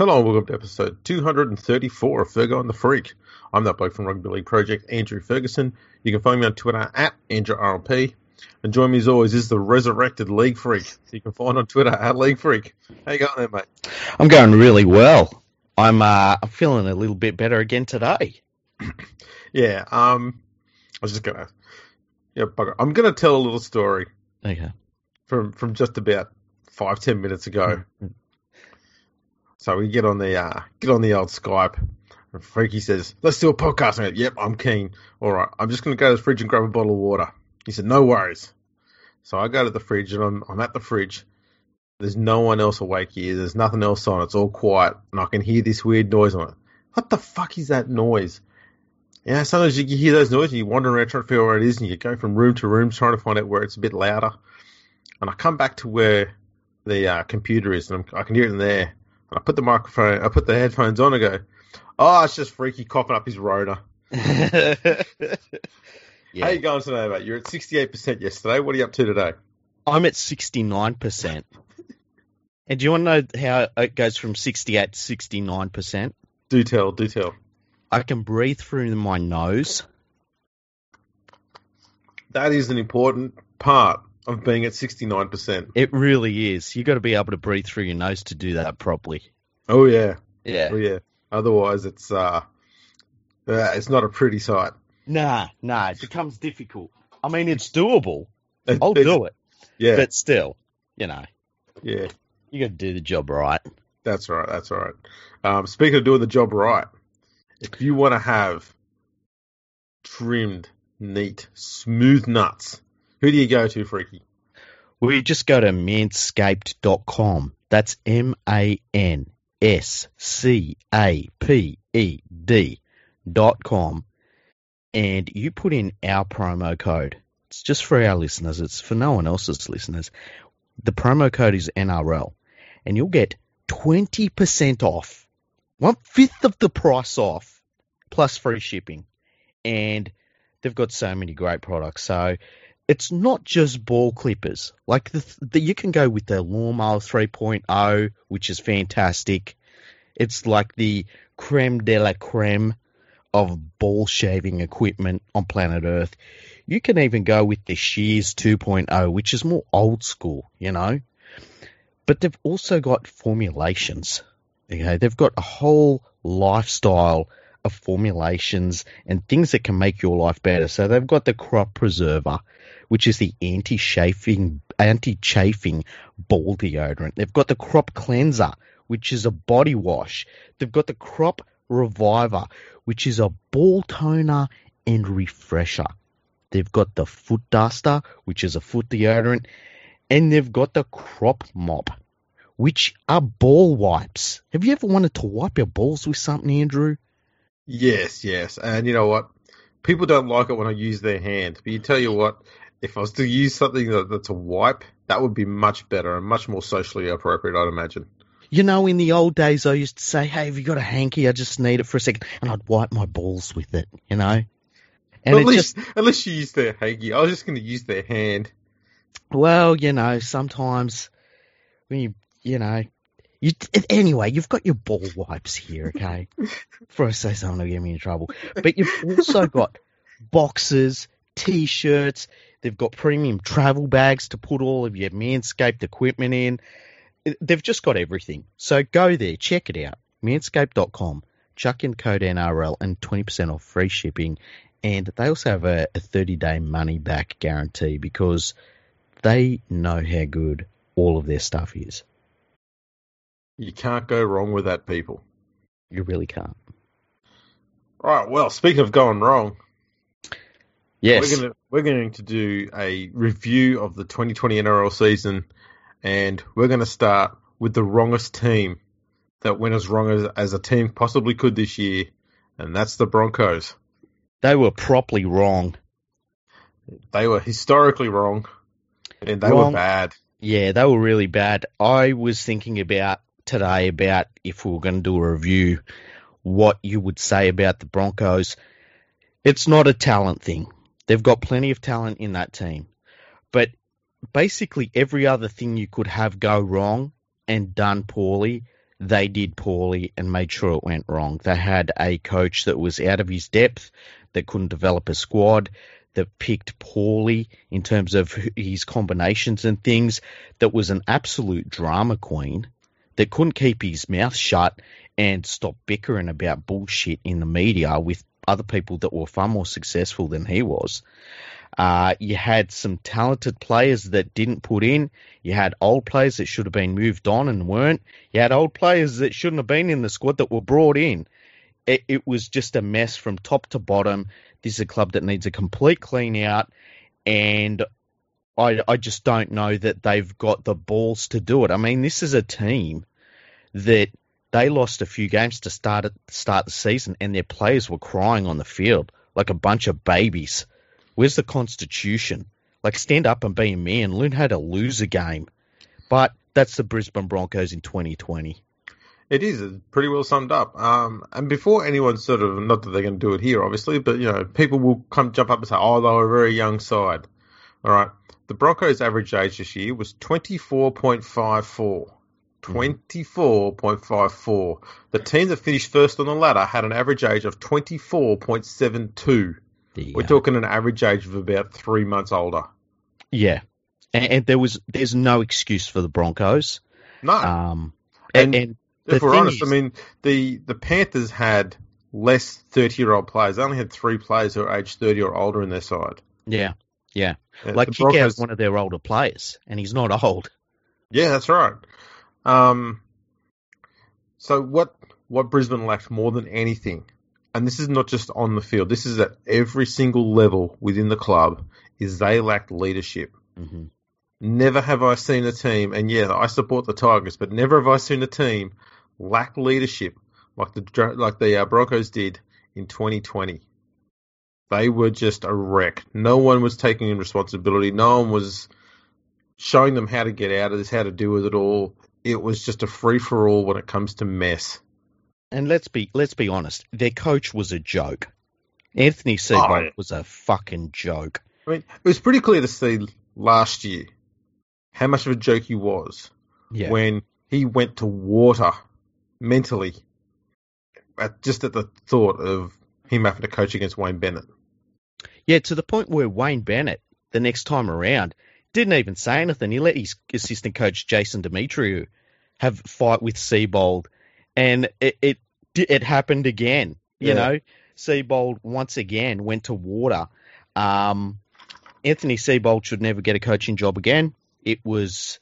Hello and welcome to episode 234 of Fergo and the Freak. I'm that bloke from Rugby League Project, Andrew Ferguson. You can find me on Twitter at AndrewRLP. And join me as always is the resurrected League Freak. You can find on Twitter at League Freak. How you going there, mate? I'm going really well. I'm uh, I'm feeling a little bit better again today. Yeah, um, I was just gonna, yeah, bugger. I'm gonna tell a little story Okay. from from just about five ten minutes ago. So we get on the uh, get on the old Skype. And Freaky says, "Let's do a podcast." I go, "Yep, I'm keen." All right, I'm just going to go to the fridge and grab a bottle of water. He said, "No worries." So I go to the fridge and I'm I'm at the fridge. There's no one else awake here. There's nothing else on. It's all quiet, and I can hear this weird noise on it. What the fuck is that noise? Yeah, sometimes you hear those noises and you wander around trying to figure out where it is, and you go from room to room trying to find out where it's a bit louder. And I come back to where the uh, computer is, and I'm, I can hear it in there. I put the microphone, I put the headphones on, and go, "Oh, it's just Freaky coughing up his Rona." yeah. How you going today, mate? You're at 68% yesterday. What are you up to today? I'm at 69%. and do you want to know how it goes from 68 to 69%? Do tell, do tell. I can breathe through my nose. That is an important part of being at 69%. It really is. You've got to be able to breathe through your nose to do that properly. Oh yeah, Yeah. oh yeah. Otherwise, it's uh, uh it's not a pretty sight. Nah, nah, it becomes difficult. I mean, it's doable. It- I'll do it. Yeah, But still, you know, yeah. you got to do the job right. That's right. That's all right. Um, speaking of doing the job right, if you want to have trimmed, neat, smooth nuts, who do you go to, Freaky? We just go to manscaped.com. That's M A N S C A P E D dot com. And you put in our promo code. It's just for our listeners, it's for no one else's listeners. The promo code is NRL. And you'll get 20% off, one fifth of the price off, plus free shipping. And they've got so many great products. So it's not just ball clippers. Like the, the you can go with the lawnmower 3.0, which is fantastic. It's like the creme de la creme of ball shaving equipment on planet Earth. You can even go with the Shears 2.0, which is more old school, you know. But they've also got formulations. Okay, they've got a whole lifestyle of formulations and things that can make your life better. So they've got the crop preserver, which is the anti-chafing anti-chafing ball deodorant. They've got the crop cleanser, which is a body wash. They've got the crop reviver, which is a ball toner and refresher. They've got the foot duster, which is a foot deodorant, and they've got the crop mop, which are ball wipes. Have you ever wanted to wipe your balls with something, Andrew? Yes, yes. And you know what? People don't like it when I use their hand. But you tell you what, if I was to use something that, that's a wipe, that would be much better and much more socially appropriate, I'd imagine. You know, in the old days, I used to say, "Hey, have you got a hanky? I just need it for a second. and I'd wipe my balls with it. You know, and at it least, just at least you use their hanky. I was just going to use their hand. well, you know, sometimes when you, you know, you anyway, you've got your ball wipes here, okay? Before I say oh, something, will get me in trouble. But you've also got boxes, t-shirts. They've got premium travel bags to put all of your manscaped equipment in. They've just got everything. So go there, check it out. Manscaped.com. Chuck in code NRL and 20% off free shipping. And they also have a, a 30 day money back guarantee because they know how good all of their stuff is. You can't go wrong with that, people. You really can't. All right. Well, speaking of going wrong, Yes. we're going to we're going to do a review of the 2020 NRL season, and we're going to start with the wrongest team that went as wrong as, as a team possibly could this year, and that's the Broncos. They were properly wrong. They were historically wrong, and they were bad. Yeah, they were really bad. I was thinking about today about if we were going to do a review, what you would say about the Broncos. It's not a talent thing. They've got plenty of talent in that team. But basically, every other thing you could have go wrong and done poorly they did poorly and made sure it went wrong. They had a coach that was out of his depth, that couldn't develop a squad, that picked poorly in terms of his combinations and things, that was an absolute drama queen, that couldn't keep his mouth shut and stop bickering about bullshit in the media with other people that were far more successful than he was. Uh, you had some talented players that didn't put in. You had old players that should have been moved on and weren't. You had old players that shouldn't have been in the squad that were brought in. It, it was just a mess from top to bottom. This is a club that needs a complete clean out, and I, I just don't know that they've got the balls to do it. I mean, this is a team that they lost a few games to start at, start the season, and their players were crying on the field like a bunch of babies. Where's the constitution? Like stand up and be a man. Learn how to lose a game. But that's the Brisbane Broncos in 2020. It is pretty well summed up. Um, and before anyone sort of, not that they're going to do it here, obviously, but you know, people will come jump up and say, "Oh, they were a very young side." All right, the Broncos' average age this year was 24.54. 24.54. The team that finished first on the ladder had an average age of 24.72. We're talking an average age of about three months older. Yeah, and, and, there was there's no excuse for the Broncos. No. Um, and, and, if we're honest, is, I mean the the Panthers had less thirty year old players. They only had three players who are aged thirty or older in their side. Yeah, yeah. yeah like Kick Broncos, one of their older players, and he's not old. Yeah, that's right. Um, so what what Brisbane lacked more than anything, and this is not just on the field, this is at every single level within the club, is they lacked leadership. Mm-hmm. Never have I seen a team, and yeah, I support the Tigers, but never have I seen a team lack leadership like the like the uh, Broncos did in 2020. They were just a wreck. No one was taking responsibility. No one was showing them how to get out of this, how to deal with it all it was just a free for all when it comes to mess. And let's be let's be honest, their coach was a joke. Anthony Seibold oh, was a fucking joke. I mean, it was pretty clear to see last year how much of a joke he was yeah. when he went to water mentally at just at the thought of him having to coach against Wayne Bennett. Yeah, to the point where Wayne Bennett, the next time around, didn't even say anything. He let his assistant coach Jason Demetriou have fight with Seibold, and it it, it happened again. You yeah. know, Seibold once again went to water. Um, Anthony Seibold should never get a coaching job again. It was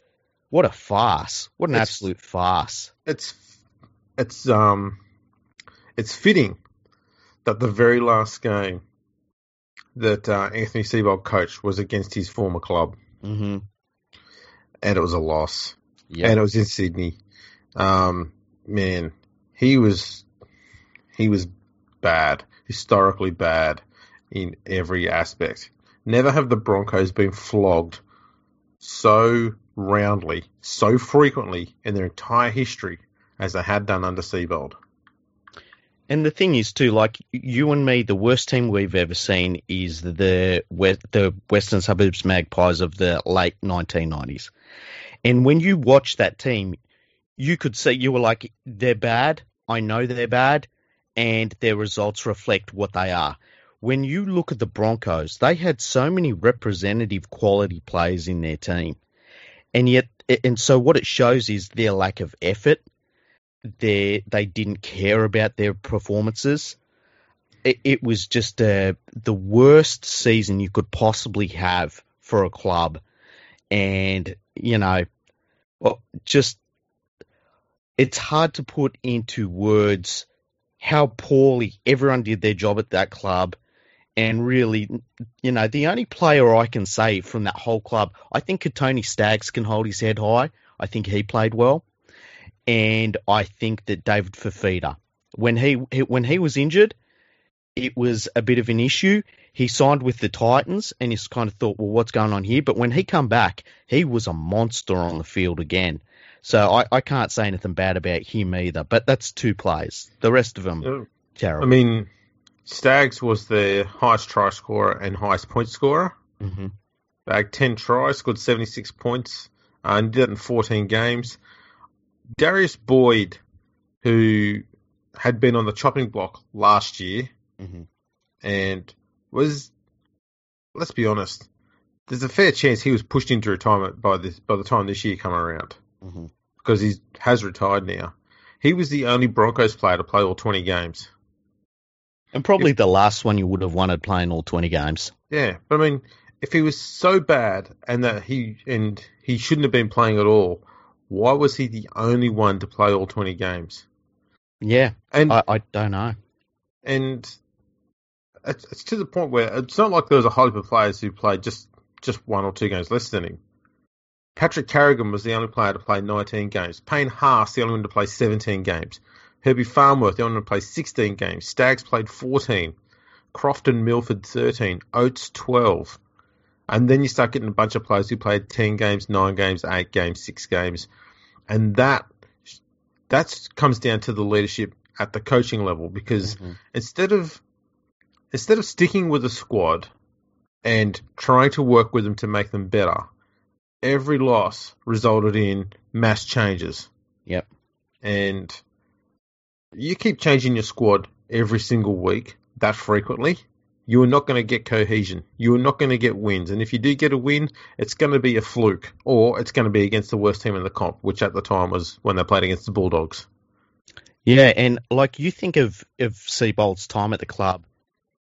what a farce! What an it's, absolute farce! It's it's um it's fitting that the very last game that uh, Anthony Seibold coached was against his former club. Mm-hmm. And it was a loss. Yep. And it was in Sydney. Um, man, he was he was bad, historically bad in every aspect. Never have the Broncos been flogged so roundly, so frequently in their entire history as they had done under Seibold. And the thing is, too, like you and me, the worst team we've ever seen is the the Western Suburbs Magpies of the late 1990s. And when you watch that team, you could see you were like, they're bad. I know they're bad, and their results reflect what they are. When you look at the Broncos, they had so many representative quality players in their team, and yet, and so what it shows is their lack of effort they they didn't care about their performances. It, it was just uh, the worst season you could possibly have for a club, and you know, well, just it's hard to put into words how poorly everyone did their job at that club. And really, you know, the only player I can say from that whole club, I think Tony Staggs can hold his head high. I think he played well and I think that David Fifita, when he when he was injured, it was a bit of an issue. He signed with the Titans, and he's kind of thought, well, what's going on here? But when he come back, he was a monster on the field again. So I, I can't say anything bad about him either. But that's two plays. The rest of them, oh. terrible. I mean, Staggs was the highest try scorer and highest point scorer. Mm-hmm. Bagged 10 tries, scored 76 points, uh, and did it in 14 games. Darius Boyd who had been on the chopping block last year hmm and was, let's be honest, there's a fair chance he was pushed into retirement by this by the time this year come around hmm because he has retired now. He was the only Broncos player to play all 20 games. And probably the last one you would have wanted playing all 20 games. Yeah, but I mean, if he was so bad and that he and he shouldn't have been playing at all, why was he the only one to play all 20 games? Yeah, And I, I don't know. and it's, it's to the point where it's not like there was a whole heap of players who played just just one or two games less than him. Patrick Carrigan was the only player to play 19 games. Payne Haas, the only one to play 17 games. Herbie Farnworth, the only one to play 16 games. Staggs played 14. Crofton Milford 13. Oates 12. And then you start getting a bunch of players who played 10 games, 9 games, 8 games, 6 games. And that that comes down to the leadership at the coaching level because Mhm. instead of instead of sticking with a squad and trying to work with them to make them better, every loss resulted in mass changes. Yep. And you keep changing your squad every single week that frequently, you are not going to get cohesion. You are not going to get wins. And if you do get a win, it's going to be a fluke or it's going to be against the worst team in the comp, which at the time was when they played against the Bulldogs. Yeah, and like you think of of Seibold's time at the club,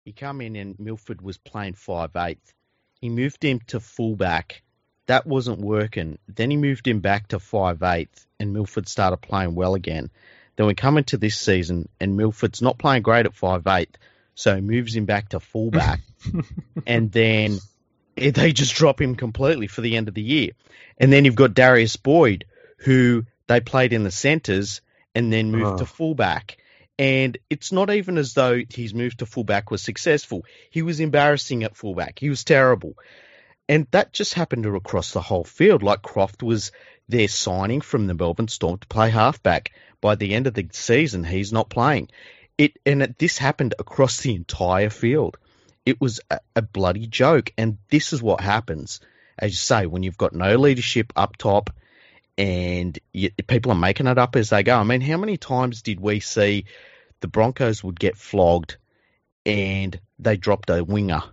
he come in and Milford was playing five eighth. He moved him to fullback. That wasn't working. Then he moved him back to five eighth, and Milford started playing well again. Then we come into this season, and Milford's not playing great at five eighth, so moves him back to fullback, and then they just drop him completely for the end of the year. And then you've got Darius Boyd, who they played in the centres and then moved Oh. to fullback. And it's not even as though his move to fullback was successful. He was embarrassing at fullback. He was terrible. And that just happened to across the whole field. Like Croft was their signing from the Melbourne Storm to play halfback. By the end of the season, he's not playing. It and it, this happened across the entire field. It was a, a bloody joke. And this is what happens, as you say, when you've got no leadership up top and you, people are making it up as they go. I mean, how many times did we see the Broncos would get flogged and they dropped a winger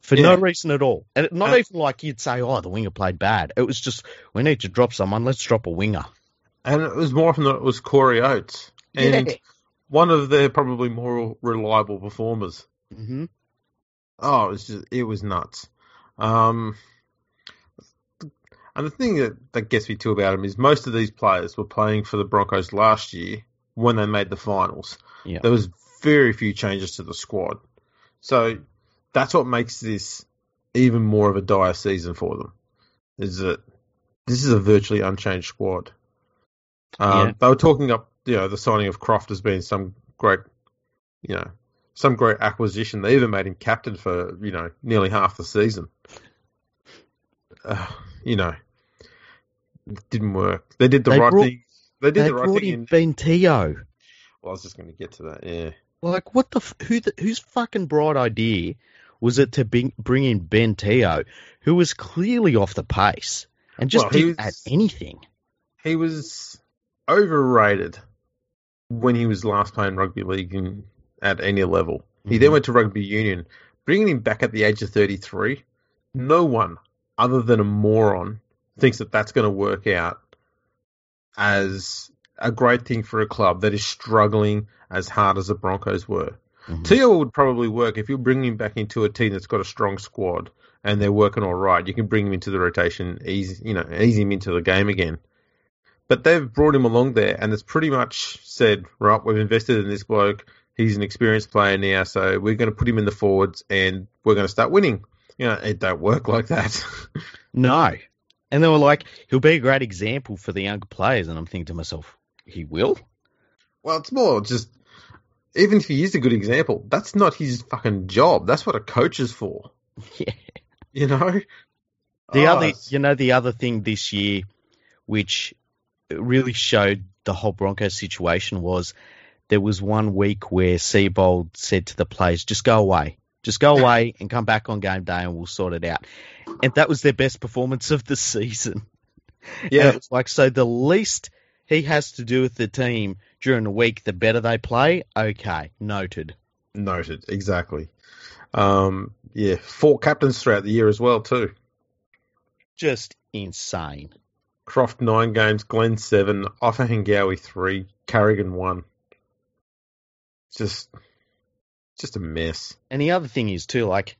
for no reason at all? And not Uh, even like you'd say, oh, the winger played bad. It was just, we need to drop someone, let's drop a winger. And it was more often than it was Corey Oates. And Yeah. One of their probably more reliable performers. hmm Oh, it was just it was nuts. Um, and the thing that, that gets me too about him is most of these players were playing for the Broncos last year when they made the finals. Yeah. There was very few changes to the squad, so that's what makes this even more of a dire season for them. Is that this is a virtually unchanged squad. Um, Yeah. They were talking up, you know, the signing of Croft has been some great, you know, some great acquisition. They even made him captain for you know nearly half the season. Uh, you know, it didn't work. They did the They right brought- thing. They did They the right brought thing. in In, Ben Teo. well, I was just going to get to that. Yeah, Like, what the, who the, whose fucking bright idea was it to bring, bring in Ben Teo, who was clearly off the pace and just Well, didn't was- add anything? he was overrated when he was last playing rugby league in, at any level. He then Mhm. went to rugby union, bringing him back at the age of thirty-three. No one other than a moron thinks that that's going to work out as a great thing for a club that is struggling as hard as the Broncos were. Mhm. Teo would probably work if you bring him back into a team that's got a strong squad and they're working all right. You can bring him into the rotation, ease you know, ease him into the game again. But they've brought him along there, and it's pretty much said, right, we've invested in this bloke. He's an experienced player now, so we're going to put him in the forwards, and we're going to start winning. You know, it don't work like that. No. And they were like, he'll be a great example for the younger players. And I'm thinking to myself, he will? well, it's more just, even if he is a good example, that's not his fucking job. That's what a coach is for. Yeah. You know. The Oh, other, you know, the other thing this year, which really showed the whole Broncos situation was there was one week where Seibold said to the players, just go away. Just go away and come back on game day and we'll sort it out. And that was their best performance of the season. And yeah, it was like, so the least he has to do with the team during the week, the better they play. Okay, noted. Noted, exactly. Um, yeah, four captains throughout the year as well too. Just insane. Croft nine games, Glenn seven, Ofahengaue three, Carrigan one. Just, just a mess. And the other thing is too, like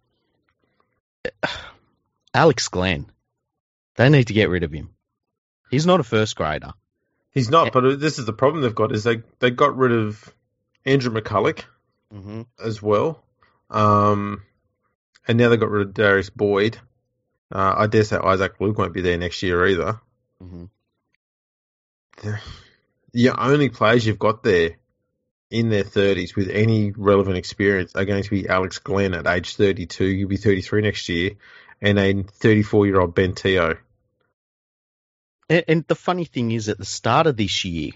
Alex Glenn, they need to get rid of him. He's not a first grader. He's not, but this is the problem they've got is they they got rid of Andrew McCullough Mm-hmm. as well, um, and now they got rid of Darius Boyd. Uh, I dare say Isaac Luke won't be there next year either. Mm-hmm. The only players you've got there in their thirties with any relevant experience are going to be Alex Glenn at age thirty-two. He'll be thirty-three next year, and a thirty-four-year-old Ben Teo. And, and the funny thing is, at the start of this year,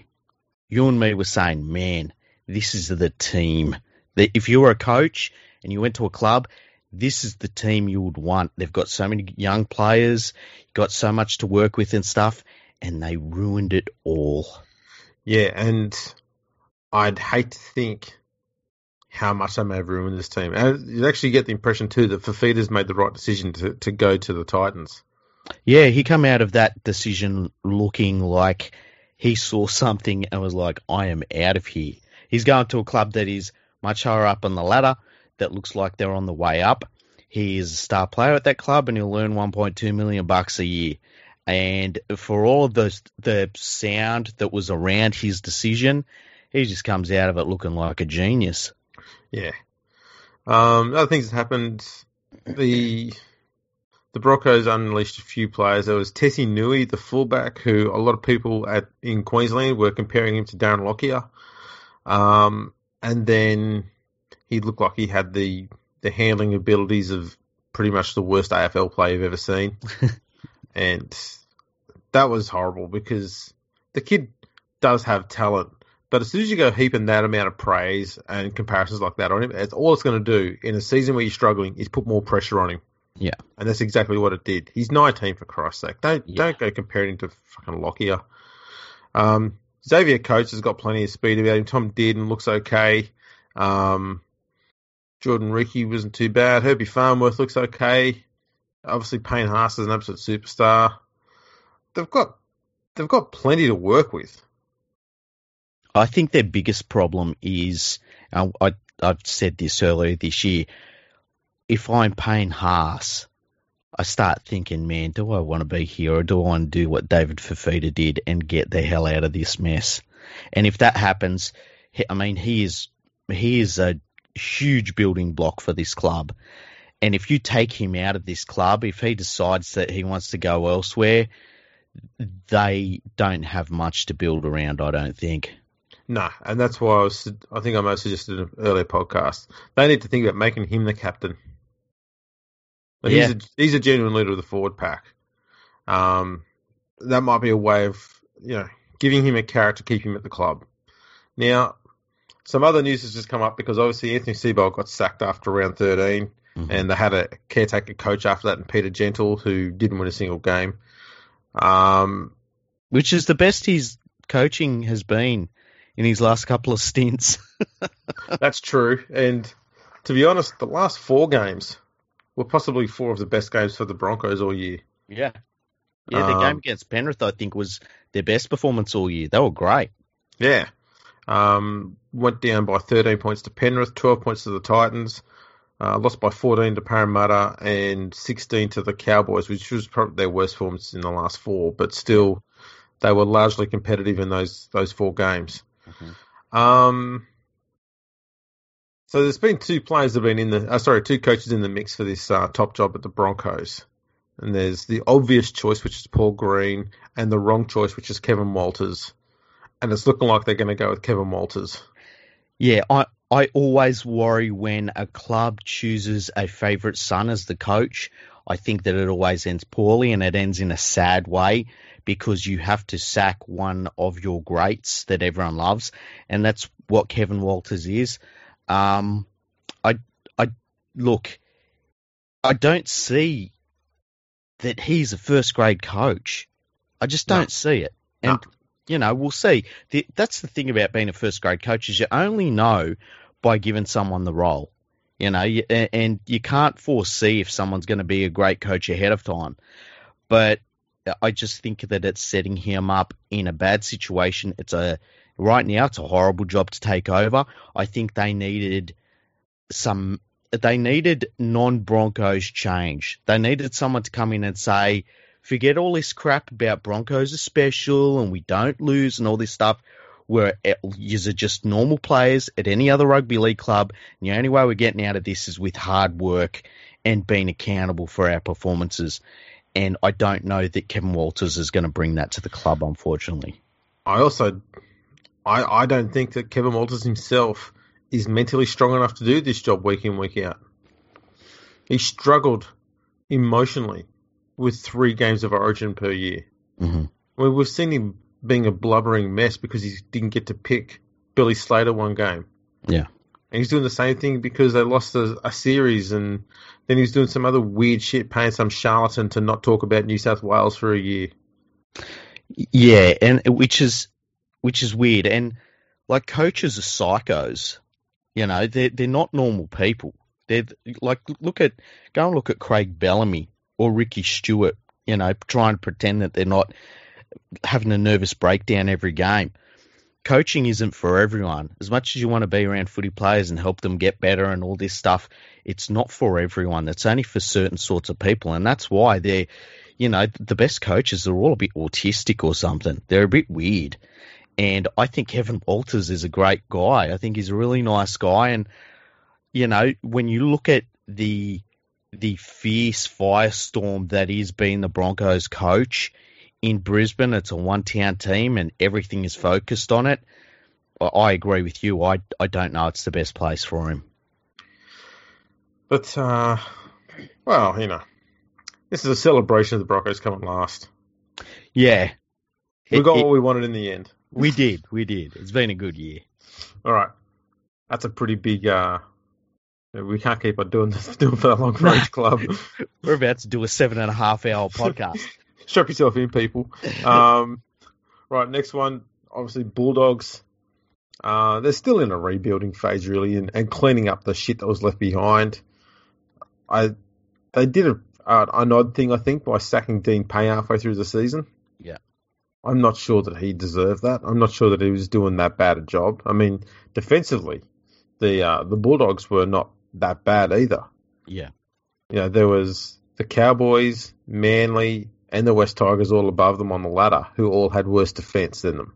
you and me were saying, "Man, this is the team that if you were a coach and you went to a club, this is the team you would want. They've got so many young players, got so much to work with and stuff, and they ruined it all." Yeah, and I'd hate to think how much they may have ruined this team. And you actually get the impression too that Fifita's made the right decision to, to go to the Titans. Yeah, he come out of that decision looking like he saw something and was like, I am out of here. He's going to a club that is much higher up on the ladder, that looks like they're on the way up. He is a star player at that club and he'll earn 1.2 million bucks a year. And for all of the, the sound that was around his decision, he just comes out of it looking like a genius. Yeah. Um, other things that happened, the the Broncos unleashed a few players. There was Tesi Niu, the fullback, who a lot of people at in Queensland were comparing him to Darren Lockyer. Um, and then he looked like he had the the handling abilities of pretty much the worst AFL player you've ever seen. and that was horrible because the kid does have talent. But as soon as you go heaping that amount of praise and comparisons like that on him, it's all it's going to do in a season where you're struggling is put more pressure on him. Yeah. And that's exactly what it did. He's 19 for Christ's sake. Don't Yeah. don't go comparing him to fucking Lockyer. Um, Xavier Coates has got plenty of speed about him. Tom Dearden looks okay. Um, Jordan Riki wasn't too bad. Herbie Farnworth looks okay. Obviously, Payne Haas is an absolute superstar. They've got they've got plenty to work with. I think their biggest problem is, uh, I, I've said this earlier this year, if I'm Payne Haas, I start thinking, man, do I want to be here or do I want to do what David Fifita did and get the hell out of this mess? And if that happens, I mean, he is he is a huge building block for this club. And if you take him out of this club, if he decides that he wants to go elsewhere, they don't have much to build around, I don't think. No, and that's why I was. I think I most suggested in an earlier podcast. They need to think about making him the captain. Like, He's Yeah. a he's a genuine leader of the forward pack. Um, that might be a way of you know giving him a character, keep him at the club. Now, some other news has just come up because obviously Anthony Seibold got sacked after round 13 Mhm. and they had a caretaker coach after that, and Peter Gentle, who didn't win a single game. Um, which is the best his coaching has been in his last couple of stints. That's true. And to be honest, the last four games were possibly four of the best games for the Broncos all year. Yeah. Yeah, the Um, game against Penrith, I think, was their best performance all year. They were great. Yeah. Um, went down by 13 points to Penrith, 12 points to the Titans, uh, lost by 14 to Parramatta, and 16 to the Cowboys, which was probably their worst performance in the last four, but still, they were largely competitive in those those four games. Um, so there's been two players that have been in the, uh, sorry, two coaches in the mix for this uh, top job at the Broncos. And there's the obvious choice, which is Paul Green, and the wrong choice, which is Kevin Walters. And it's looking like they're going to go with Kevin Walters. Yeah, I, I always worry when a club chooses a favourite son as the coach. I think that it always ends poorly and it ends in a sad way because you have to sack one of your greats that everyone loves. And that's what Kevin Walters is. Um, I, I, look, I don't see that he's a first grade coach. I just don't see it. No. You know, we'll see. The, that's the thing about being a first grade coach is you only know by giving someone the role. You know, and you can't foresee if someone's going to be a great coach ahead of time. But I just think that it's setting him up in a bad situation. It's a right now it's a horrible job to take over. I think they needed some they needed non Broncos change. They needed someone to come in and say, forget all this crap about Broncos are special and we don't lose and all this stuff. You eh, are just normal players at any other rugby league club. And the only way we're getting out of this is with hard work and being accountable for our performances. And I don't know that Kevin Walters is going to bring that to the club, unfortunately. I also, I, I don't think that Kevin Walters himself is mentally strong enough to do this job week in, week out. He struggled emotionally with three games of Origin per year. Mm-hmm. Well, we've seen him being a blubbering mess because he didn't get to pick Billy Slater one game. Yeah. And he's doing the same thing because they lost a, a, series, and then he's doing some other weird shit, paying some charlatan to not talk about New South Wales for a year. Yeah, and which is which is weird. And like coaches are psychos. You know, they're they're not normal people. They're like look at go and look at Craig Bellamy or Ricky Stuart, You know, trying to pretend that they're not having a nervous breakdown every game. Coaching isn't for everyone. As much as you want to be around footy players and help them get better and all this stuff, it's not for everyone. It's only for certain sorts of people, and that's why they're, you know, the best coaches are all a bit autistic or something. They're a bit weird. And I think Kevin Walters is a great guy. I think he's a really nice guy. And, you know, when you look at the the fierce firestorm that is being the Broncos coach in Brisbane, it's a one town team and everything is focused on it. I agree with you. I, I don't know it's the best place for him. But, uh, well, you know, this is a celebration of the Broncos coming last. Yeah. We got it, what we wanted in the end. We did, we did. It's been a good year. All right, that's a pretty big. uh We can't keep on doing this doing for that long for each club. We're about to do a seven and a half hour podcast. Strap yourself in, people. Um, right, next one. Obviously, Bulldogs. Uh, they're still in a rebuilding phase, really, and, and cleaning up the shit that was left behind. I they did a, uh, an odd thing, I think, by sacking Dean Pay halfway through the season. Yeah. I'm not sure that he deserved that. I'm not sure that he was doing that bad a job. I mean, defensively, the uh, the Bulldogs were not that bad either. Yeah. You know, there was the Cowboys, Manly, and the West Tigers all above them on the ladder, who all had worse defence than them.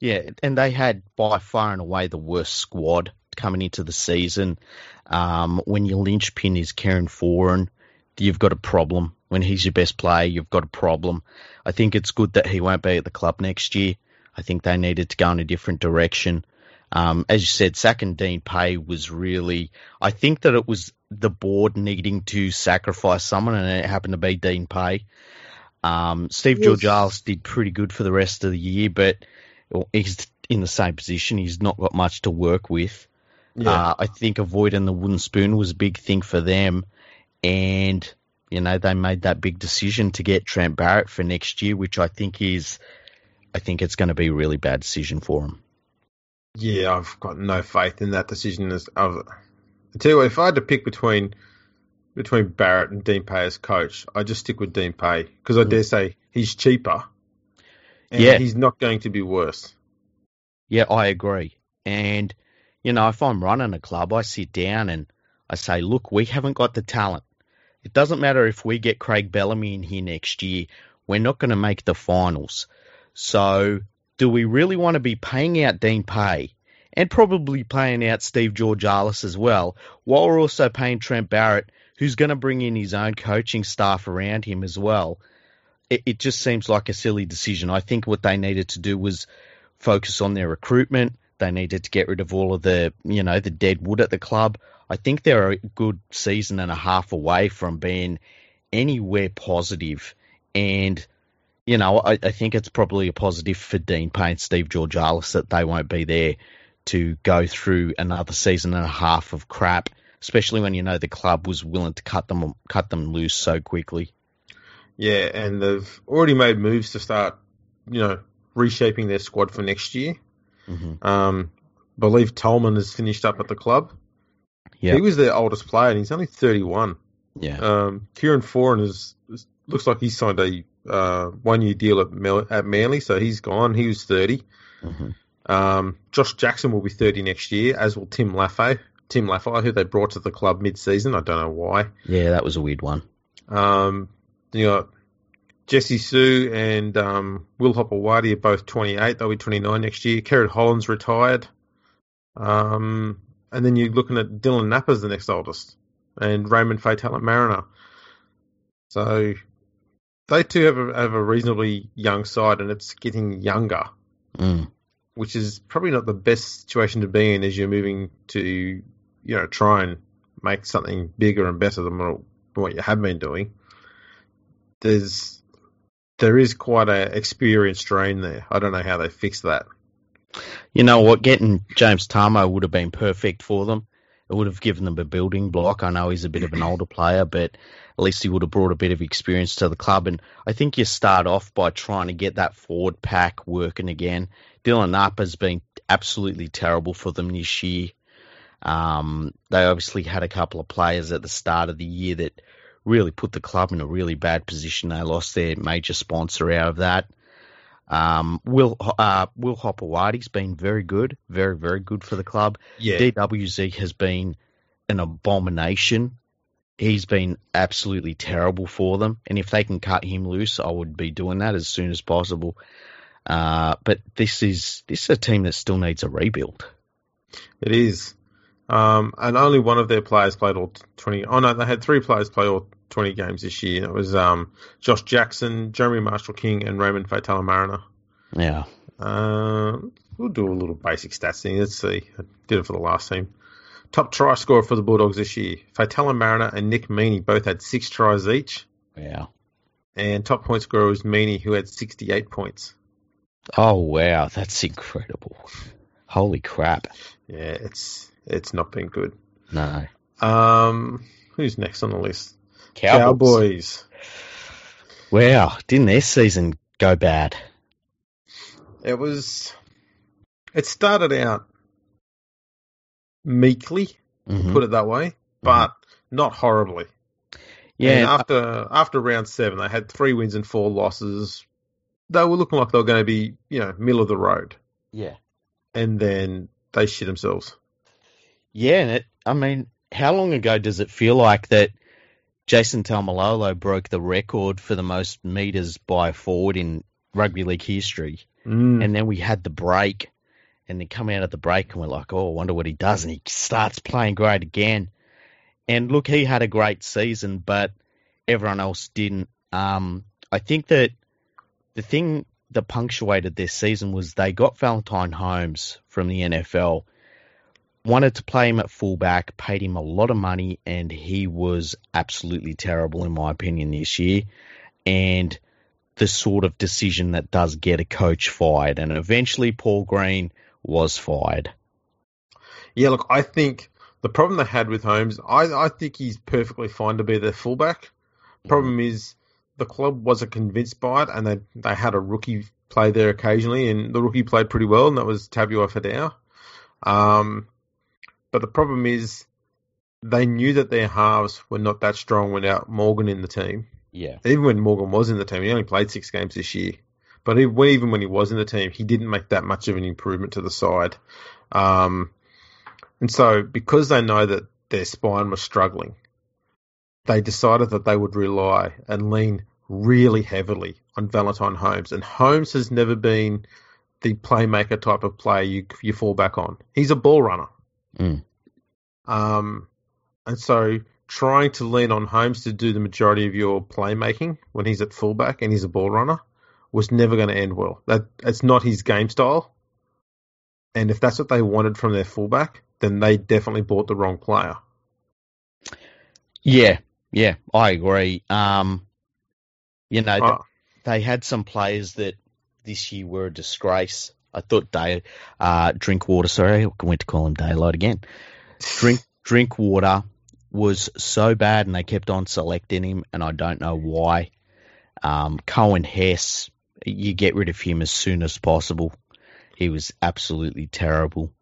Yeah, and they had by far and away the worst squad coming into the season. Um, when your linchpin is Kieran Foran, you've got a problem. When he's your best player, you've got a problem. I think it's good that he won't be at the club next year. I think they needed to go in a different direction. Um, as you said, Sack and Dean Pay was really. I think that it was the board needing to sacrifice someone, and it happened to be Dean Pay. Um, Steve yes. Georgalis did pretty good for the rest of the year, but he's in the same position. He's not got much to work with. Yeah. Uh, I think avoiding the wooden spoon was a big thing for them, and you know, they made that big decision to get Trent Barrett for next year, which I think is, I think it's going to be a really bad decision for him. Yeah, I've got no faith in that decision. As I tell you what, if I had to pick between between Barrett and Dean Pay as coach, I just stick with Dean Pay because I mm. dare say he's cheaper. And yeah, he's not going to be worse. Yeah, I agree. And you know, if I'm running a club, I sit down and I say, look, we haven't got the talent. It doesn't matter if we get Craig Bellamy in here next year, we're not going to make the finals. So, do we really want to be paying out Dean Pay and probably paying out Steve George Georgalis as well, while we're also paying Trent Barrett, who's going to bring in his own coaching staff around him as well? It, it just seems like a silly decision. I think what they needed to do was focus on their recruitment. They needed to get rid of all of the, you know, the dead wood at the club. I think they're a good season and a half away from being anywhere positive. And, you know, I, I think it's probably a positive for Dean Payne, Steve Georgalis that they won't be there to go through another season and a half of crap, especially when you know the club was willing to cut them cut them loose so quickly. Yeah, and they've already made moves to start, you know, reshaping their squad for next year. hmm Um, believe Tolman has finished up at the club. Yeah. He was their oldest player, and he's only 31. Yeah. Um, Kieran Foran is looks like he signed a uh, one year deal at, Mel- at Manly, so he's gone. He was 30. hmm Um, Josh Jackson will be 30 next year, as will Tim Lafai. Tim Lafai, who they brought to the club mid season. I don't know why. Yeah, that was a weird one. Um, you got Jesse Sue and um, Will Hopoate are both 28. They'll be 29 next year. Kerrod Holland's retired. Um, and then you're looking at Dylan Napa's the next oldest, and Raymond Faitala-Mariner. So they too have a, have a reasonably young side, and it's getting younger, Mm. which is probably not the best situation to be in as you're moving to, you know, try and make something bigger and better than what, what you have been doing. There's there is quite a experienced drain there. I don't know how they fix that. You know what? Getting James Tamou would have been perfect for them. It would have given them a building block. I know he's a bit of an older player, but at least he would have brought a bit of experience to the club. And I think you start off by trying to get that forward pack working again. Dylan Knapp has been absolutely terrible for them this year. Um, they obviously had a couple of players at the start of the year that really put the club in a really bad position. They lost their major sponsor out of that. Um, Will uh, Will Hopoate's been very good, very very good for the club. Yeah, DWZ has been an abomination. He's been absolutely terrible for them, and if they can cut him loose, I would be doing that as soon as possible. Uh, but this is this is a team that still needs a rebuild. it is. Um, and only one of their players played all 20. Oh no, they had three players play all 20 games this year. It was um, Josh Jackson, Jeremy Marshall King, and Raymond Faitala-Mariner. Yeah, Uh, we'll do a little basic stats thing. Let's see. I did it for the last team. Top try scorer for the Bulldogs this year. Faitala-Mariner and Nick Meaney both had six tries each. yeah. And top point scorer was Meaney, who had 68 points. Oh wow, that's incredible! Holy crap! Yeah, it's it's not been good. No, Um, who's next on the list? Cowboys. Cowboys. Wow, didn't their season go bad? It was. It started out meekly, Mhm. put it that way, but not horribly. Yeah, And after after round seven, they had three wins and four losses. They were looking like they were going to be, you know, middle of the road, yeah, and then they shit themselves. yeah. And it, I mean, how long ago does it feel like that? Jason Taumalolo broke the record for the most meters by a forward in rugby league history, Mm. and then we had the break, and then come out at the break, and we're like, oh, I wonder what he does, and he starts playing great again. And look, he had a great season, but everyone else didn't. Um, I think that the thing that punctuated their season was they got Valentine Holmes from the NFL, wanted to play him at fullback, paid him a lot of money, and he was absolutely terrible, in my opinion, this year. And the sort of decision that does get a coach fired. And eventually, Paul Green was fired. Yeah, look, I think the problem they had with Holmes, I, I think he's perfectly fine to be their fullback. Problem is, the club wasn't convinced by it, and they they had a rookie play there occasionally, and the rookie played pretty well, and that was Tabuai-Fidow. Um, but the problem is, they knew that their halves were not that strong without Morgan in the team. Yeah. Even when Morgan was in the team, he only played six games this year. But even when he was in the team, he didn't make that much of an improvement to the side. Um, and so, because they know that their spine was struggling, they decided that they would rely and lean really heavily on Valentine Holmes. And Holmes has never been the playmaker type of player you you fall back on. He's a ball runner. Mm. Um, and so trying to lean on Holmes to do the majority of your playmaking when he's at fullback and he's a ball runner was never going to end well. That it's not his game style. And if that's what they wanted from their fullback, then they definitely bought the wrong player. Yeah. Yeah. I agree. Um, you know, Oh, they had some players that this year were a disgrace. I thought Day, uh, Drinkwater, sorry, I went to call him Daylight again. Drink, Drinkwater was so bad and they kept on selecting him and I don't know why. Um, Coen Hess you get rid of him as soon as possible. He was absolutely terrible.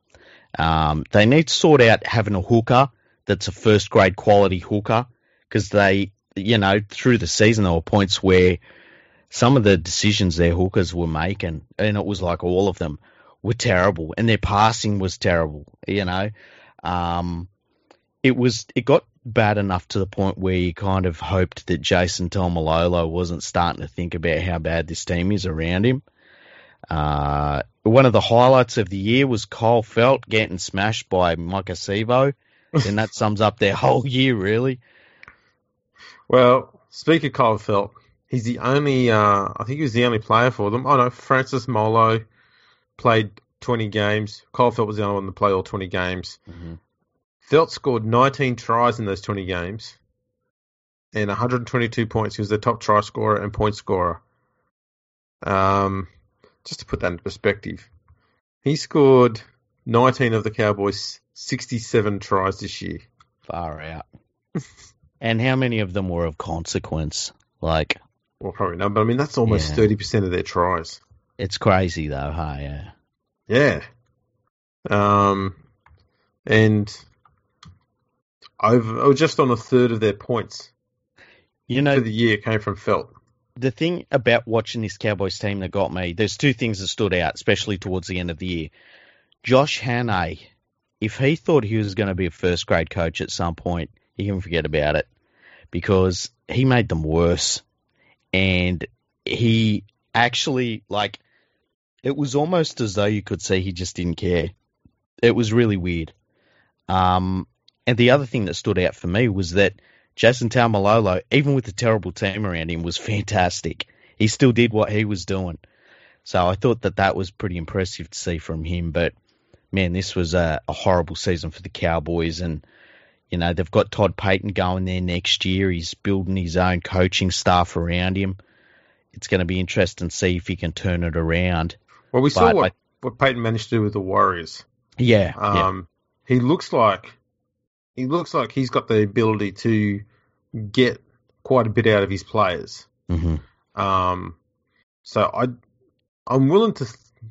Um, they need to sort out having a hooker that's a first grade quality hooker because they, you know, through the season there were points where some of the decisions their hookers were making, and it was like all of them were terrible, and their passing was terrible. You know, um, it was it got bad enough to the point where you kind of hoped that Jason Taumalolo wasn't starting to think about how bad this team is around him. Uh, one of the highlights of the year was Kyle Feldt getting smashed by Maika Sivo, and that sums up their whole year, really. Well, speak of Kyle Feldt, he's the only, uh, I think he was the only player for them. Oh no, Francis Molo played 20 games. Kyle Feldt was the only one to play all 20 games. Mm-hmm. Feldt scored 19 tries in those 20 games and 122 points. He was the top try scorer and point scorer. Um, just to put that into perspective, he scored 19 of the Cowboys' 67 tries this year. Far out. and how many of them were of consequence? Like, well, probably none, but I mean, that's almost Yeah. 30% of their tries. it's crazy though, huh? Yeah. Yeah. Um, and over, oh, just on a third of their points You know, for the year came from Feldt. the thing about watching this Cowboys team that got me, there's two things that stood out, especially towards the end of the year. Josh Hannay, if he thought he was going to be a first grade coach at some point, he can forget about it because he made them worse. And he actually, like, it was almost as though you could see he just didn't care. It was really weird. Um, and the other thing that stood out for me was that Jason Taumalolo, even with the terrible team around him, was fantastic. He still did what he was doing. So I thought that that was pretty impressive to see from him. But man, this was a, a horrible season for the Cowboys. And, you know, they've got Todd Payten going there next year. He's building his own coaching staff around him. It's going to be interesting to see if he can turn it around. Well, we saw But what, what Payten managed to do with the Warriors. Yeah. yeah. Um, he looks like he looks like he's got the ability to get quite a bit out of his players. hmm Um, so I, I'm willing to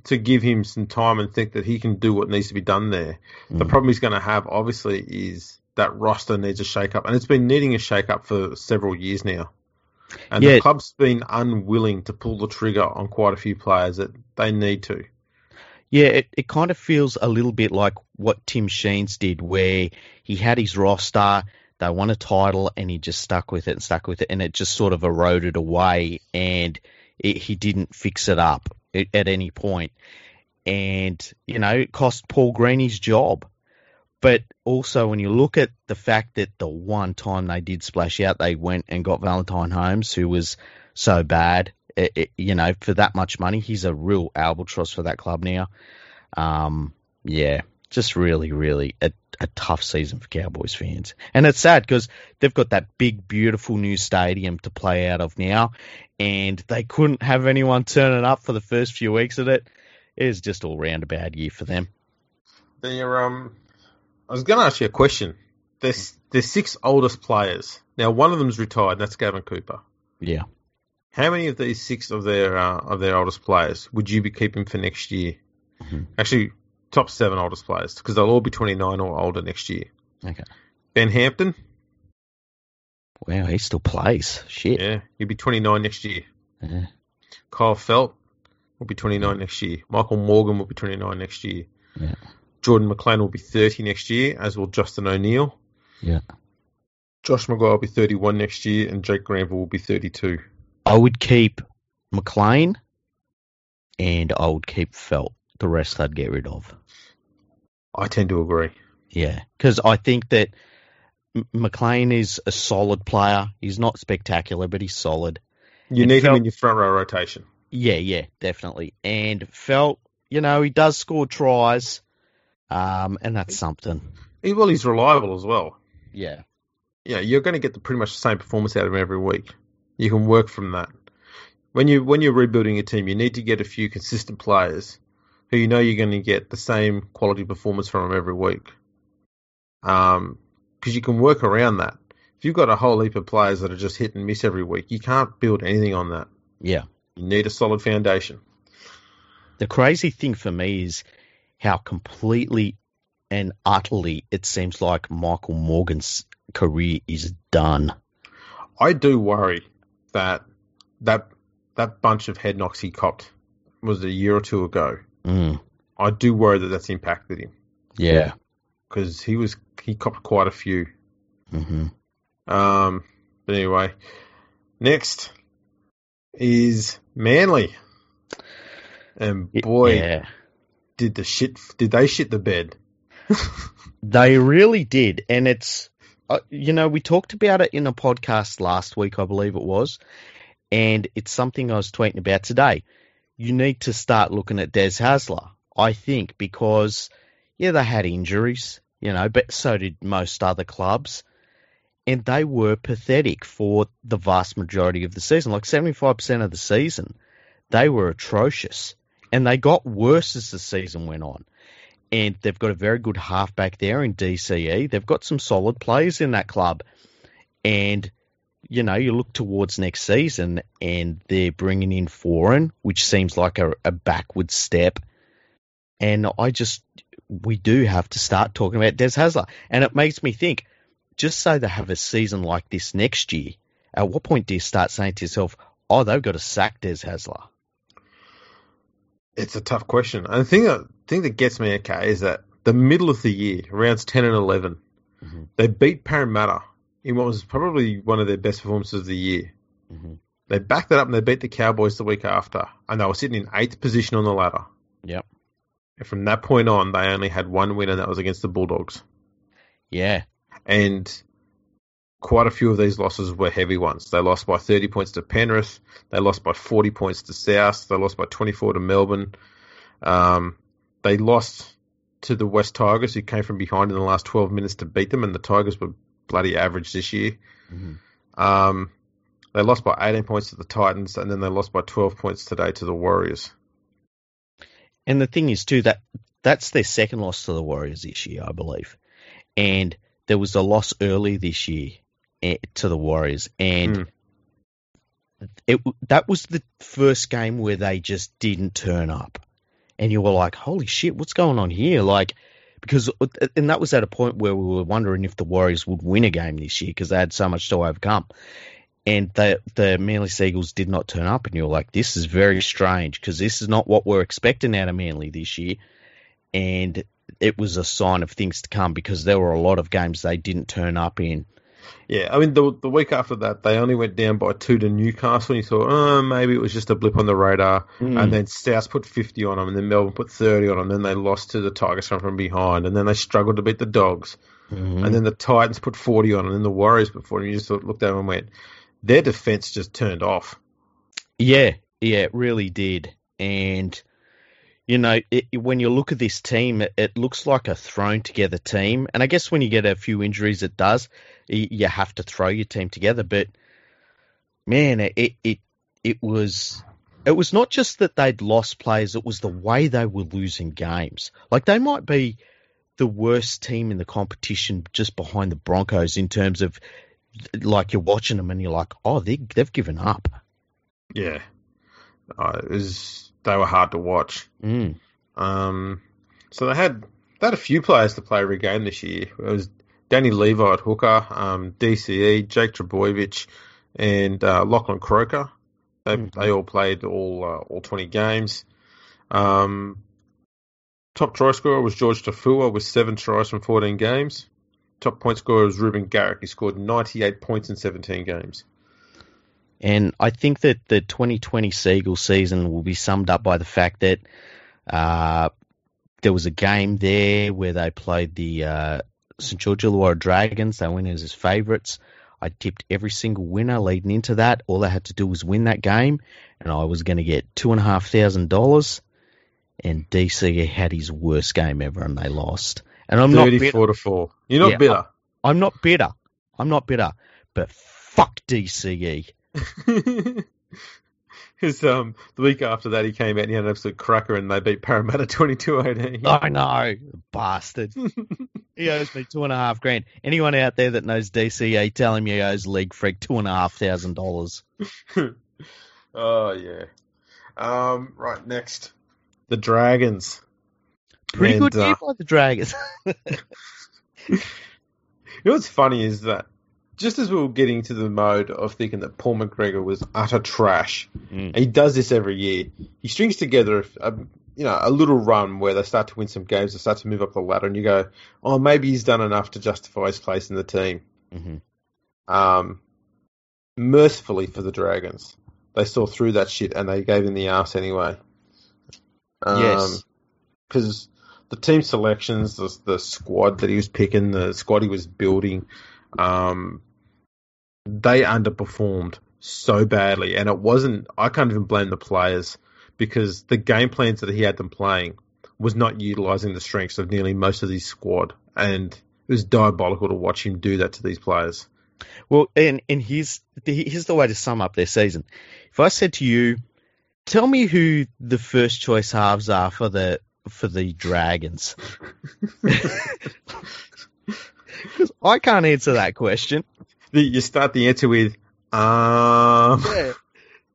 to give him some time and think that he can do what needs to be done there. The Mm. problem he's going to have, obviously, is that roster needs a shake up, and it's been needing a shake up for several years now. And Yeah. the club's been unwilling to pull the trigger on quite a few players that they need to. Yeah, it, it kind of feels a little bit like what Tim Sheens did, where he had his roster, they won a title, and he just stuck with it and stuck with it, and it just sort of eroded away, and it, he didn't fix it up at, any point. And, you know, it cost Paul Green his job. But also, when you look at the fact that the one time they did splash out, they went and got Valentine Holmes, who was so bad, it, it- you know, for that much money, he's a real albatross for that club now. Um, yeah, just really, really a, a tough season for Cowboys fans. And it's sad because they've got that big, beautiful new stadium to play out of now, and they couldn't have anyone turning up for the first few weeks of it. It was just all round a bad year for them. They're, um, I was going to ask you a question. There's there's six oldest players now. One of them's retired. And that's Gavin Cooper. Yeah. How many of these six of their uh, of their oldest players would you be keeping for next year? Mhm. Actually, top seven oldest players because they'll all be 29 or older next year. Okay. Ben Hampton, Wow, he still plays. Shit. yeah, he'll be 29 next year. Yeah. Kyle Feldt will be 29 next year. Michael Morgan will be 29 next year. Yeah. Jordan McLean will be 30 next year, as will Justin O'Neill. Yeah. Josh McGuire will be 31 next year, and Jake Granville will be 32. I would keep McLean and I would keep Feldt. The rest I'd get rid of. I tend to agree. Yeah, because I think that M- McLean is a solid player. He's not spectacular, but he's solid. You And need him in your front row rotation. Yeah, yeah, definitely. And Feldt, you know, he does score tries, um, and that's something. He, well, he's reliable as well. Yeah, yeah, you're going to get the pretty much the same performance out of him every week. You can work from that. When you when you're rebuilding a team, you need to get a few consistent players who you know you're going to get the same quality performance from every week. Um, because you can work around that. If you've got a whole heap of players that are just hit and miss every week, you can't build anything on that. yeah, You need a solid foundation. The crazy thing for me is how completely and utterly it seems like Michael Morgan's career is done. I do worry that that that bunch of head knocks he copped was a year or two ago. Mm, I do worry that that's impacted him yeah. because he was he copped quite a few. hmm Um, but anyway, next is Manly, and boy, yeah. did the shit did they shit the bed? They really did, and it's uh, you know we talked about it in a podcast last week, I believe it was, and it's something I was tweeting about today. You need to start looking at Des Hasler, I think, because yeah, they had injuries, you know, but so did most other clubs, and they were pathetic for the vast majority of the season, like seventy five percent of the season. They were atrocious, and they got worse as the season went on and they've got a very good halfback there in DCE. They've got some solid players in that club, and you know you look towards next season, and they're bringing in Foran, which seems like a, a backward step. And I just we do have to start talking about Des Hasler, and it makes me think. Just say they have a season like this next year. At what point do you start saying to yourself, "Oh, they've got to sack Des Hasler"? It's a tough question. And the thing that thing that gets me okay is that the middle of the year, rounds ten and 11 Mhm. they beat Parramatta in what was probably one of their best performances of the year. Mhm. They backed that up and they beat the Cowboys the week after, and they were sitting in eighth position on the ladder. Yep. And from that point on, they only had one win, and that was against the Bulldogs. Yeah. And quite a few of these losses were heavy ones. They lost by 30 points to Penrith. They lost by 40 points to South. They lost by 24 to Melbourne. Um, they lost to the West Tigers, who came from behind in the last 12 minutes to beat them, and the Tigers were bloody average this year. Mhm. Um, they lost by 18 points to the Titans, and then they lost by 12 points today to the Warriors. And the thing is, too, that that's their second loss to the Warriors this year, I believe. And there was a loss early this year eh, to the Warriors, and Mm. it that was the first game where they just didn't turn up, and you were like, "Holy shit, what's going on here?" Like, because uh, and that was at a point where we were wondering if the Warriors would win a game this year because they had so much to overcome. And the the Manly Seagulls did not turn up, and you're like, "This is very strange because this is not what we're expecting out of Manly this year." And it was a sign of things to come because there were a lot of games they didn't turn up in. Yeah, I mean, the the week after that, they only went down by two to Newcastle, and you thought, oh, maybe it was just a blip on the radar. Mm. And then South put 50 on them, and then Melbourne put 30 on them. And then they lost to the Tigers from, from behind, and then they struggled to beat the Dogs. Mhm. And then the Titans put 40 on, them, and then the Warriors put 40. And you just sort of looked at them and went, their defense just turned off. Yeah, yeah, it really did. And you know, it, when you look at this team, it, it looks like a thrown together team. And I guess when you get a few injuries, it does. You have to throw your team together. But man, it it it was it was not just that they'd lost players; it was the way they were losing games. Like they might be the worst team in the competition, just behind the Broncos in terms of like you're watching them and you're like, oh, they they've given up. Yeah. Uh, it was, they were hard to watch. Mm. Um, so they had they had a few players to play every game this year. It was Danny Levi at hooker, um, DCE, Jake Trbojevic, and uh, Lachlan Croker. They Mhm. they all played all uh, all twenty games. Um, top try scorer was George Taufua with seven tries from fourteen games. Top point scorer was Reuben Garrick. He scored ninety eight points in seventeen games. And I think that the 2020 Seagull season will be summed up by the fact that uh, there was a game there where they played the uh, St George Illawarra Dragons. They went as his favourites. I tipped every single winner leading into that. All they had to do was win that game, and I was going to get two and a half thousand dollars. And DC had his worst game ever, and they lost. And I'm not Thirty bitter. four to four. You're not Yeah, bitter. I'm not bitter. I'm not bitter. But fuck. DCE. Because um, the week after that, he came out and he had an absolute cracker, and they beat Parramatta 22-18. I know, bastard. he owes me two and a half grand. Anyone out there that knows DCE, tell him he owes League Freak two and a half thousand dollars. oh yeah. Um, right next, the Dragons. Pretty And, good year uh, by the Dragons. You know what's funny is that just as we were getting to the mode of thinking that Paul McGregor was utter trash, Mm. he does this every year, he strings together a, you know a little run where they start to win some games, they start to move up the ladder, and you go, oh, maybe he's done enough to justify his place in the team. Mhm. Um, mercifully for the Dragons, they saw through that shit and they gave him the arse anyway. Um, Yes. because the team selections, the, the squad that he was picking, the squad he was building, um, they underperformed so badly, and it wasn't. I can't even blame the players because the game plans that he had them playing was not utilizing the strengths of nearly most of his squad, and it was diabolical to watch him do that to these players. Well, and and here's here's the way to sum up their season. If I said to you, tell me who the first choice halves are for the for the Dragons, because I can't answer that question. You start the answer with, um, Yeah,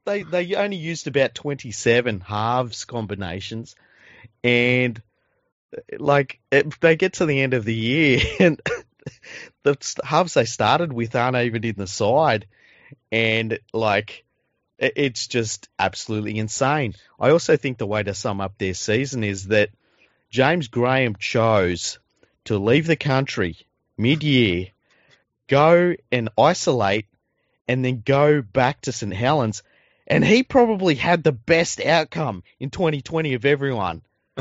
they they only used about twenty seven halves combinations, and like it, they get to the end of the year and the halves they started with aren't even in the side, and like it- it's just absolutely insane. I also think the way to sum up their season is that James Graham chose to leave the country mid year, go and isolate, and then go back to St Helens. And he probably had the best outcome in 2020 of everyone.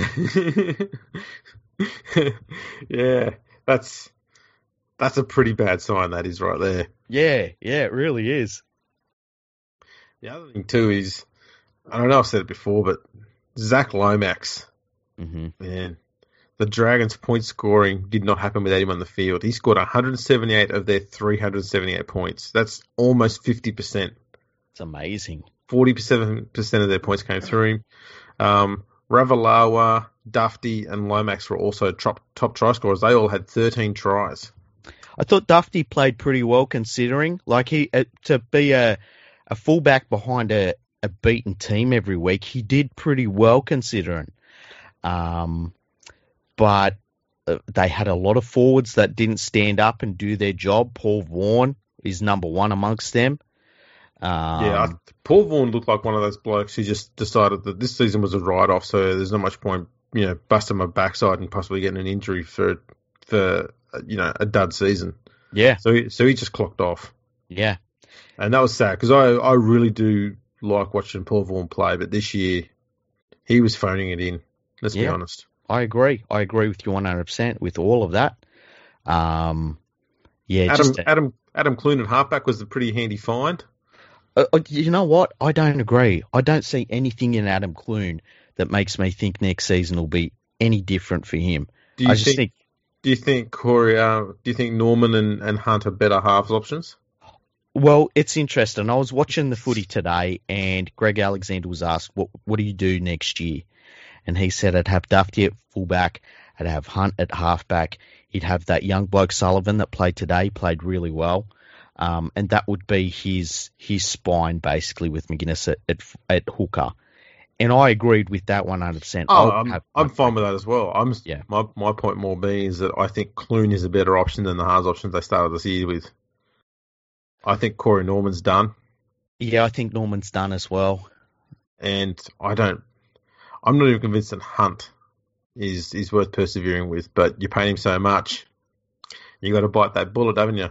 yeah, that's that's a pretty bad sign. That is right there. Yeah, yeah, it really is. The other thing too is, I don't know. I've said it before, but Zac Lomax, hmm man, the Dragons' point scoring did not happen without him on the field. He scored 178 of their 378 points. That's almost 50 percent. It's amazing. 47 percent of their points came through him. Um, Ravalawa, Dufty, and Lomax were also top top try scorers. They all had 13 tries. I thought Dufty played pretty well considering, like he uh, to be a a fullback behind a, a beaten team every week. He did pretty well considering. Um, but uh, they had a lot of forwards that didn't stand up and do their job. Paul Vaughan is number one amongst them. Um, yeah, I, Paul Vaughan looked like one of those blokes who just decided that this season was a write off, so there's not much point, you know, busting my backside and possibly getting an injury for for you know a dud season. yeah, So he, so he just clocked off, yeah. and that was sad because I I really do like watching Paul Vaughan play, but this year he was phoning it in. Let's be honest. I agree. I agree with you 100% with all of that. Um, yeah, Adam just Adam Adam Clune at halfback was a pretty handy find. Uh, uh, you know what? I don't agree. I don't see anything in Adam Clune that makes me think next season will be any different for him. Do you I just think, think, Do you think Corey? Uh, do you think Norman and, and Hunt are better halves options? well, it's interesting. I was watching the footy today, and Greg Alexander was asked, "What what do you do next year?" And he said, "I'd have Dufty at fullback. I'd have Hunt at halfback. He'd have that young bloke Sullivan that played today, played really well." Um, and that would be his his spine basically with McInnes at, at, at hooker. And I agreed with that 100%. Oh, I'll I'm, have- I'm fine with that as well. I'm Yeah. My my point more being is that I think Clune is a better option than the halves options they started this year with. I think Corey Norman's done, Yeah, I think Norman's done as well. and I don't. I'm not even convinced that Hunt is is worth persevering with. But you're paying him so much, you got to bite that bullet, haven't you?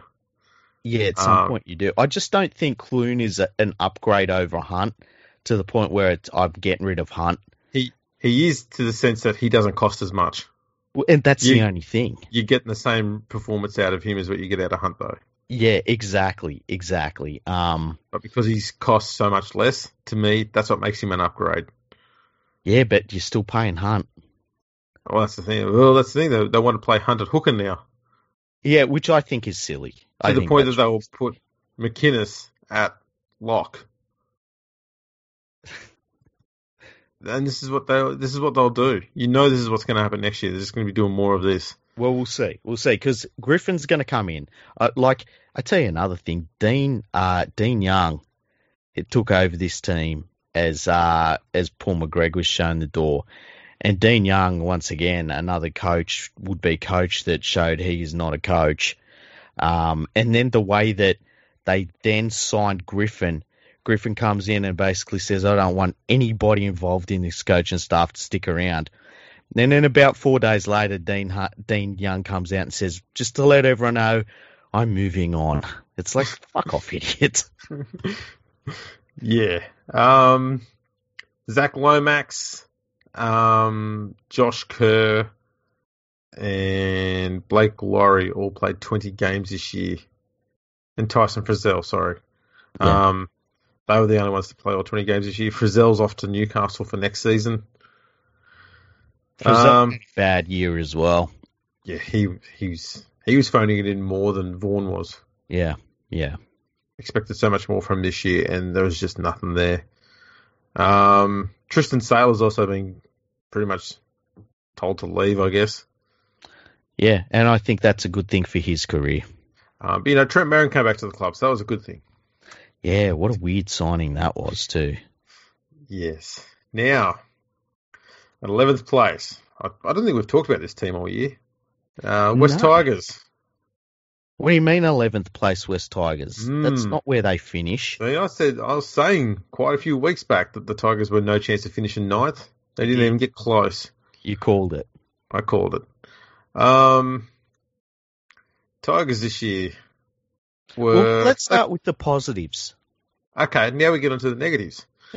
Yeah, at some Um, point you do. I just don't think Clune is a, an upgrade over Hunt to the point where it's, I'm getting rid of Hunt. He he is to the sense that he doesn't cost as much. Well, And that's the only thing. You're getting the same performance out of him as what you get out of Hunt, though. Yeah, exactly, exactly. Um, But because he's cost so much less, to me, that's what makes him an upgrade. Yeah, but you're still paying Hunt. Well, that's the thing. Well, that's the thing. They, they want to play Hunt at hooker now. Yeah, which I think is silly. To I the point that they will put McInnes at lock. And this is what they this is what they'll do. You know this is what's going to happen next year. They're just going to be doing more of this. Well, we'll see. We'll see because Griffin's going to come in. Uh, like I tell you another thing, Dean uh, Dean Young, it took over this team as uh, as Paul McGregor was shown the door. And Dean Young, once again, another coach, would be coach that showed he is not a coach. Um, and then the way that they then signed Griffin, Griffin comes in and basically says, I don't want anybody involved in this coaching staff to stick around. And then about four days later, Dean, Dean Young comes out and says, just to let everyone know, I'm moving on. It's like, fuck off, idiot. yeah. Um, Zac Lomax, um, Josh Kerr, and Blake Lawrie all played 20 games this year. And Tyson Frizell, sorry. Yeah. Um, they were the only ones to play all 20 games this year. Frizell's off to Newcastle for next season. Um, bad year as well. Yeah, he he's he was phoning it in more than Vaughan was. Yeah, yeah. Expected so much more from this year, and there was just nothing there. Um, Tristan has also been pretty much told to leave, I guess. Yeah, and I think that's a good thing for his career. Um, but, you know, Trent Merrin came back to the club, so that was a good thing. Yeah, what a weird signing that was, too. Yes. Now, at 11th place, I, I don't think we've talked about this team all year. Uh, West no. Tigers. What do you mean, eleventh place West Tigers? Mm. That's not where they finish. I said I was saying quite a few weeks back that the Tigers were no chance of finishing ninth. They didn't yeah. even get close. You called it. I called it. Um, Tigers this year were. Well, let's start with the positives. Okay, now we get onto the negatives.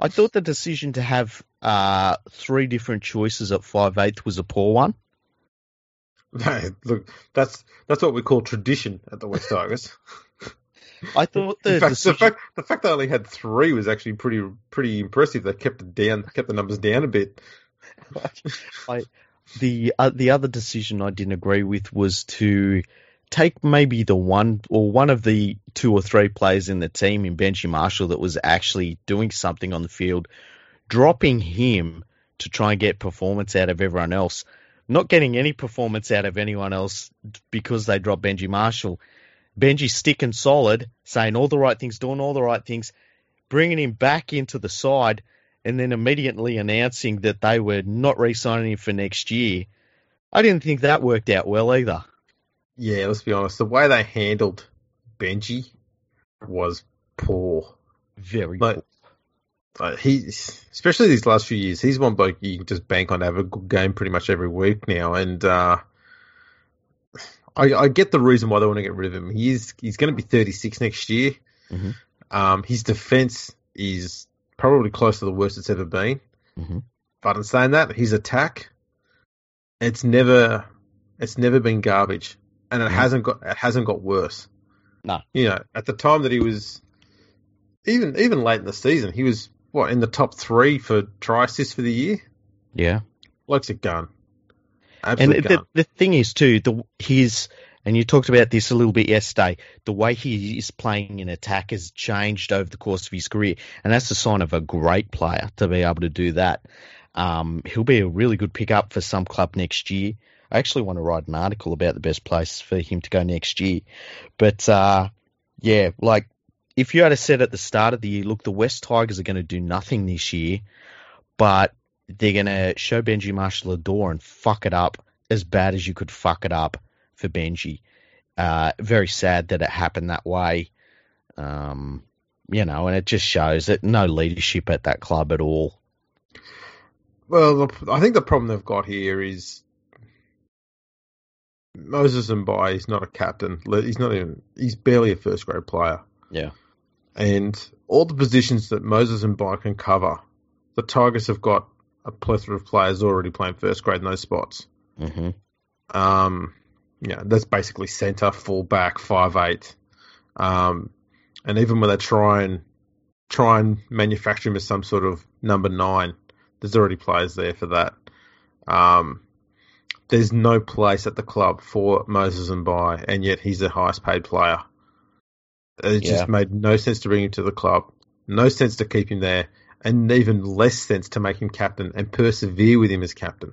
I thought the decision to have uh, three different choices at five eighth was a poor one. Look, that's that's what we call tradition at the West Tigers. I thought the, fact, decision... the fact the fact they only had three was actually pretty pretty impressive. They kept it down, kept the numbers down a bit. I, the uh, the other decision I didn't agree with was to take maybe the one or one of the two or three players in the team in Benji Marshall that was actually doing something on the field, dropping him to try and get performance out of everyone else not getting any performance out of anyone else because they dropped Benji Marshall. Benji sticking solid, saying all the right things, doing all the right things, bringing him back into the side, and then immediately announcing that they were not re-signing him for next year. I didn't think that worked out well either. Yeah, let's be honest. The way they handled Benji was poor. Very like, poor. Uh, he, especially these last few years, he's one bloke you can just bank on to have a good game pretty much every week now. And uh, I, I, get the reason why they want to get rid of him. He's he's going to be 36 next year. Mm-hmm. Um, his defense is probably close to the worst it's ever been. Mm-hmm. But in saying that, his attack, it's never it's never been garbage, and it mm-hmm. hasn't got it hasn't got worse. No, you know, at the time that he was even even late in the season, he was what in the top three for try assists for the year. Yeah, looks a gun. Absolute and the, gun. the thing is too, the his and you talked about this a little bit yesterday. The way he is playing in attack has changed over the course of his career, and that's a sign of a great player to be able to do that. Um, he'll be a really good pickup for some club next year. I actually want to write an article about the best place for him to go next year. But uh, yeah, like if you had said at the start of the year, look, the West Tigers are going to do nothing this year, but they're going to show Benji Marshall a door and fuck it up as bad as you could fuck it up for Benji. Uh, very sad that it happened that way. Um, you know, and it just shows that no leadership at that club at all. Well, I think the problem they've got here is Moses Mbye is not a captain. He's not even. He's barely a first grade player. Yeah and all the positions that Moses Mbye can cover, the Tigers have got a plethora of players already playing first grade in those spots. Mm-hmm. Um, yeah, that's basically centre, fullback, five eight, um, and even when they try and try and manufacture him as some sort of number nine, there's already players there for that. Um, there's no place at the club for Moses Mbye, and yet he's the highest paid player. It yeah. just made no sense to bring him to the club, no sense to keep him there, and even less sense to make him captain and persevere with him as captain.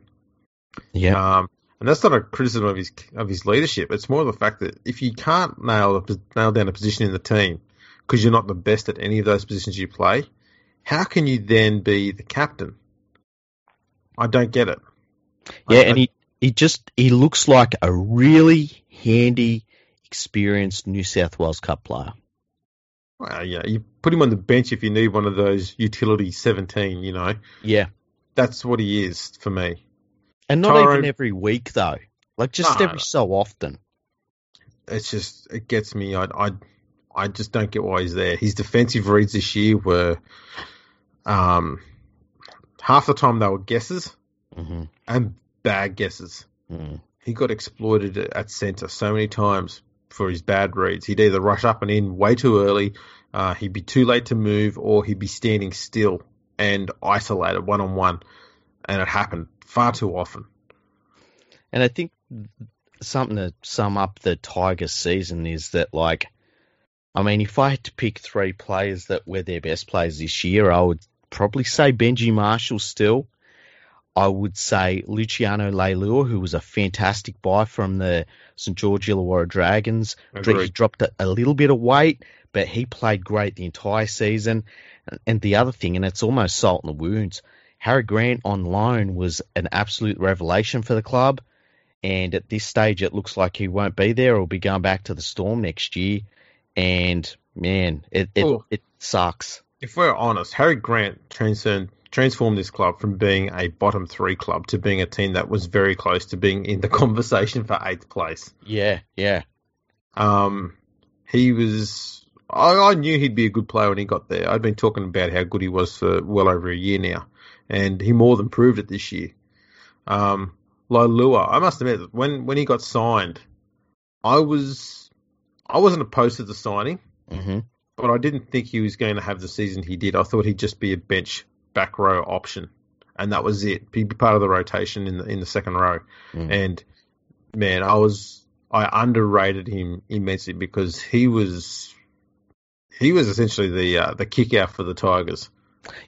Yeah. Um, and that's not a criticism of his of his leadership. It's more the fact that if you can't nail a, nail down a position in the team, because you're not the best at any of those positions you play, how can you then be the captain? I don't get it. Yeah, I- and I- he, he just he looks like a really handy, experienced New South Wales Cup player. Well, yeah, you put him on the bench if you need one of those utility 17, you know. Yeah, That's what he is for me. and not Tyrone- even every week though. Like just No, every so often. It's just, it gets me. I, I, I just don't get why he's there. His defensive reads this year were, um, half the time they were guesses hmm and bad guesses. Mm. He got exploited at centre so many times for his bad reads. He'd either rush up and in way too early, uh, he'd be too late to move, or he'd be standing still and isolated one on one. And it happened far too often. And I think something to sum up the Tigers season is that like I mean, if I had to pick three players that were their best players this year, I would probably say Benji Marshall still. I would say Luciano Leilua, who was a fantastic buy from the St George Illawarra Dragons. He dropped a, a little bit of weight, but he played great the entire season. And the other thing, and it's almost salt in the wounds, Harry Grant on loan was an absolute revelation for the club. And at this stage, it looks like he won't be there or be going back to the Storm next year. And man, it it, it sucks. If we're honest, Harry Grant transcend, transformed this club from being a bottom three club to being a team that was very close to being in the conversation for eighth place. Yeah, yeah, Um, he was. I, I knew he'd be a good player when he got there. I'd been talking about how good he was for well over a year now, and he more than proved it this year. Um, Leilua, I must admit, when when he got signed, I was I wasn't opposed to the signing, hmm but I didn't think he was going to have the season he did. I thought he'd just be a bench back row option, and that was it. He'd be part of the rotation in the in the second row. Mm. And man, I was I underrated him immensely because he was he was essentially the uh, the kick out for the Tigers.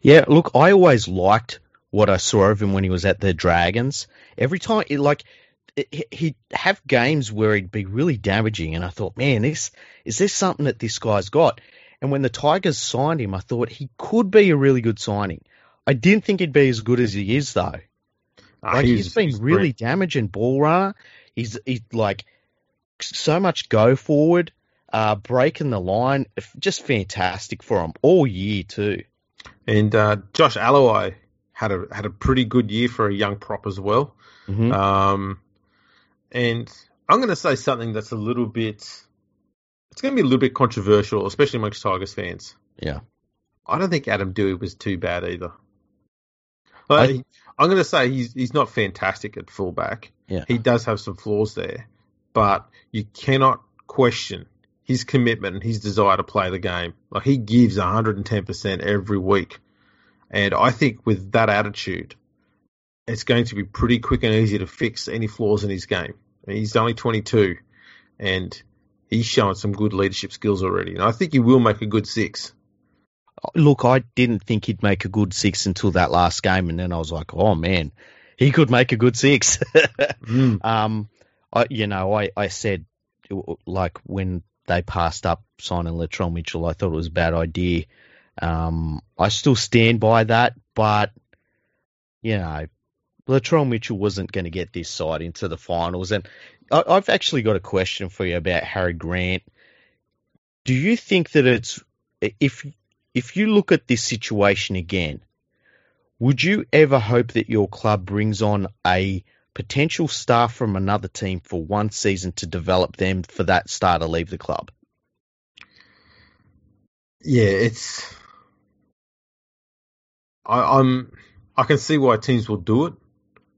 Yeah, look, I always liked what I saw of him when he was at the Dragons. Every time, it, like, he- he'd have games where he'd be really damaging, and I thought, man, this is this something that this guy's got? And when the Tigers signed him, I thought he could be a really good signing. I didn't think he'd be as good as he is, though. Uh, Like he's been he's really brilliant. damaging ball runner. He's he's like so much go forward, uh, breaking the line. Just fantastic for him all year too. And uh, Josh Aloiai had a had a pretty good year for a young prop as well. Mhm. Um, and I'm going to say something that's a little bit. It's going to be a little bit controversial, especially amongst Tigers fans. Yeah. I don't think Adam Doueihi was too bad either. Like, I- I'm going to say he's he's not fantastic at fullback. Yeah. He does have some flaws there, but you cannot question his commitment and his desire to play the game. Like he gives 110% every week. And I think with that attitude, it's going to be pretty quick and easy to fix any flaws in his game. And he's only 22 and he's showing some good leadership skills already. And I think he will make a good six. Look, I didn't think he'd make a good six until that last game, and then I was like, oh man, he could make a good six. um, I, you know, I, I said like when they passed up signing Latrell Mitchell, I thought it was a bad idea. Um, I still stand by that, but you know, Latrell Mitchell wasn't going to get this side into the finals, and I, I've actually got a question for you about Harry Grant. Do you think that it's if if you look at this situation again, would you ever hope that your club brings on a potential star from another team for one season to develop them for that star to leave the club? Yeah, it's. I, I'm. I can see why teams will do it,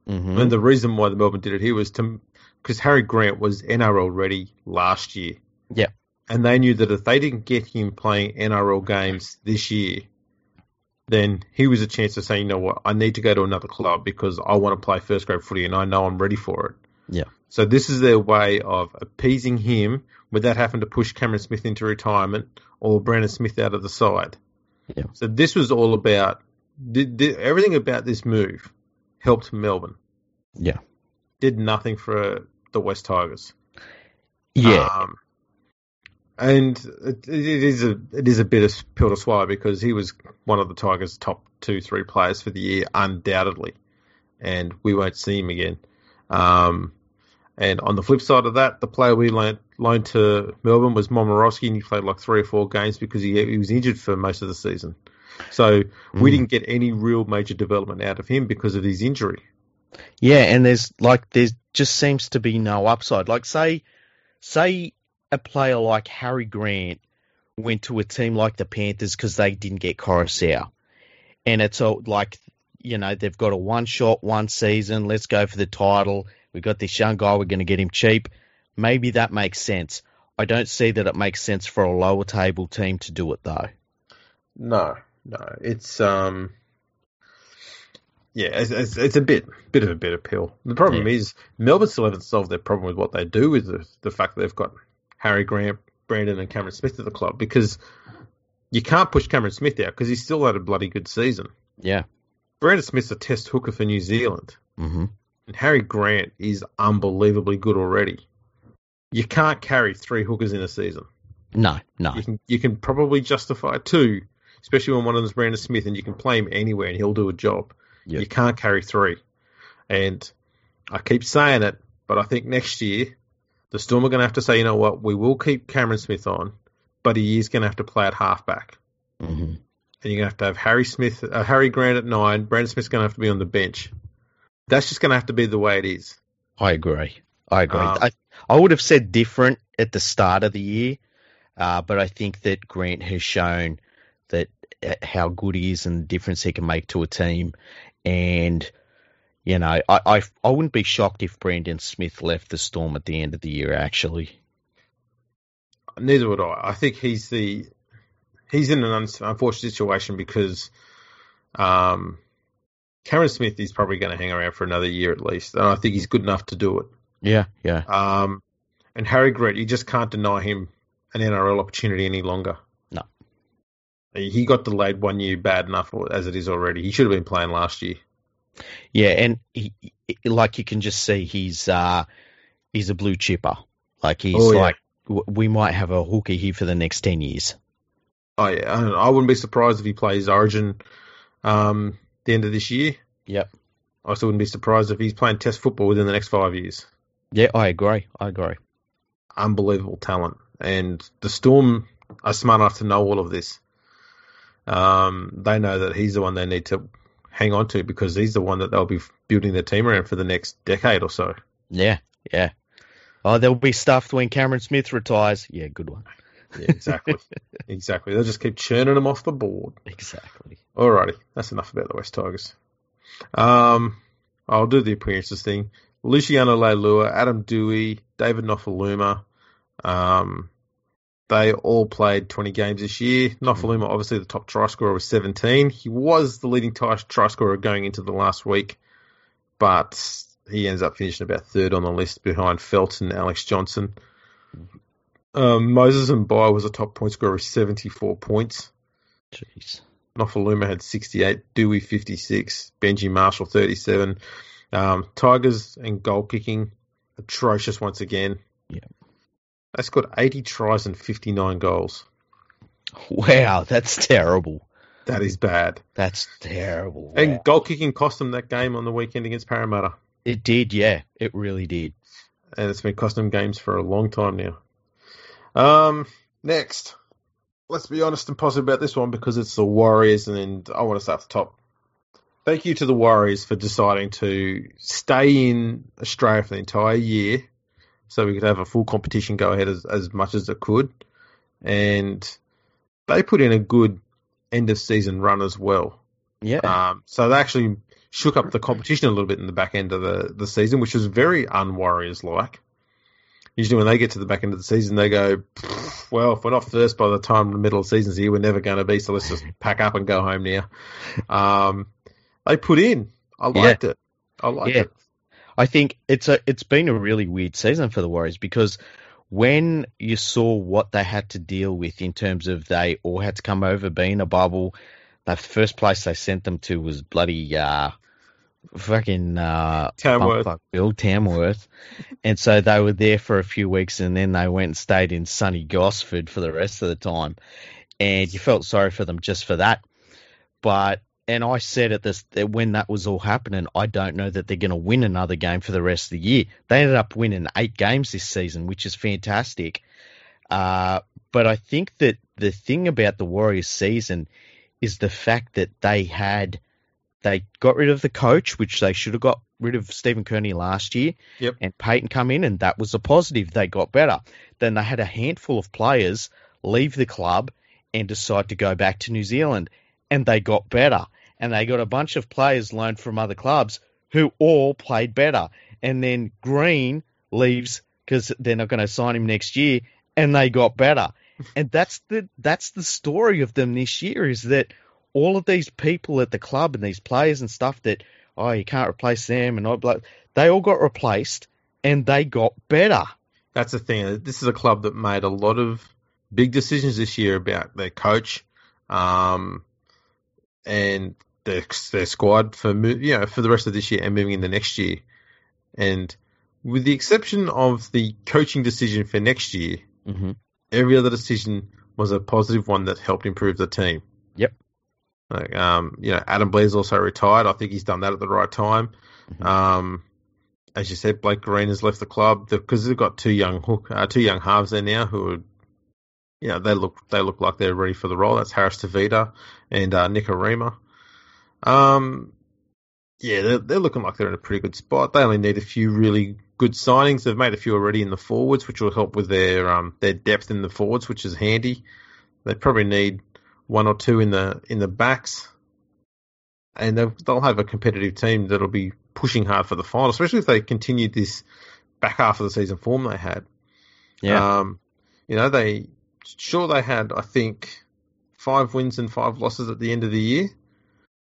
Mm-hmm. and the reason why the Melbourne did it here was to because Harry Grant was NRL ready last year. Yeah. and they knew that if they didn't get him playing NRL games this year, then he was a chance to say, you know what, I need to go to another club because I want to play first grade footy and I know I'm ready for it. Yeah. So this is their way of appeasing him without having to push Cameron Smith into retirement or Brandon Smith out of the side. Yeah. So this was all about did, did, everything about this move helped Melbourne. Yeah. Did nothing for the West Tigers. Yeah. Um, and it, it is a it is a bit of pill to swallow because he was one of the Tigers' top two three players for the year, undoubtedly, and we won't see him again. Um, and on the flip side of that, the player we loaned, loaned to Melbourne was Momirovski, and he played like three or four games because he he was injured for most of the season. So mm. we didn't get any real major development out of him because of his injury. Yeah, and there's like there just seems to be no upside. Like say say a player like Harry Grant went to a team like the Panthers because they didn't get Koroisau. And it's all like, you know, they've got a one shot, one season. Let's go for the title. We've got this young guy. We're going to get him cheap. Maybe that makes sense. I don't see that it makes sense for a lower table team to do it though. No, no, it's um, yeah, it's, it's, it's, a bit bit of a bitter pill. The problem yeah. is Melbourne still haven't solved their problem with what they do with the, the fact that they've got Harry Grant, Brandon, and Cameron Smith at the club because you can't push Cameron Smith out because he's still had a bloody good season. Yeah, Brandon Smith's a test hooker for New Zealand, mm-hmm. and Harry Grant is unbelievably good already. You can't carry three hookers in a season. No, no. You can you can probably justify two, especially when one of them is Brandon Smith, and you can play him anywhere and he'll do a job. Yep. You can't carry three. And I keep saying it, but I think next year the Storm are going to have to say, you know what, we will keep Cameron Smith on, but he is going to have to play at halfback. Mm-hmm. And you're going to have to have Harry Smith, uh, Harry Grant at nine. Brandon Smith's going to have to be on the bench. That's just going to have to be the way it is. I agree. I agree. Um, I, I would have said different at the start of the year, uh, but I think that Grant has shown that uh, how good he is and the difference he can make to a team. And you know, I, I I wouldn't be shocked if Brandon Smith left the Storm at the end of the year. Actually, neither would I. I think he's the he's in an unfortunate situation because um, Cameron Smith is probably going to hang around for another year at least, and I think he's good enough to do it. Yeah, yeah. Um, and Harry Grant, you just can't deny him an NRL opportunity any longer. He got delayed one year bad enough as it is already. He should have been playing last year. Yeah, and he, like you can just see, he's uh, he's a blue chipper. Like he's oh, yeah. like we might have a hooker here for the next ten years. Oh yeah, I wouldn't be surprised if he plays Origin um, the end of this year. Yep. I also wouldn't be surprised if he's playing Test football within the next five years. Yeah, I agree. I agree. Unbelievable talent, and the Storm are smart enough to know all of this um, they know that he's the one they need to hang on to because he's the one that they'll be building their team around for the next decade or so. Yeah, yeah. Oh, they'll be stuffed when Cameron Smith retires. Yeah, good one. Yeah, exactly. exactly. They'll just keep churning them off the board. Exactly. Alrighty. That's enough about the West Tigers. Um, I'll do the appearances thing. Luciano Leilua, Adam Doueihi, David Nofoaluma, um, they all played 20 games this year. Nofoaluma, obviously, the top try scorer was 17. He was the leading try, scorer going into the last week, but he ends up finishing about third on the list behind Felton Alex Johnson. Um, Moses Mbye was a top point scorer with 74 points. Jeez. Nofoaluma had 68, Doueihi 56, Benji Marshall 37. Um, Tigers and goal kicking atrocious once again. Yeah. They scored 80 tries and 59 goals. Wow, that's terrible. That is bad. That's terrible. Wow. And goal kicking cost them that game on the weekend against Parramatta. It did, yeah. It really did. And it's been costing them games for a long time now. Um, next, let's be honest and positive about this one because it's the Warriors, and I want to start at the top. Thank you to the Warriors for deciding to stay in Australia for the entire year so we could have a full competition go ahead as, as much as it could. And they put in a good end of season run as well. Yeah. Um, so they actually shook up the competition a little bit in the back end of the, the season, which was very un-Warriors like. Usually when they get to the back end of the season, they go, well, if we're not first by the time the middle of the season's here, we're never going to be, so let's just pack up and go home now. Um, they put in. I liked yeah. it. I liked yeah. it. I think it's a it's been a really weird season for the Warriors because when you saw what they had to deal with in terms of they all had to come over being a bubble, the first place they sent them to was bloody uh, fucking uh, Tamworth. Bill Tamworth, and so they were there for a few weeks, and then they went and stayed in sunny Gosford for the rest of the time, and you felt sorry for them just for that. But and I said at this that when that was all happening, I don't know that they're going to win another game for the rest of the year. They ended up winning eight games this season, which is fantastic. Uh, but I think that the thing about the Warriors season is the fact that they had they got rid of the coach, which they should have got rid of Stephen Kearney last year, Yep. and Payten come in, and that was a positive. They got better. Then they had a handful of players leave the club and decide to go back to New Zealand, and they got better. And they got a bunch of players loaned from other clubs who all played better. And then Green leaves because they're not going to sign him next year, and they got better. And that's the that's the story of them this year is that all of these people at the club and these players and stuff that oh you can't replace them and all blah, they all got replaced and they got better. That's the thing. This is a club that made a lot of big decisions this year about their coach, um, and their their squad for you know for the rest of this year and moving into next year. And with the exception of the coaching decision for next year, Mm-hmm. every other decision was a positive one that helped improve the team. Yep. Like, um, you know, Adam Blair's also retired. I think he's done that at the right time. Mhm. Um, as you said, Blake Green has left the club because they've got two young hook, uh, two young halves there now who are, you know, they look they look like they're ready for the role. That's Harris Tavita and uh, Nikorima. Um, yeah, they're, they're looking like they're in a pretty good spot. They only need a few really good signings. They've made a few already in the forwards, which will help with their um, their depth in the forwards, which is handy. They probably need one or two in the in the backs, and they'll, they'll have a competitive team that'll be pushing hard for the final, especially if they continue this back half of the season form they had. Yeah. Um, you know, they sure they had I think five wins and five losses at the end of the year,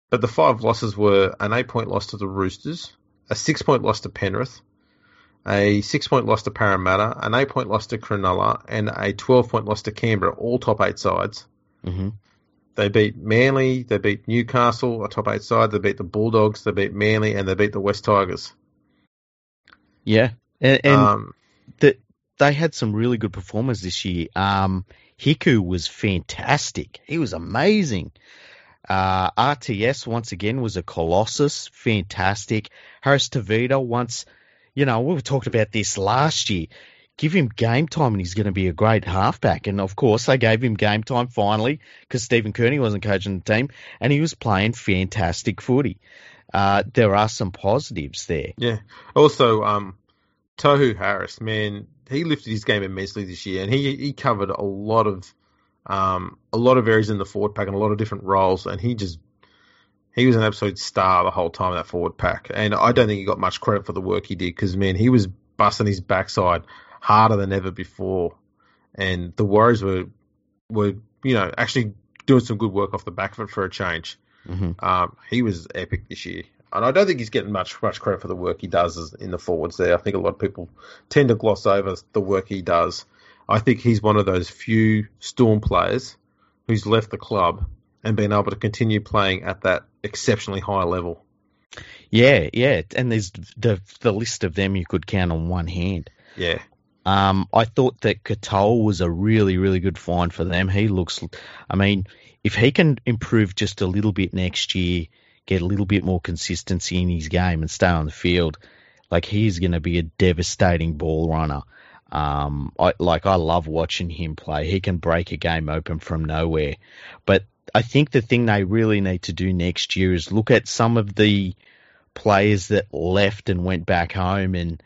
but the five losses were an eight point loss to the Roosters, a six point loss to Penrith, a six point loss to Parramatta, an eight point loss to Cronulla, and a twelve point loss to Canberra, all top eight sides. hmm They beat Manly, they beat Newcastle, a top eight side, they beat the Bulldogs, they beat Manly, and they beat the West Tigers. Yeah. And, and um, they had some really good performers this year. Um, Hiku was fantastic. He was amazing. Uh, RTS once again was a colossus, fantastic. Harris Tavita once, you know, we talking about this last year. Give him game time and he's going to be a great halfback. And of course, they gave him game time finally because Stephen Kearney wasn't coaching the team and he was playing fantastic footy. Uh, there are some positives there. Yeah. Also, um, Tohu Harris, man, he lifted his game immensely this year, and he he covered a lot of um a lot of areas in the forward pack and a lot of different roles, and he just he was an absolute star the whole time in that forward pack, and I don't think he got much credit for the work he did because man, he was busting his backside harder than ever before, and the Warriors were were you know actually doing some good work off the back of it for a change. hmm Um, he was epic this year, and I don't think he's getting much much credit for the work he does in the forwards. There, I think a lot of people tend to gloss over the work he does. I think he's one of those few Storm players who's left the club and been able to continue playing at that exceptionally high level. Yeah, yeah, and there's the the list of them you could count on one hand. Yeah, Um, I thought that Katoa was a really, really good find for them. He looks, I mean, if he can improve just a little bit next year, get a little bit more consistency in his game and stay on the field, like he's going to be a devastating ball runner. Um, I like I love watching him play. He can break a game open from nowhere. But I think the thing they really need to do next year is look at some of the players that left and went back home and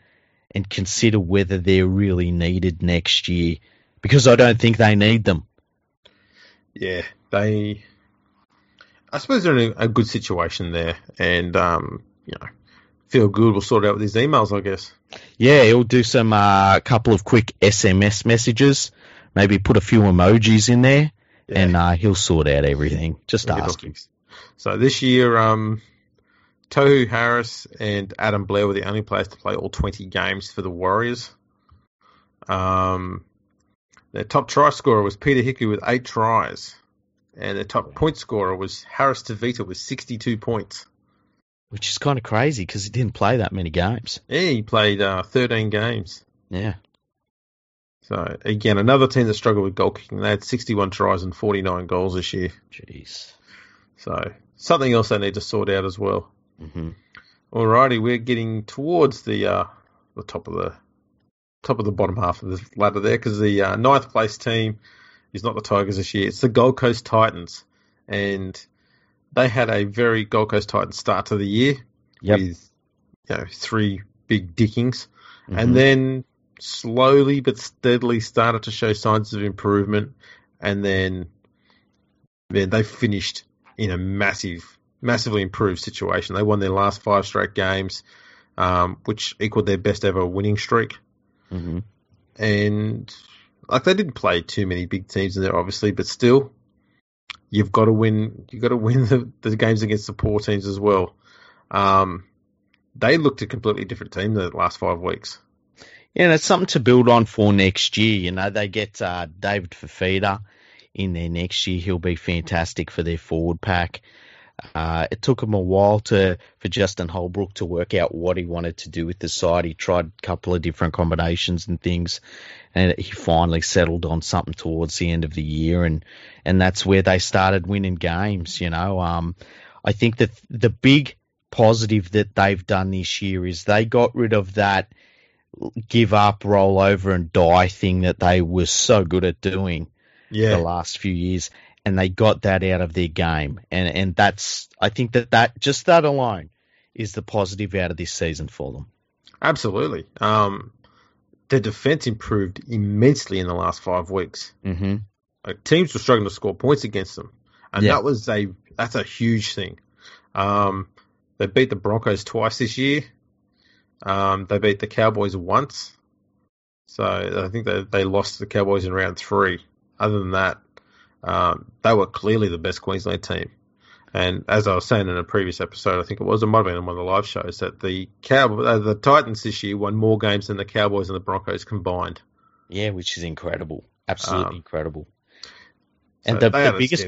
and consider whether they're really needed next year because I don't think they need them. yeah, they. I suppose they're in a, a good situation there, and um, you know, feel good. We'll sort it out with these emails, I guess. Yeah, he'll do some uh, couple of quick SMS messages, maybe put a few emojis in there, Yeah. and uh, he'll sort out everything. Just We'll ask him. So this year, um, Tohu Harris and Adam Blair were the only players to play all 20 games for the Warriors. Um, their top try scorer was Peta Hiku with eight tries, and the top point scorer was Harris Tavita with 62 points. which is kind of crazy because he didn't play that many games. Yeah, he played uh, 13 games. Yeah. So again, another team that struggled with goal kicking. They had 61 tries and 49 goals this year. Jeez. So something else they need to sort out as well. hmm Alrighty, we're getting towards the uh, the top of the top of the bottom half of the ladder there because the uh, ninth place team is not the Tigers this year. It's the Gold Coast Titans, and they had a very Gold Coast Titans start to the year Yep. with you know three big dickings, Mhm. and then slowly but steadily started to show signs of improvement, and then then they finished in a massive, massively improved situation. They won their last five straight games, um, which equaled their best ever winning streak, Mhm. and like they didn't play too many big teams in there, obviously, but still. You've got to win. You've got to win the, the games against the poor teams as well. Um, they looked a completely different team the last five weeks. Yeah, and it's something to build on for next year. You know, they get uh, David Fifita in there next year. He'll be fantastic for their forward pack. Uh, it took him a while to for Justin Holbrook to work out what he wanted to do with the side. He tried a couple of different combinations and things, and he finally settled on something towards the end of the year, and and that's where they started winning games. You know, um, I think that the big positive that they've done this year is they got rid of that give up, roll over, and die thing that they were so good at doing Yeah, the last few years, and they got that out of their game, and and that's I think that that just that alone is the positive out of this season for them. absolutely. Um, their defense improved immensely in the last five weeks. Mm-hmm. Like, teams were struggling to score points against them, and Yeah. that was a that's a huge thing. Um, they beat the Broncos twice this year. Um, they beat the Cowboys once. So I think they they lost to the Cowboys in round three. Other than that, um, they were clearly the best Queensland team. And as I was saying in a previous episode, I think it was, it might have been on one of the live shows, that the Cow- uh, the Titans this year won more games than the Cowboys and the Broncos combined. Yeah, which is incredible, absolutely Um, incredible. So And the- the biggest-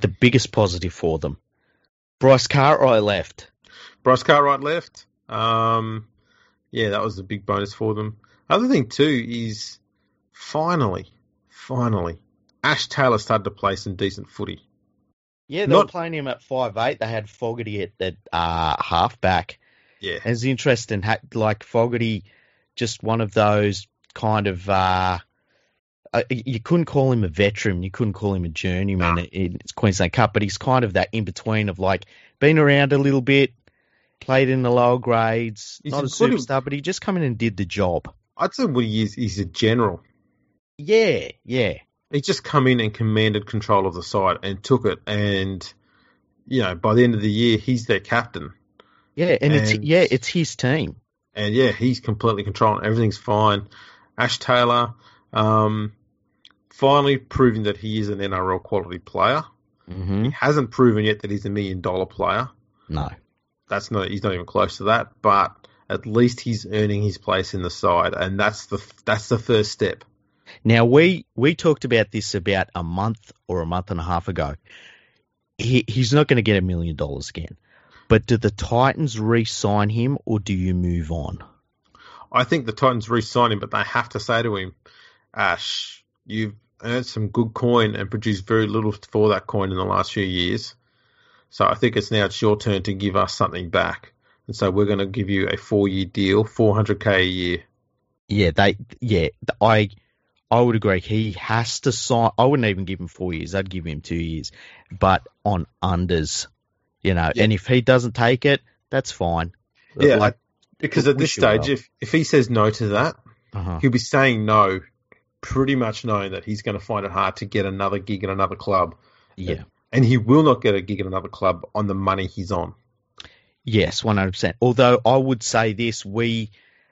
The biggest positive for them, Bryce Cartwright left. Bryce Cartwright left. Um, yeah, that was a big bonus for them. Other thing too is finally, finally, Ash Taylor started to play some decent footy. Yeah, they Not- were playing him at five eight. They had Fogarty at that uh, halfback. Yeah, And It's interesting, like Fogarty, just one of those kind of. Uh, uh, you couldn't call him a veteran, you couldn't call him a journeyman Nah. in it's Queensland Cup, but he's kind of that in between of like been around a little bit, played in the lower grades, He's not a superstar, but he just come in and did the job. I'd say what he is, he's a general. Yeah, yeah, He just come in and commanded control of the side and took it, and you know by the end of the year he's their captain, yeah, and, it's yeah, it's his team. and yeah he's completely controlling everything's fine. Ash Taylor, um, finally proving that he is an NRL quality player. hmm He hasn't proven yet that he's a million dollar player. No, that's not he's not even close to that, but at least he's earning his place in the side, and that's the that's the first step. Now we we talked about this about a month or a month and a half ago. He he's not going to get a million dollars again. But do the Titans re-sign him or do you move on? I think the Titans re-sign him, but they have to say to him, Ash, you've earned some good coin and produced very little for that coin in the last few years. So I think it's now it's your turn to give us something back. And so we're going to give you a four-year deal, 400k a year. Yeah, they yeah, I I would agree. He has to sign. I wouldn't even give him four years. I'd give him two years, but on unders, you know. Yeah. And if he doesn't take it, that's fine. Yeah, like Because at this you well. stage, if if he says no to that, uh-huh. he'll be saying no, pretty much knowing that he's going to find it hard to get another gig at another club. yeah, and he will not get a gig at another club on the money he's on. Yes, one hundred percent. Although I would say this, we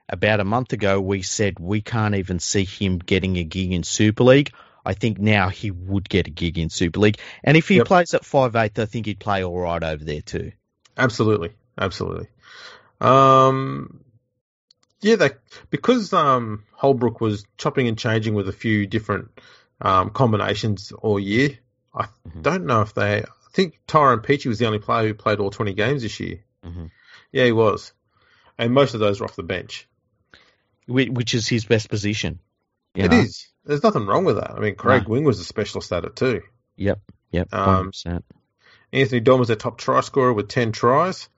about a month ago we said we can't even see him getting a gig in Super League. I think now he would get a gig in Super League, and if he Yep. plays at five eight, I think he'd play all right over there too. Absolutely, absolutely. Um, yeah, they because um Holbrook was chopping and changing with a few different um, combinations all year. I Mhm. don't know if they. I think Tyrone Peachey was the only player who played all twenty games this year. hmm Yeah, he was, and most of those were off the bench. Which is his best position. you It know? is. There's nothing wrong with that. I mean, Craig Wing was a specialist at it too. Yep, yep, Um, 100%. Anthony Don was their top try scorer with 10 tries.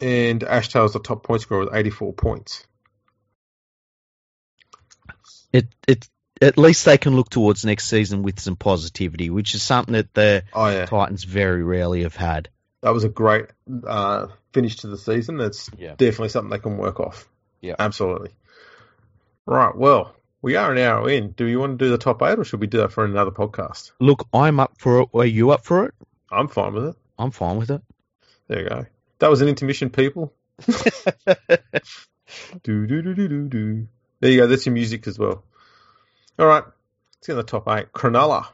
And Ashton was the top point scorer with 84 points. it it at least they can look towards next season with some positivity, which is something that the Oh, yeah. Titans very rarely have had. That was a great uh, finish to the season. That's Yeah. definitely something they can work off. Yeah. Absolutely. Right. Well, we are an hour in. Do you want to do the top eight or should we do that for another podcast? Look, I'm up for it. Are you up for it? I'm fine with it. I'm fine with it. There you go. That was an intermission, people. Do do do do do do. There you go. That's your music as well. All right. Let's get the top eight. Cronulla.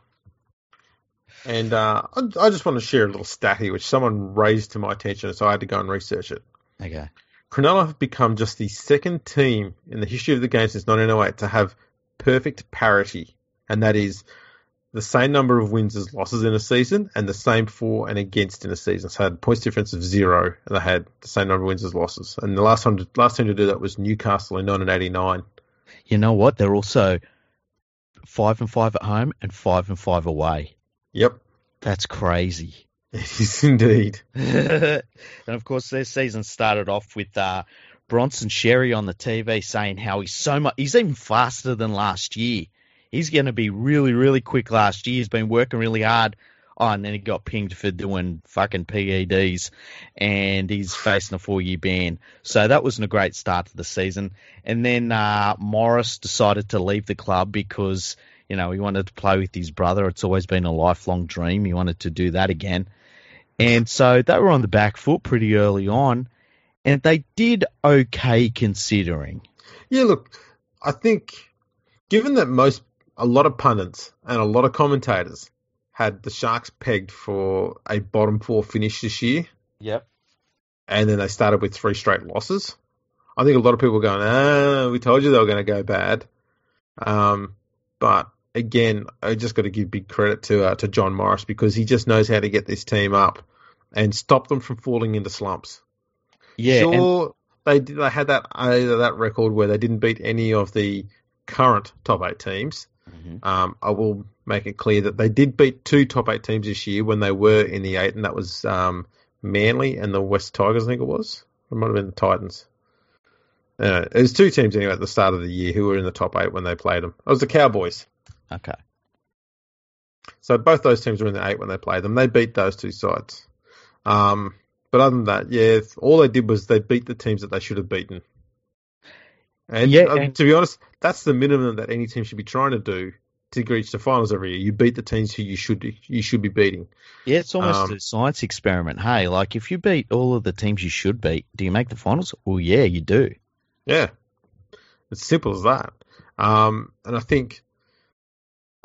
And uh, I, I just want to share a little stat here, which someone raised to my attention, so I had to go and research it. okay. Cronulla have become just the second team in the history of the game since 1908 to have perfect parity, and that is the same number of wins as losses in a season, and the same for and against in a season. So they had a points difference of zero, and they had the same number of wins as losses. And the last time, last team to do that was Newcastle in 1989. You know what? They're also five and five at home and five and five away. Yep, That's crazy. it is indeed. and of course, their season started off with uh, Bronson Xerri on the TV saying how he's so much, he's even faster than last year. He's going to be really, really quick last year. He's been working really hard. Oh, and then he got pinged for doing fucking PEDs, and he's facing a four-year ban. So that wasn't a great start to the season. And then uh, Morris decided to leave the club because you know he wanted to play with his brother. It's always been a lifelong dream. He wanted to do that again. And so they were on the back foot pretty early on, and they did okay considering. Yeah, look, I think given that most, a lot of pundits and a lot of commentators had the Sharks pegged for a bottom four finish this year, Yep. and then they started with three straight losses. I think a lot of people were going, ah, we told you they were going to go bad. Um, but again, I just got to give big credit to uh, to John Morris because he just knows how to get this team up and stop them from falling into slumps. Yeah. and- sure, they did- they had that uh, that record where they didn't beat any of the current top eight teams. Mhm. Um, I will make it clear that they did beat two top eight teams this year when they were in the eight, and that was um, Manly and the West Tigers. I think it was. It might have been the Titans. Uh, it was two teams anyway at the start of the year who were in the top eight when they played them. It was the Cowboys. Okay. So both those teams were in the eight when they played them. They beat those two sides. Um, but other than that, yeah, all they did was they beat the teams that they should have beaten. And, Yeah, uh, and- to be honest, that's the minimum that any team should be trying to do to reach the finals every year. You beat the teams who you should you should be beating. Yeah, it's almost Um, a science experiment. Hey, like if you beat all of the teams you should beat, do you make the finals? Well, yeah, you do. Yeah, it's simple as that. Um, and I think,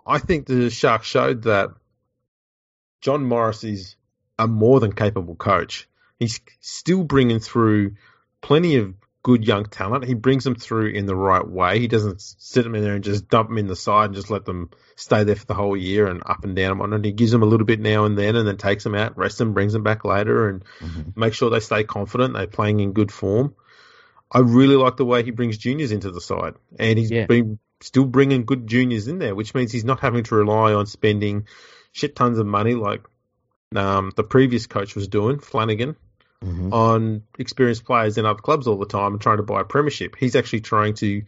I think the Sharks showed that John Morris is a more than capable coach. He's still bringing through plenty of good young talent. He brings them through in the right way. He doesn't sit them in there and just dump them in the side and just let them stay there for the whole year and up and down and. He gives them a little bit now and then and then takes them out, rests them, brings them back later and Mhm. make sure they stay confident, they're playing in good form. I really like the way he brings juniors into the side, and he's Yeah. been still bringing good juniors in there, which means he's not having to rely on spending shit tons of money like um, the previous coach was doing, Flanagan, Mhm. on experienced players in other clubs all the time and trying to buy a premiership. He's actually trying to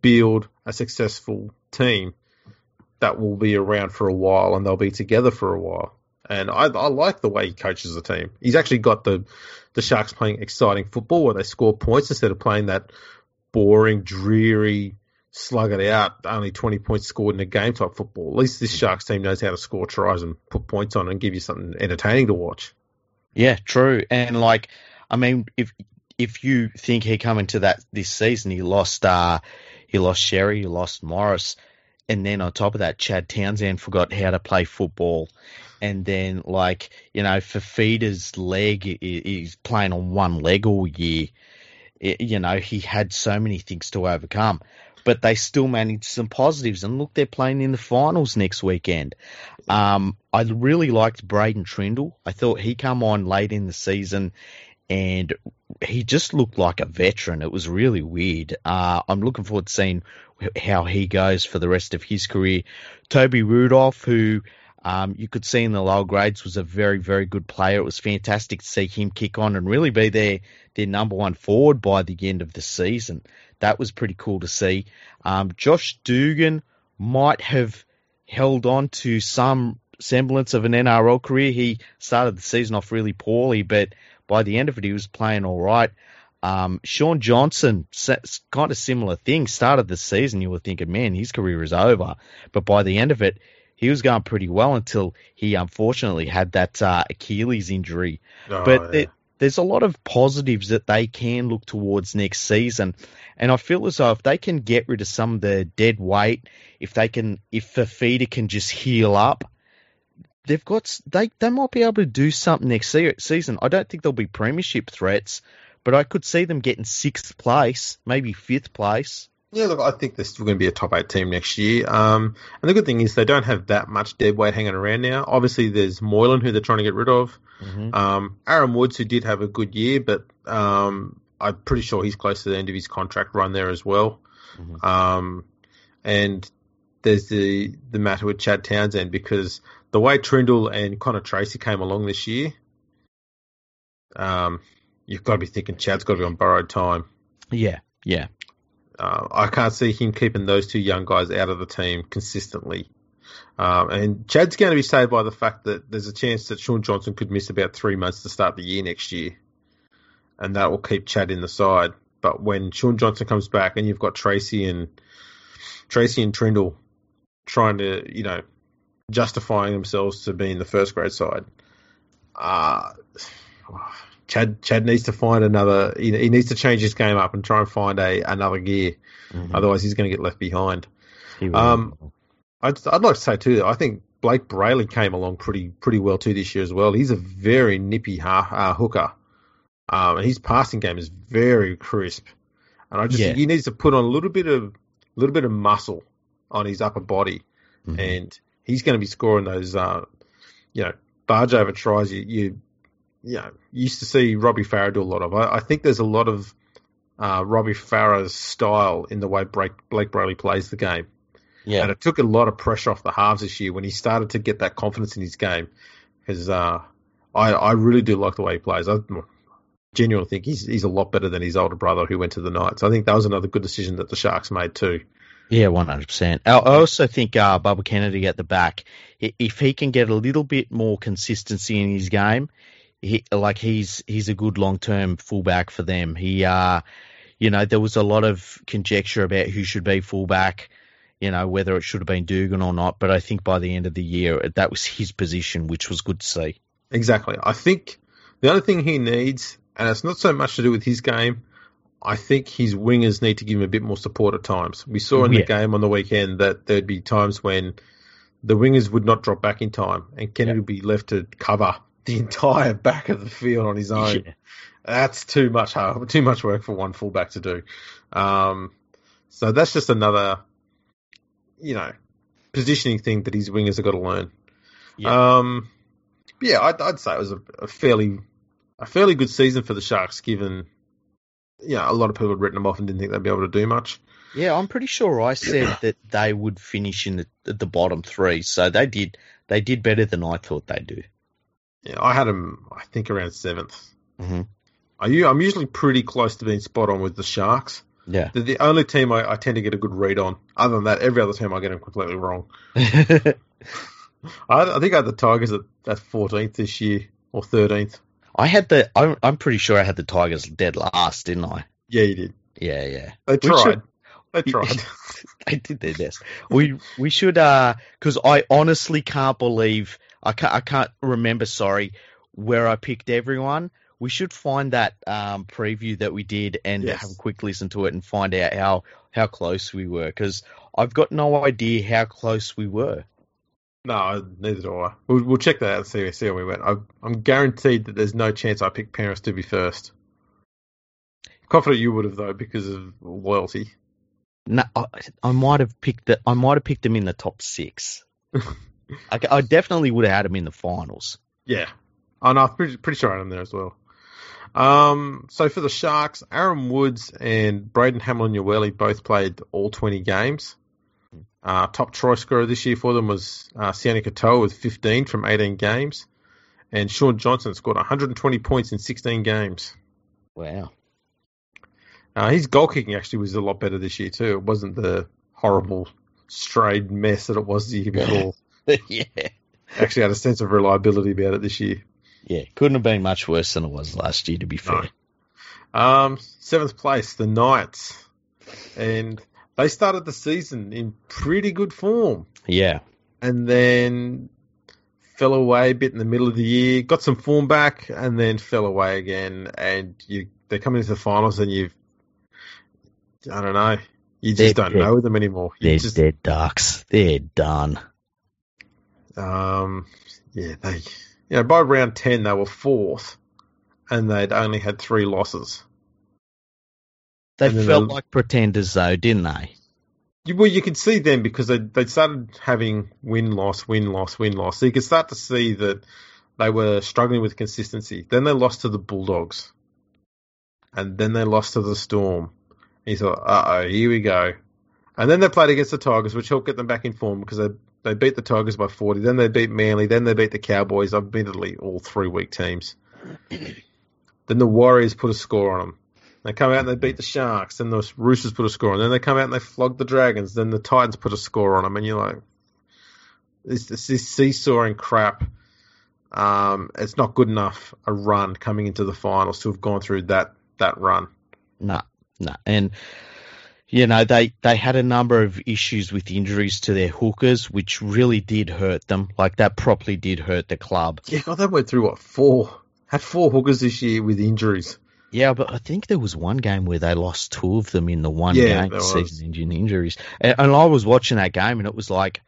build a successful team that will be around for a while and they'll be together for a while. And I, I like the way he coaches the team. He's actually got the the Sharks playing exciting football where they score points instead of playing that boring, dreary, slug it out, only 20 points scored in a game type football. At least this Sharks team knows how to score tries and put points on and give you something entertaining to watch. Yeah, true. And like, I mean, if if you think he coming to that this season, he lost uh he lost Xerri, he lost Morris, and then on top of that, Chad Townsend forgot how to play football. And then, like, you know, Fifita's leg, i- i- he's playing on one leg all year. I- you know, he had so many things to overcome, but they still managed some positives. And look, they're playing in the finals next weekend. Um, I really liked Braydon Trindall. I thought he come on late in the season and he just looked like a veteran. It was really weird. Uh, I'm looking forward to seeing how he goes for the rest of his career. Toby Rudolf, who um, you could see in the lower grades was a very, very good player. It was fantastic to see him kick on and really be their, their number one forward by the end of the season. That was pretty cool to see. Um, Josh Dugan might have held on to some semblance of an NRL career. He started the season off really poorly, but by the end of it, he was playing all right. Um, Shaun Johnson, kind of similar thing. Started the season, you were thinking, man, his career is over. But by the end of it, he was going pretty well until he unfortunately had that uh, Achilles injury. Oh, but yeah. There's a lot of positives that they can look towards next season, and I feel as though if they can get rid of some of the dead weight, if they can, if Fifita can just heal up, they've got they they might be able to do something next season. I don't think there'll be premiership threats, but I could see them getting sixth place, maybe fifth place. Yeah, look, I think they're still going to be a top eight team next year. Um, and the good thing is they don't have that much dead weight hanging around now. Obviously, there's Moylan who they're trying to get rid of. Mm-hmm. Um, Aaron Woods who did have a good year, but um, I'm pretty sure he's close to the end of his contract run there as well. Mm-hmm. Um, and there's the the matter with Chad Townsend because the way Trindall and Connor Tracey came along this year, um, you've got to be thinking Chad's got to be on borrowed time. Yeah, yeah. Uh, I can't see him keeping those two young guys out of the team consistently. Um, and Chad's going to be saved by the fact that there's a chance that Shaun Johnson could miss about three months to start the year next year, and that will keep Chad in the side. But when Shaun Johnson comes back, and you've got Tracey and Tracey and Trindall trying to, you know, justifying themselves to be in the first grade side, uh, Chad Chad needs to find another. He, he needs to change his game up and try and find a another gear. Mm-hmm. Otherwise, he's going to get left behind. Um, I'd, I'd like to say too. I think Blayke Brailey came along pretty pretty well too this year as well. He's a very nippy ha- uh, hooker, um, and his passing game is very crisp. And I just yeah. he needs to put on a little bit of a little bit of muscle on his upper body, mm-hmm. and he's going to be scoring those, uh, you know, barge over tries. You, you you know, used to see Robbie Farah do a lot of. I, I think there's a lot of uh, Robbie Farah's style in the way Blake, Blayke Brailey plays the game. Yeah. And it took a lot of pressure off the halves this year when he started to get that confidence in his game. Because uh, I, I really do like the way he plays. I genuinely think he's he's a lot better than his older brother who went to the Knights. I think that was another good decision that the Sharks made too. Yeah, one hundred percent. I also think uh, Bubba Kennedy at the back, if he can get a little bit more consistency in his game, he like he's he's a good long term fullback for them. He uh you know, there was a lot of conjecture about who should be fullback, you know, whether it should have been Dugan or not, but I think by the end of the year that was his position, which was good to see. Exactly. I think the other thing he needs, and it's not so much to do with his game, I think his wingers need to give him a bit more support at times. We saw in the yeah. game on the weekend that there'd be times when the wingers would not drop back in time and Kennedy would be left to cover the entire back of the field on his own. Yeah. That's too much hard, too much work for one fullback to do. Um, so that's just another, you know, positioning thing that his wingers have got to learn. Yeah, um, yeah I'd, I'd, say it was a, a, fairly, a fairly good season for the Sharks, given, you know, a lot of people had written them off and didn't think they'd be able to do much. Yeah, I'm pretty sure I said that they would finish in the, the bottom three, so they did. They did better than I thought they'd do. Yeah, I had him. I think around 7th mm-hmm. I, I'm usually pretty close to being spot on with the Sharks. Yeah, they're the only team I, I, tend to get a good read on. Other than that, every other team I get them completely wrong. I, I, think I had the Tigers at, at 14th this year or 13th. I had the. I'm, I'm pretty sure I had the Tigers dead last, didn't I? Yeah, you did. Yeah, yeah. They tried. Should, they tried. they did their best. We we should uh because I honestly can't believe I can't, I can't remember, sorry, where I picked everyone. We should find that um, preview that we did and yes. have a quick listen to it and find out how, how close we were because I've got no idea how close we were. No, neither do I. We'll, we'll check that out and see, see how we went. I, am guaranteed that there's no chance I picked Penrith to be first. Confident you would have though because of loyalty. No, I, I might have picked the, I might have picked them in the top six. I, I definitely would have had him in the finals. Yeah. Oh, no, I'm pretty, pretty sure I had him there as well. Um, so for the Sharks, Aaron Woods and Braden Hamlin-Uele both played all 20 games. Uh, top try scorer this year for them was uh, Sione Katoa with 15 from 18 games. And Shaun Johnson scored 120 points in 16 games. Wow. Uh, his goal kicking actually was a lot better this year too. It wasn't the horrible strayed mess that it was the year before. yeah. actually had a sense of reliability about it this year. Yeah. Couldn't have been much worse than it was last year, to be fair. No. Um, seventh place, the Knights. And they started the season in pretty good form. Yeah. And then fell away a bit in the middle of the year, got some form back, and then fell away again. And you, they're coming into the finals, and you've, I don't know, you just They're- don't know them anymore. You They're just, dead ducks. They're done. Um, yeah, they, you know, by round ten they were fourth, and they'd only had three losses. They felt they'll- like pretenders, though, didn't they? You, well, you could see them because they they started having win loss win loss win loss. So you could start to see that they were struggling with consistency. Then they lost to the Bulldogs, and then they lost to the Storm. And you thought, uh oh, here we go. And then they played against the Tigers, which helped get them back in form because they they beat the Tigers by forty. Then they beat Manly. Then they beat the Cowboys. Admittedly, all three weak teams. then the Warriors put a score on them. They come out and they beat the Sharks. Then the Roosters put a score on. Them, then they come out and they flog the Dragons. Then the Titans put a score on them. And you're like, this, this, this seesawing crap. Um, it's not good enough a run coming into the finals to have gone through that that run. No, no. And, you know, they, they had a number of issues with injuries to their hookers, which really did hurt them. Like, that properly did hurt the club. Yeah, God, they went through what four had four hookers this year with injuries. Yeah, but I think there was one game where they lost two of them in the one Yeah, game was. season-ending injuries. And, and I was watching that game, and it was like,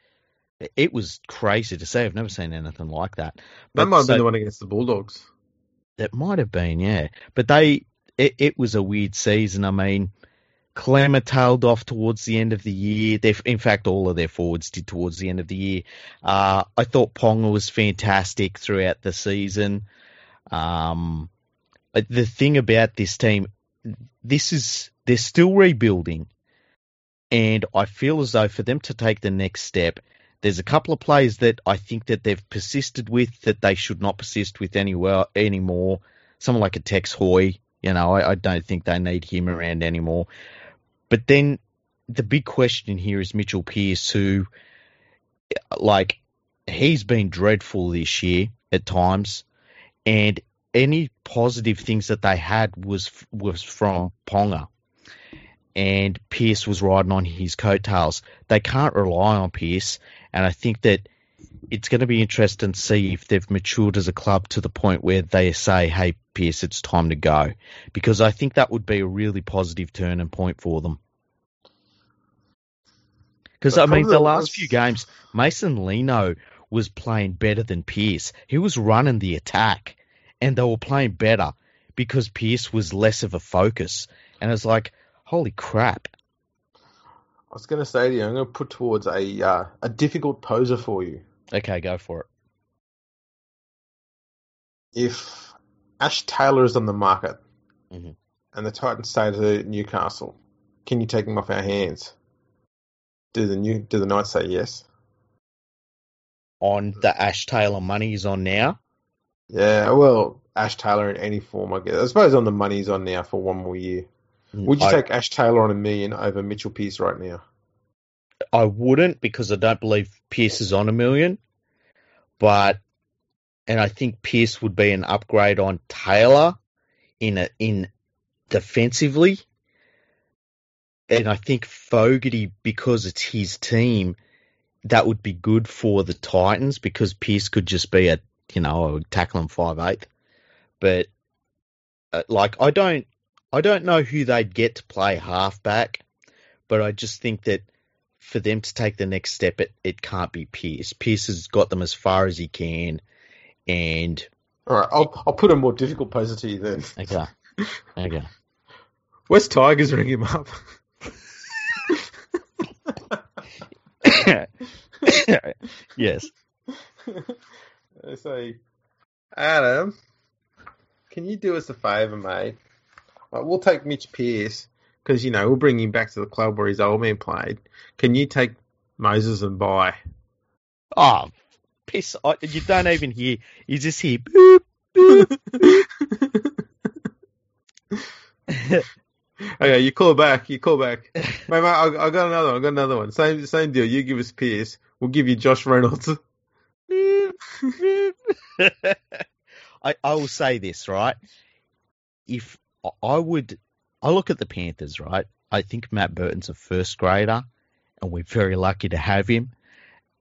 it was crazy to see. I've never seen anything like that. That might have so- been the one against the Bulldogs. That might have been, yeah. But they, it, it was a weird season. I mean, Klemmer tailed off towards the end of the year. In fact, all of their forwards did towards the end of the year. Uh, I thought Ponga was fantastic throughout the season. Um, the thing about this team, this is they're still rebuilding, and I feel as though for them to take the next step, there's a couple of players that I think that they've persisted with that they should not persist with anywhere anymore. Someone like a Tex Hoy, you know, I, I don't think they need him around anymore. But then the big question here is Mitchell Pearce, who, like, he's been dreadful this year at times, and any positive things that they had was was from Ponga, and Pearce was riding on his coattails. They can't rely on Pearce, and I think that it's going to be interesting to see if they've matured as a club to the point where they say, "Hey, Pearce, it's time to go," because I think that would be a really positive turning point for them. Because I mean, the last few games, Mason Lino was playing better than Pearce. He was running the attack, and they were playing better because Pearce was less of a focus. And it's like, holy crap! I was going to say to you, I'm going to put towards a uh, a difficult poser for you. Okay, go for it. If Ash Taylor is on the market Mhm. and the Titans say to Newcastle, "Can you take him off our hands?" Do the new do the Knights say yes? On the Ash Taylor money is on now. Yeah, well, Ash Taylor in any form, I guess. I suppose on the money he's on now for one more year. Would you I, take Ash Taylor on a million over Mitchell Pearce right now? I wouldn't because I don't believe Pearce is on a million, but and I think Pearce would be an upgrade on Taylor in a in defensively, and I think Fogarty because it's his team, that would be good for the Titans because Pearce could just be a you know a tackle tackling five eighth, but uh, like I don't I don't know who they'd get to play halfback, but I just think that for them to take the next step, it, it can't be Pearce. Pearce has got them as far as he can, and All right, I'll I'll put a more difficult poser to you then. okay, okay. West Tigers ring him up. yes, they say, Adam, can you do us a favour, mate? Like, we'll take Mitch Pearce because you know we'll bring him back to the club where his old man played. Can you take Moses Mbye? Oh, piss! I, you don't even hear. You just hear. Boop, boop. okay, you call back. You call back. Mate, mate, I, I got another one. I got another one. Same same deal. You give us Pearce. We'll give you Josh Reynolds. I, I will say this, right? If I would, I look at the Panthers, right? I think Matt Burton's a first grader, and we're very lucky to have him.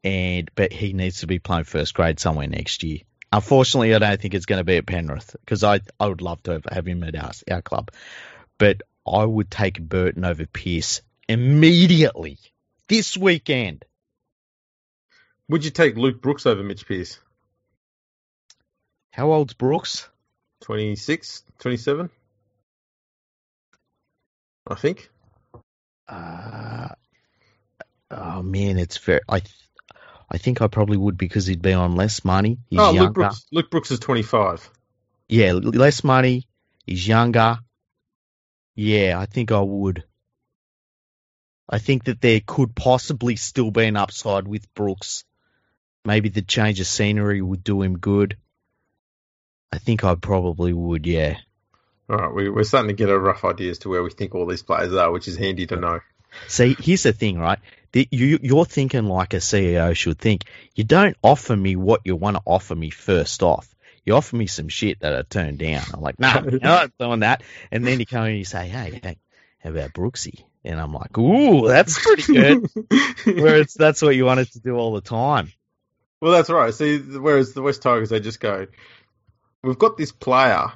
And but he needs to be playing first grade somewhere next year. Unfortunately, I don't think it's going to be at Penrith because I I would love to have, him at our, our club, but I would take Burton over Pearce immediately this weekend. Would you take Luke Brooks over Mitch Pearce? How old's Brooks? 26, 27? I think. Uh, oh man, it's fair. I, th- I think I probably would because he'd be on less money. He's oh, younger. Luke Brooks, Luke Brooks is 25. Yeah, less money. He's younger. Yeah, I think I would. I think that there could possibly still be an upside with Brooks. Maybe the change of scenery would do him good. I think I probably would, yeah. All right, we, we're starting to get a rough idea as to where we think all these players are, which is handy to know. See, here's the thing, right? The, you, you're thinking like a CEO should think. You don't offer me what you want to offer me first off. You offer me some shit that I turn down. I'm like, no, nah, I'm not doing that. And then you come and you say, hey, hey, how about Brooksy? And I'm like, ooh, that's pretty good. Whereas that's what you wanted to do all the time. Well, that's right. See, whereas the West Tigers, they just go, we've got this player,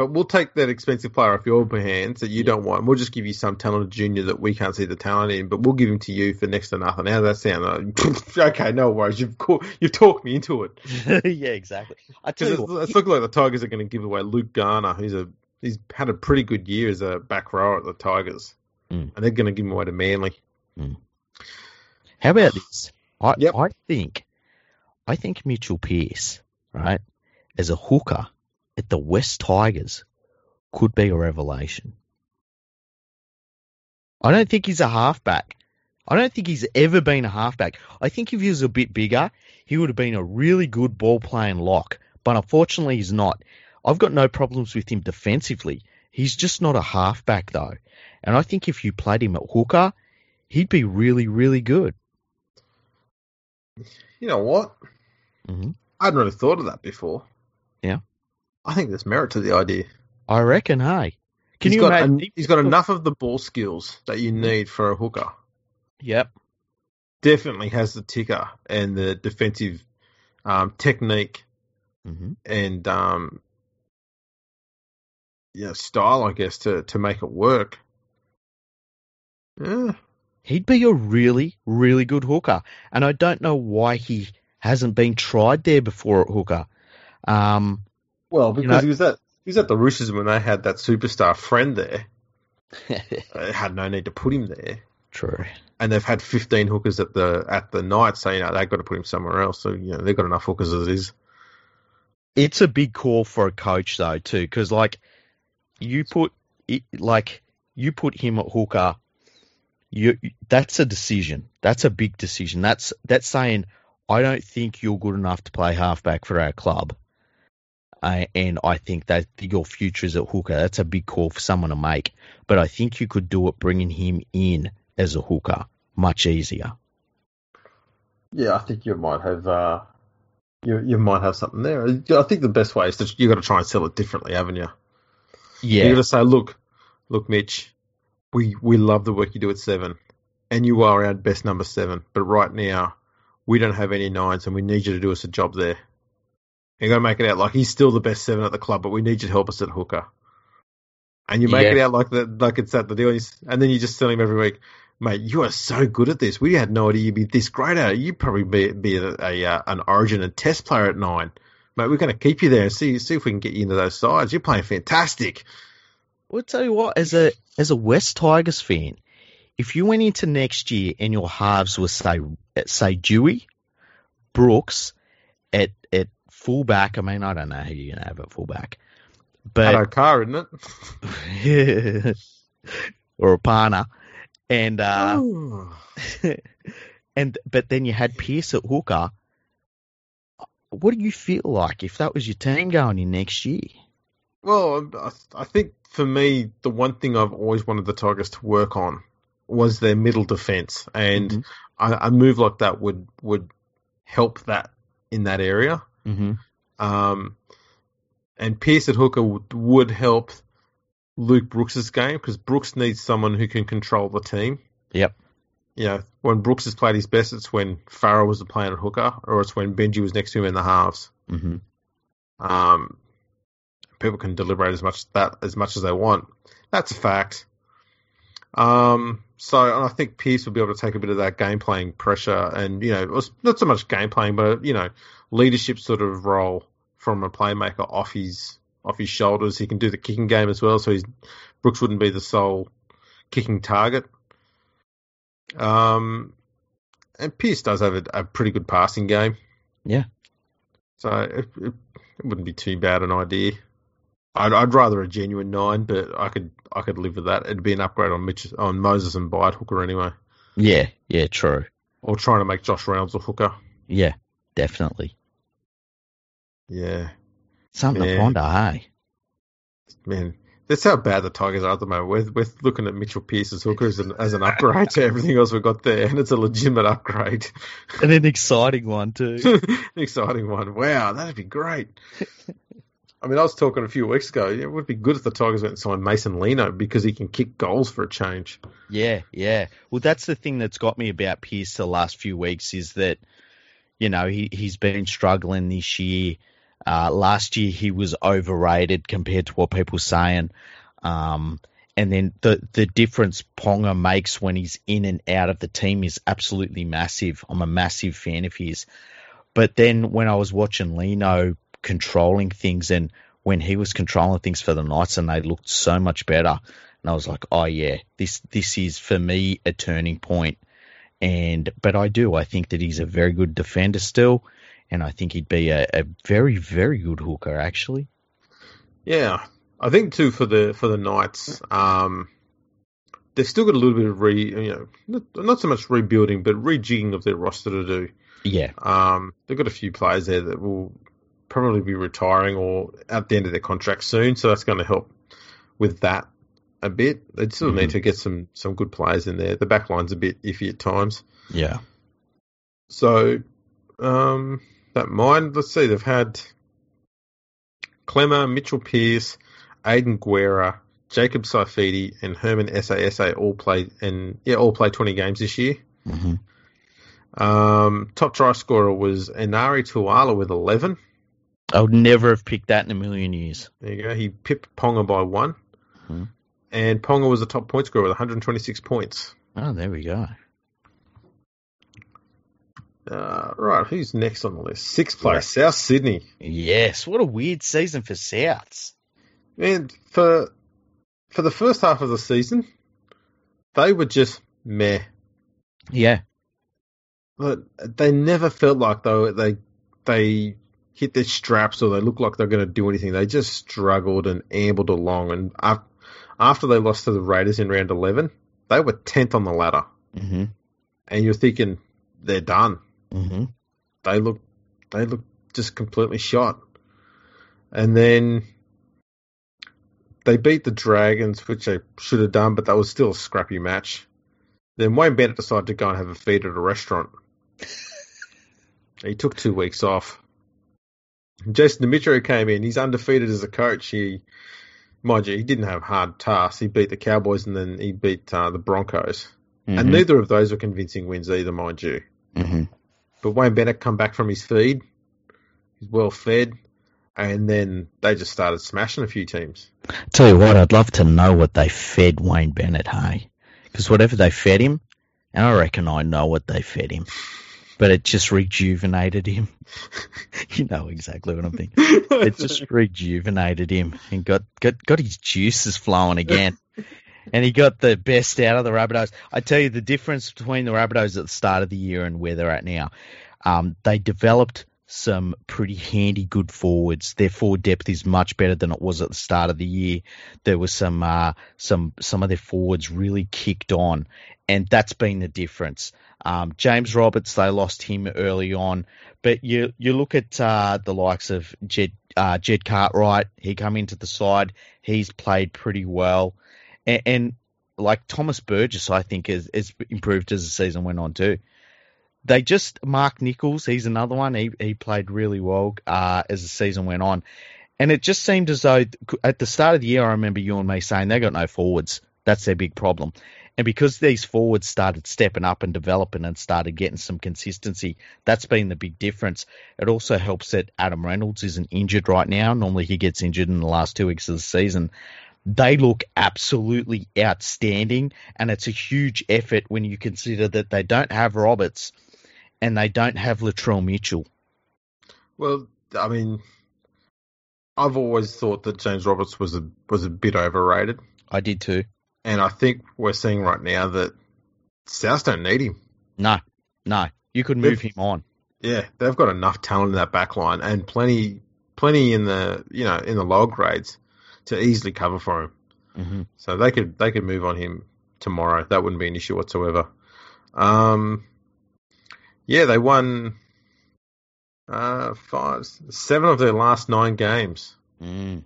but we'll take that expensive player off your hands that you don't want. We'll just give you some talented junior that we can't see the talent in, but we'll give him to you for next to nothing. How does that sound? okay, no worries. You've caught, you've talked me into it. yeah, exactly. I tell it's, what, it's looking like the Tigers are going to give away Luke Garner, who's a he's had a pretty good year as a back rower at the Tigers, Mm. and they're going to give him away to Manly. How about this? I, Yep. I think, I think Mitchell Pearce, right, as a hooker at the West Tigers, could be a revelation. I don't think he's a halfback. I don't think he's ever been a halfback. I think if he was a bit bigger, he would have been a really good ball playing lock. But unfortunately, he's not. I've got no problems with him defensively. He's just not a halfback, though. And I think if you played him at hooker, he'd be really, really good. You know what? Mhm. I hadn't really thought of that before. I think there's merit to the idea. I reckon, hey. Can he's you got imagine? en- he's got enough of the ball skills that you need for a hooker. Yep. Definitely has the ticker and the defensive um, technique hmm and um, yeah, style, I guess, to, to make it work. Yeah, He'd be a really, really good hooker. And I don't know why he hasn't been tried there before at hooker. Um, well, because You know- he was at he was at the Roosters when they had that superstar friend there. They had no need to put him there. True. and they've had 15 hookers at the at the night, so you know they've got to put him somewhere else. So you know they've got enough hookers as it is. It's a big call for a coach though too, because like you put it, like you put him at hooker, you that's a decision. That's a big decision. That's that's saying I don't think you're good enough to play halfback for our club, uh, and I think that your future is at hooker. That's a big call for someone to make. But I think you could do it bringing him in as a hooker much easier. Yeah, I think you might have uh, you you might have something there. I think the best way is to you got to try and sell it differently, haven't you? Yeah, you got to say, look, look, Mitch, we we love the work you do at seven, and you are our best number seven. But right now, we don't have any nines, and we need you to do us a job there. You got to make it out like he's still the best seven at the club, but we need you to help us at hooker. And you make Yeah. it out like that, like it's at the deal, and then you just tell him every week, mate, you are so good at this. We had no idea you'd be this great at it. You'd probably be, be a, a uh, an Origin and Test player at nine, mate. We're going to keep you there and see see if we can get you into those sides. You're playing fantastic. Well, tell you what, as a as a West Tigers fan, if you went into next year and your halves were say say Doueihi, Brooks at at fullback, I mean I don't know who you're gonna have at fullback, but Hello, car, isn't it? or a partner, and uh, and but then you had Pearce at hooker. What do you feel like if that was your team going in next year? Well, I, I think for me, the one thing I've always wanted the Tigers to work on was their middle defense, and Mhm. a, a move like that would would help that in that area. Mm-hmm. Um, and Pearce at hooker would, would help Luke Brooks's game because Brooks needs someone who can control the team. Yep. You know, when Brooks has played his best, it's when Farrell was the playing at hooker, or it's when Benji was next to him in the halves. Mm-hmm. Um, people can deliberate as much that as much as they want. That's a fact. Um, so and I think Pearce will be able to take a bit of that game playing pressure, and you know, not so much game playing, but you know, leadership sort of role from a playmaker off his off his shoulders. He can do the kicking game as well, so he's Brooks wouldn't be the sole kicking target. Um, and Pearce does have a, a pretty good passing game. Yeah. So it, it, it wouldn't be too bad an idea. I'd, I'd rather a genuine nine, but I could I could live with that. It'd be an upgrade on Mitch on Moses Mbye at hooker anyway, Yeah, yeah, true. or trying to make Josh Reynolds a hooker. Yeah, definitely. Yeah, Something to Yeah. ponder, eh? hey? man, that's how bad the Tigers are at the moment. We're, we're looking at Mitchell Pearce as hooker as an, as an upgrade to everything else we've got there, and it's a legitimate upgrade. And an exciting one too. An exciting one. Wow, that'd be great. I mean, I was talking a few weeks ago. It would be good if the Tigers went and signed Mason Lino because he can kick goals for a change. Yeah, yeah. Well, that's the thing that's got me about Pearce the last few weeks is that, you know, he, he's been struggling this year. Uh, last year he was overrated compared to what people are saying. Um, and then the, the difference Ponga makes when he's in and out of the team is absolutely massive. I'm a massive fan of his. But then when I was watching Lino controlling things and when he was controlling things for the Knights and they looked so much better, and I was like, oh yeah, this this is for me a turning point. And but I do, I think that he's a very good defender still, and I think he'd be a, a very very good hooker actually. Yeah, I think too for the for the Knights, um, they've still got a little bit of re, you know, not, not so much rebuilding, but rejigging of their roster to do. Yeah, Um, they've got a few players there that will probably be retiring or at the end of their contract soon, so that's going to help with that a bit. They still need Mhm. to get some some good players in there. The back line's a bit iffy at times. yeah, So, um, that mind. Let's see. They've had Klemmer, Mitchell Pearce, Aidan Guerra, Jacob Saifiti, and Herman Sasa all played and yeah, all played twenty games this year. hmm Um, top try scorer was Enari Tuala with eleven. I would never have picked that in a million years. There you go. He pipped Ponga by one, Mhm. and Ponga was the top point scorer with 126 points. Oh, there we go. Uh, right, who's next on the list? Sixth place, South Sydney. Yes, what a weird season for Souths. Man, for for the first half of the season, they were just meh. Yeah, But they never felt like though they they hit their straps or they looked like they're going to do anything. They just struggled and ambled along. And after they lost to the Raiders in round eleven, they were tenth on the ladder. hmm And you're thinking they're done. hmm They look they look just completely shot. And then they beat the Dragons, which they should have done, but that was still a scrappy match. Then Wayne Bennett decided to go and have a feed at a restaurant. he took two weeks off. Jason Demetriou came in. He's undefeated as a coach. He, mind you, he didn't have hard tasks. He beat the Cowboys and then he beat uh, the Broncos. And neither of those were convincing wins either, mind you. hmm But Wayne Bennett come back from his feed. He's well fed. And then they just started smashing a few teams. Tell you what, I'd love to know what they fed Wayne Bennett, hey? Because whatever they fed him, and I reckon I know what they fed him, but it just rejuvenated him. you know exactly what I'm thinking. It just rejuvenated him and got, got, got his juices flowing again. And he got the best out of the Rabbitohs. I tell you the difference between the Rabbitohs at the start of the year and where they're at now. Um, they developed some pretty handy good forwards. Their forward depth is much better than it was at the start of the year. There was some uh, some some of their forwards really kicked on, and that's been the difference. Um, James Roberts, they lost him early on, but you you look at uh, the likes of Jed uh, Jed Cartwright. He come into the side. He's played pretty well, and, and like Thomas Burgess, I think has, has improved as the season went on too they just Mark Nicholls. He's another one. He he played really well uh, as the season went on, and it just seemed as though at the start of the year, I remember you and me saying they got no forwards. That's their big problem. And because these forwards started stepping up and developing and started getting some consistency, that's been the big difference. It also helps that Adam Reynolds isn't injured right now. Normally he gets injured in the last two weeks of the season. They look absolutely outstanding, and it's a huge effort when you consider that they don't have Roberts and they don't have Latrell Mitchell. Well, I mean, I've always thought that James Roberts was a was a bit overrated. I did too, and I think we're seeing right now that South don't need him. No, no, you could move they've, him on. Yeah, they've got enough talent in that back line and plenty, plenty in the you know in the lower grades to easily cover for him. Mm-hmm. So they could they could move on him tomorrow. That wouldn't be an issue whatsoever. Um, yeah, they won uh, five, seven of their last nine games. Mm.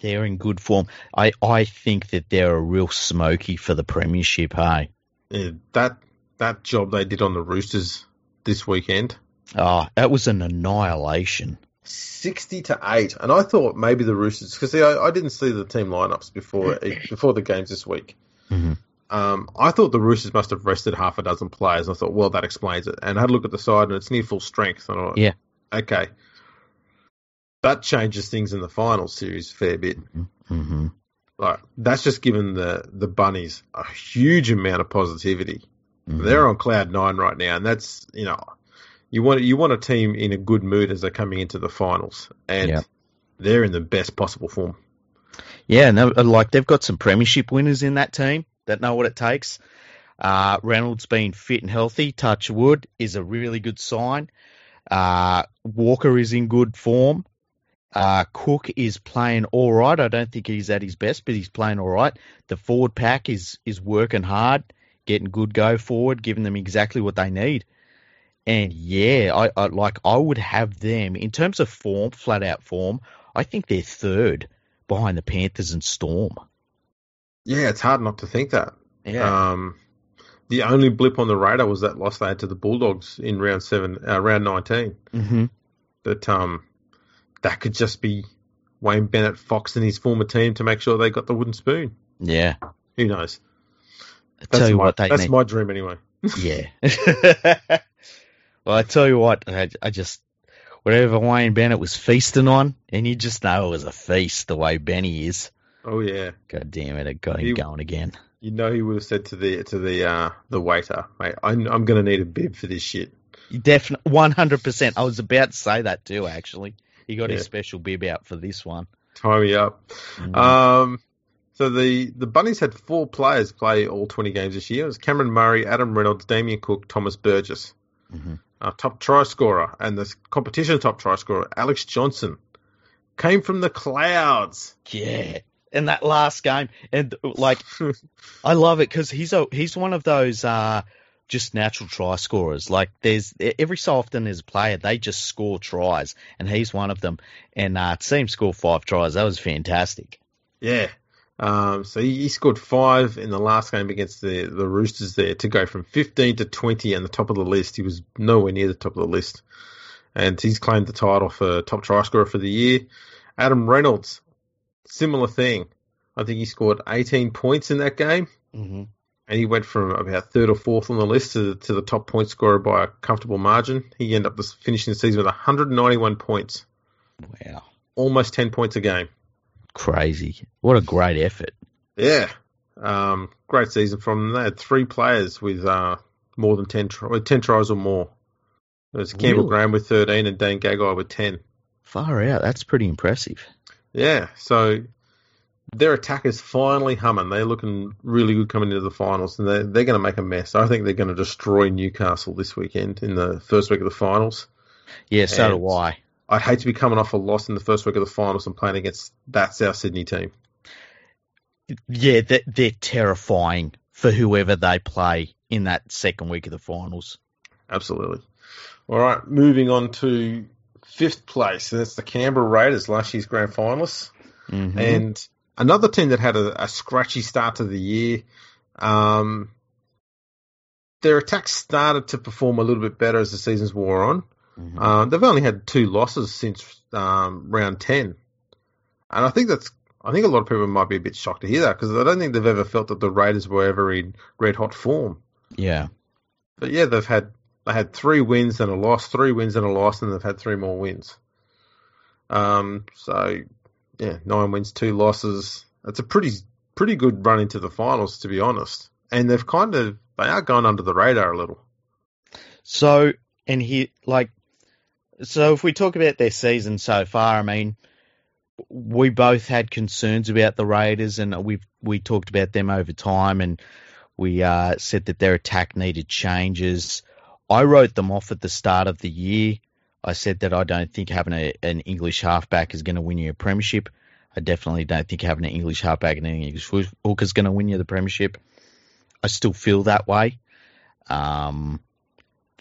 They're in good form. I, I think that they're a real smoky for the premiership. Hey, yeah, that that job they did on the Roosters this weekend. Oh, that was an annihilation. Sixty to eight, and I thought maybe the Roosters because I, I, didn't see the team lineups before before the games this week. Mm-hmm. Um, I thought the Roosters must have rested half a dozen players. I thought, well, that explains it. And I had a look at the side, and it's near full strength. And I thought, yeah, okay, that changes things in the final series a fair bit. Mm-hmm. Like that's just given the the bunnies a huge amount of positivity. Mm-hmm. They're on cloud nine right now, and that's you know you want you want a team in a good mood as they're coming into the finals, and yeah. they're in the best possible form. Yeah, no, like they've got some premiership winners in that team that know what it takes. Uh, Reynolds being fit and healthy, touch wood, is a really good sign. Uh, Walker is in good form. Uh, Cook is playing all right. I don't think he's at his best, but he's playing all right. The forward pack is is working hard, getting good go forward, giving them exactly what they need. And yeah, I, I like I would have them in terms of form, flat out form. I think they're third behind the Panthers and Storm. Yeah, it's hard not to think that. Yeah. Um, the only blip on the radar was that loss they had to the Bulldogs in round seven, uh, round 19 mm-hmm. But um, that could just be Wayne Bennett Fox and his former team to make sure they got the wooden spoon. Yeah. Who knows? I tell that's you my, what, they that's need. my dream anyway. yeah. well, I tell you what, I, I just whatever Wayne Bennett was feasting on, and you just know it was a feast the way Benny is. Oh yeah. God damn it! It got him He- going again. You know he would have said to the to the uh, the waiter, mate, I'm, I'm going to need a bib for this shit. Definitely, one hundred percent. I was about to say that too. Actually, he got his special bib out for this one. Tie me up. Mm. Um, so the the Bunnies had four players play all 20 games this year. It was Cameron Murray, Adam Reynolds, Damien Cook, Thomas Burgess. Mhm. Uh, top try scorer and the competition top try scorer, Alex Johnson, came from the clouds. Yeah, in that last game, and like I love it because he's a he's one of those uh, just natural try scorers. Like there's every so often there's a player they just score tries, and he's one of them. And uh, to him score five tries, that was fantastic. Yeah. Um, so he, he scored five in the last game against the, the Roosters there to go from 15 to 20 and the top of the list. He was nowhere near the top of the list. And he's claimed the title for top try scorer for the year. Adam Reynolds, similar thing. I think he scored 18 points in that game. Mm-hmm. And he went from about third or fourth on the list to, to the top point scorer by a comfortable margin. He ended up finishing the season with 191 points, Wow, almost 10 points a game. crazy! What a great effort. Yeah, um, great season from them. They had three players with uh, more than 10, tri- 10 tries or more. It was Campbell Really? Graham with 13 and Dane Gagai with 10. Far out. That's pretty impressive. Yeah, so their attack is finally humming. They're looking really good coming into the finals, and they're, they're going to make a mess. I think they're going to destroy Newcastle this weekend in the first week of the finals. Yeah, so And- do I. I'd hate to be coming off a loss in the first week of the finals and playing against that South Sydney team. Yeah, they're, they're terrifying for whoever they play in that second week of the finals. Absolutely. All right, moving on to fifth place. and it's the Canberra Raiders, last year's grand finalists. Mhm. and another team that had a, a scratchy start to the year. Um, their attack started to perform a little bit better as the seasons wore on. Mhm. Um, they've only had two losses since um, round ten, and I think that's. I think a lot of people might be a bit shocked to hear that because I don't think they've ever felt that the Raiders were ever in red hot form. yeah. But yeah, they've had they had three wins and a loss, three wins and a loss, and they've had three more wins. Um, so yeah, nine wins, two losses. That's a pretty pretty good run into the finals, to be honest. And they've kind of they are going under the radar a little. So, and he, like, so if we talk about their season so far, I mean, we both had concerns about the Raiders, and we we talked about them over time, and we uh, said that their attack needed changes. I wrote them off at the start of the year. I said that I don't think having a, an English halfback is going to win you a premiership. I definitely don't think having an English halfback and an English hooker is going to win you the premiership. I still feel that way. Um,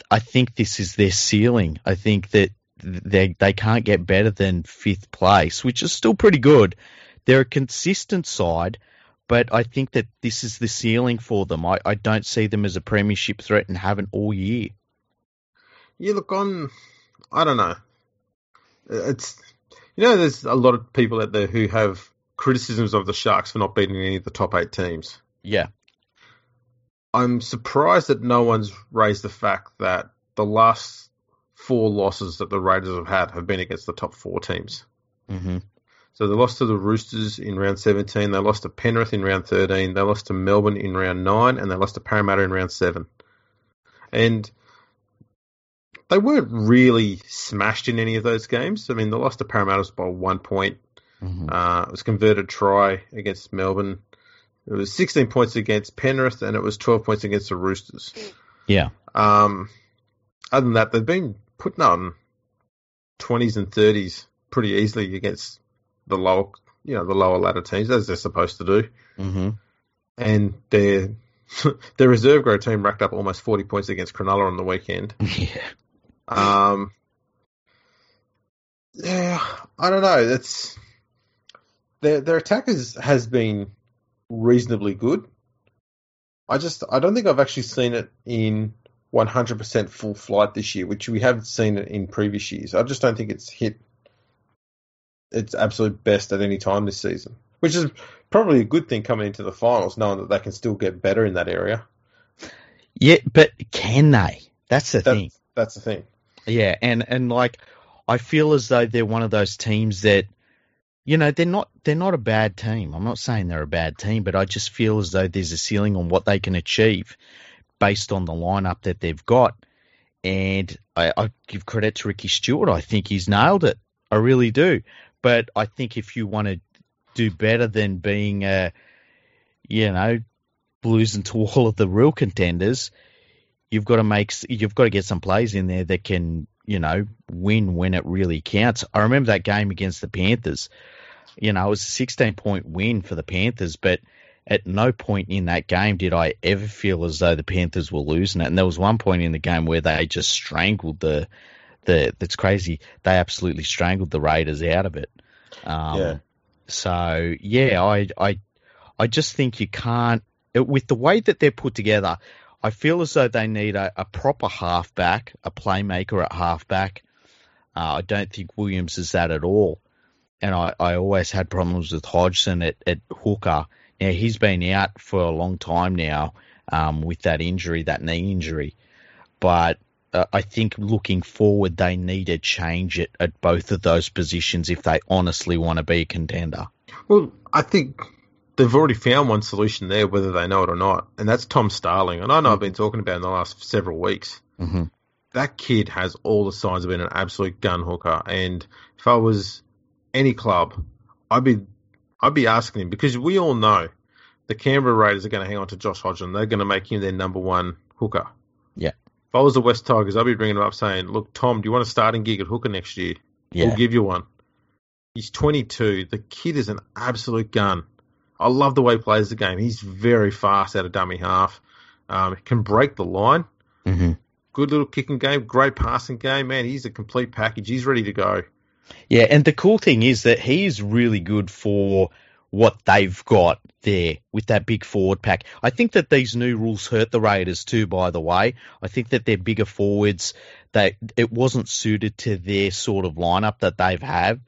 I think this is their ceiling. I think that they they can't get better than fifth place, which is still pretty good. They're a consistent side, but I think that this is the ceiling for them. I, I don't see them as a premiership threat and haven't all year. Yeah, look on. I don't know. It's you know, there's a lot of people out there who have criticisms of the Sharks for not beating any of the top eight teams. Yeah. I'm surprised that no one's raised the fact that the last four losses that the Raiders have had have been against the top four teams. hmm So they lost to the Roosters in round 17, they lost to Penrith in round 13, they lost to Melbourne in round 9, and they lost to Parramatta in round 7. And they weren't really smashed in any of those games. I mean, they lost to Parramatta by one point. hmm Uh, it was converted try against Melbourne. It was 16 points against Penrith, and it was 12 points against the Roosters. Yeah. Um, other than that, they've been putting on 20s and 30s pretty easily against the lower, you know, the lower ladder teams, as they're supposed to do. hmm And their their reserve grade team racked up almost 40 points against Cronulla on the weekend. Yeah. Um, yeah, I don't know. That's their their attack is, has been reasonably good. I just I don't think I've actually seen it in 100% full flight this year, which we haven't seen it in previous years. I just don't think it's hit its absolute best at any time this season, which is probably a good thing coming into the finals, knowing that they can still get better in that area. Yeah, but can they? That's the thing. That's the thing. Yeah, and and like I feel as though they're one of those teams that you know, they're not they're not a bad team. I'm not saying they're a bad team, but I just feel as though there's a ceiling on what they can achieve based on the lineup that they've got. And I, I give credit to Ricky Stuart. I think he's nailed it. I really do. But I think if you want to do better than being a you know, losing to all of the real contenders, you've got to make you've got to get some plays in there that can you know win when it really counts. I remember that game against the Panthers. You know, it was a 16 point win for the Panthers, but at no point in that game did I ever feel as though the Panthers were losing it. And there was one point in the game where they just strangled the the. That's crazy. They absolutely strangled the Raiders out of it. Um, Yeah. So yeah, I I I just think you can't with the way that they're put together. I feel as though they need a, a proper halfback, a playmaker at halfback. Uh, I don't think Williams is that at all. And I, I always had problems with Hodgson at, at hooker. Now, he's been out for a long time now um, with that injury, that knee injury. But uh, I think looking forward, they need to change it at both of those positions if they honestly want to be a contender. Well, I think they've already found one solution there, whether they know it or not, and that's Tom Starling. And I know I've been talking about in the last several weeks. Mm-hmm. That kid has all the signs of being an absolute gun hooker, and if I was any club, I'd be I'd be asking him because we all know the Canberra Raiders are going to hang on to Josh Hodgson. They're going to make him their number one hooker. Yeah. If I was the West Tigers, I'd be bringing him up saying, "Look, Tom, do you want a starting gig at hooker next year? Yeah. We'll give you one." He's 22. The kid is an absolute gun. I love the way he plays the game. He's very fast out of dummy half. Um, can break the line. hmm Good little kicking game. Great passing game. Man, he's a complete package. He's ready to go. Yeah, and the cool thing is that he is really good for what they've got there with that big forward pack. I think that these new rules hurt the Raiders too, by the way. I think that their bigger forwards, they it wasn't suited to their sort of lineup that they've had.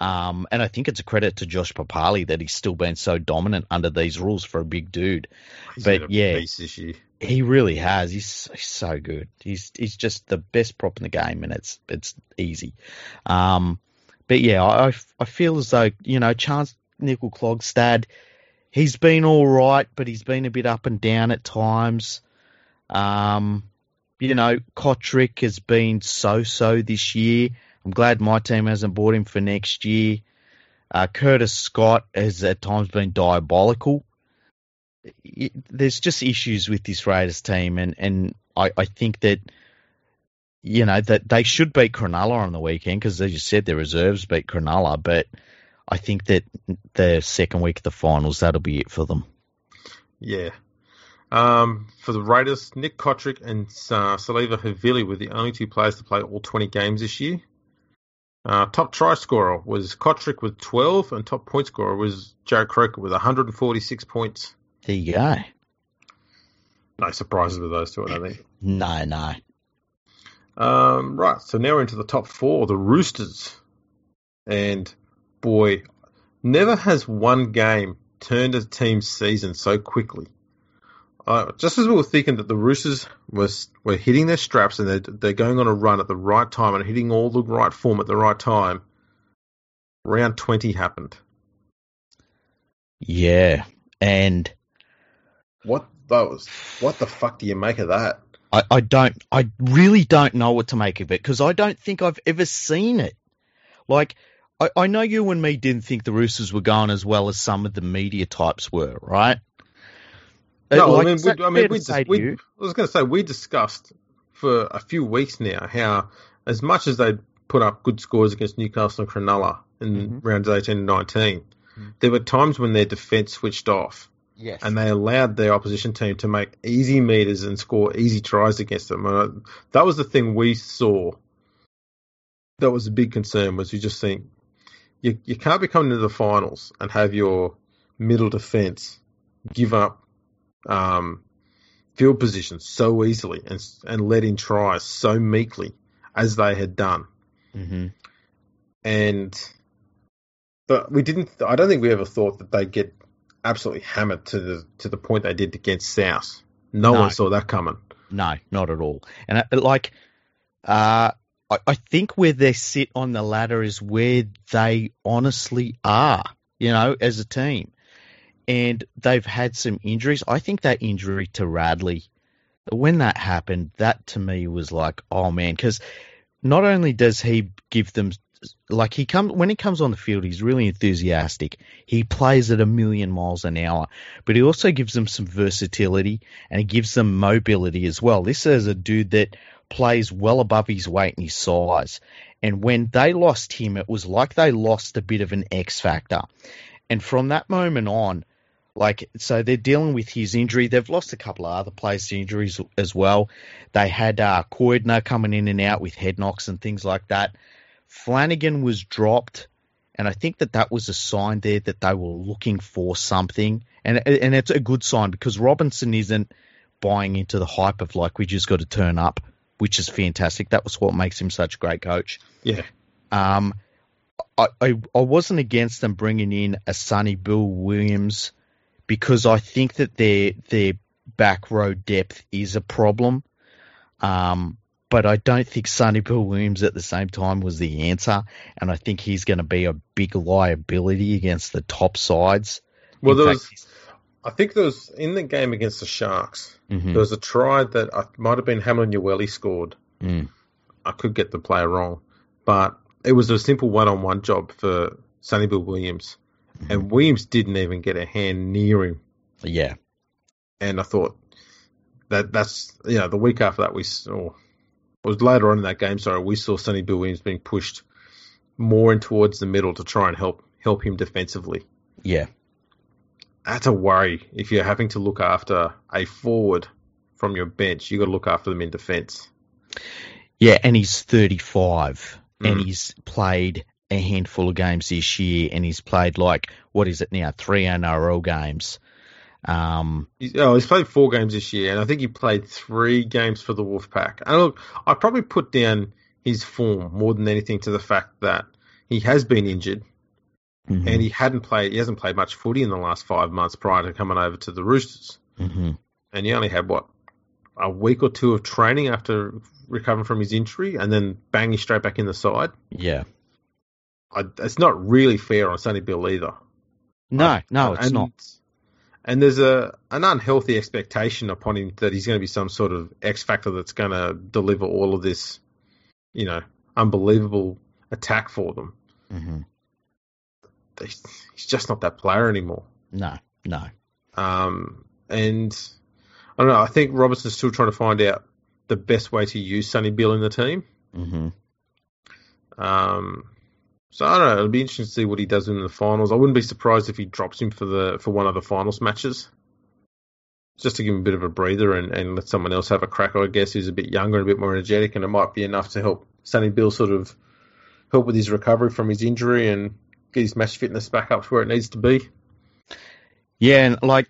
Um, and I think it's a credit to Josh Papalii that he's still been so dominant under these rules for a big dude. He's But, a yeah. He really has. He's, he's so good. He's he's just the best prop in the game, and it's it's easy. Um, but yeah, I, I- feel as though you know Chance Nickel Clogstad, he's been all right, but he's been a bit up and down at times. Um, you know, Cotric has been so-so this year. I'm glad my team hasn't bought him for next year. Uh, Curtis Scott has at times been diabolical y- there's just issues with this Raiders team, and and I, I think that you know that they should beat Cronulla on the weekend because, as you said, their reserves beat Cronulla, but I think that the second week of the finals that'll be it for them. Yeah. Um, for the Raiders, Nick Cotric and uh, Siliva Havili were the only two players to play all 20 games this year. Uh, top try scorer was Cotric with 12, and top point scorer was Jarrod Croker with 146 points. There you go. No surprises with those two, I don't think. No, no. Um, right, so now we're into the top four, the Roosters. And boy, never has one game turned a team's season so quickly. Uh, just as we were thinking that the Roosters was were hitting their straps and they're, they're going on a run at the right time and hitting all the right form at the right time, round 20 happened. Yeah, and What those? What the fuck do you make of that? I, I don't, I really don't know what to make of it because I don't think I've ever seen it. Like, I, I know you and me didn't think the Roosters were going as well as some of the media types were, right? Uh, No, like, I mean, we, I mean, we, dis- we? I was going to say we discussed for a few weeks now how, as much as they put up good scores against Newcastle and Cronulla in Mhm. rounds eighteen and nineteen, Mhm. there were times when their defence switched off Yes. and they allowed their opposition team to make easy meters and score easy tries against them. And I- that was the thing we saw. That was a big concern. Was you just think you you can't be coming into the finals and have your middle defence give up um, field position so easily and and let in tries so meekly as they had done. hmm And but we didn't. I don't think we ever thought that they'd get absolutely hammered to the to the point they did against South. No, No. one saw that coming. No, not at all. And I, like, uh, I, I think where they sit on the ladder is where they honestly are, you know, as a team. And they've had some injuries. I think that injury to Radley, when that happened, that to me was like, oh man, because not only does he give them like he comes when he comes on the field, he's really enthusiastic. He plays at a million miles an hour, but he also gives them some versatility and he gives them mobility as well. This is a dude that plays well above his weight and his size. And when they lost him, it was like they lost a bit of an X factor. And from that moment on, like, so they're dealing with his injury. They've lost a couple of other players to injuries as well. They had uh, Cordner coming in and out with head knocks and things like that. Flanagan was dropped, and I think that that was a sign there that they were looking for something, and and it's a good sign because Robinson isn't buying into the hype of like we just got to turn up, which is fantastic. That was what makes him such a great coach. Yeah, Um, I, I I wasn't against them bringing in a Sonny Bill Williams because I think that their their back row depth is a problem. Um, but I don't think Sonny Bill Williams at the same time was the answer, and I think he's going to be a big liability against the top sides. Well, In there fact, was, I think there was in the game against the Sharks. Mhm. There was a try that I, might have been Hamlin Ueli scored. Mm. I could get the player wrong, but it was a simple one-on-one job for Sonny Bill Williams, and Williams didn't even get a hand near him. yeah, And I thought that that's you know the week after that we saw it was later on in that game. Sorry, we saw Sonny Bill Williams being pushed more in towards the middle to try and help help him defensively. Yeah, That's a worry if you're having to look after a forward from your bench. You got to look after them in defence. yeah, and he's 35, and Mm. he's played a handful of games this year, and he's played like what is it now, three NRL games. Um, He's, oh, he's played four games this year, and I think he played three games for the Wolfpack. And look, I probably put down his form more than anything to the fact that he has been injured mhm, and he hadn't played. He hasn't played much footy in the last five months prior to coming over to the Roosters. mhm. And he only had what a week or two of training after recovering from his injury, and then bang, he's straight back in the side. yeah. I, it's not really fair on Sonny Bill either. No, no, it's and, not. And there's a an unhealthy expectation upon him that he's going to be some sort of X factor that's going to deliver all of this, you know, unbelievable attack for them. hmm He's he's just not that player anymore. No, no. Um, and I don't know. I think Robertson's still trying to find out the best way to use Sonny Bill in the team. hmm Um, so I don't know. It'll be interesting to see what he does in the finals. I wouldn't be surprised if he drops him for the for one of the finals matches, just to give him a bit of a breather and, and let someone else have a crack. I guess who's a bit younger and a bit more energetic, and it might be enough to help Sonny Bill sort of help with his recovery from his injury and get his match fitness back up to where it needs to be. Yeah, and like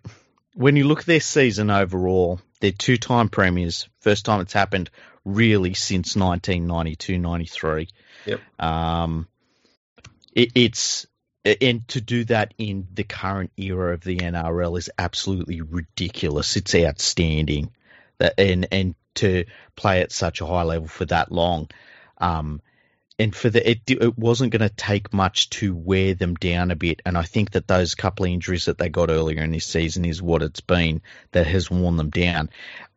when you look at their season overall, they're two time premiers. First time it's happened really since 1992 93. Yep. Um, it, it's and to do that in the current era of the NRL is absolutely ridiculous. It's outstanding, that and and to play at such a high level for that long, um, and for the it, it wasn't going to take much to wear them down a bit. And I think that those couple of injuries that they got earlier in this season is what it's been that has worn them down.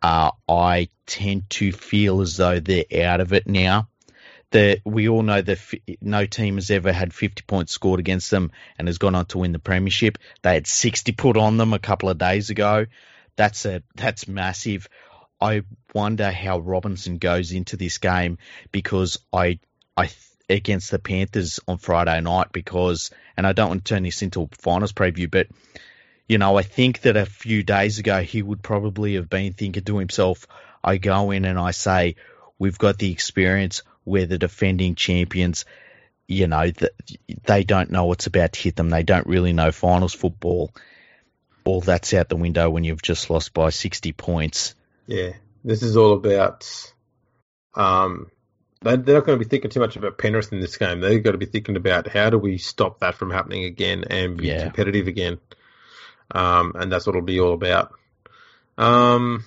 Uh, I tend to feel as though they're out of it now that we all know that no team has ever had 50 points scored against them and has gone on to win the premiership. They had 60 put on them a couple of days ago. That's a that's massive. I wonder how Robinson goes into this game because I I against the Panthers on Friday night because and I don't want to turn this into a finals preview, but you know I think that a few days ago he would probably have been thinking to himself, I go in and I say we've got the experience we're the defending champions. You know, th- they don't know what's about to hit them. They don't really know finals football. All that's out the window when you've just lost by 60 points. Yeah, this is all about. Um, they- they're not going to be thinking too much about Penrith in this game. They've got to be thinking about how do we stop that from happening again and be Yeah. competitive again. Um, and that's what it'll be all about. Um,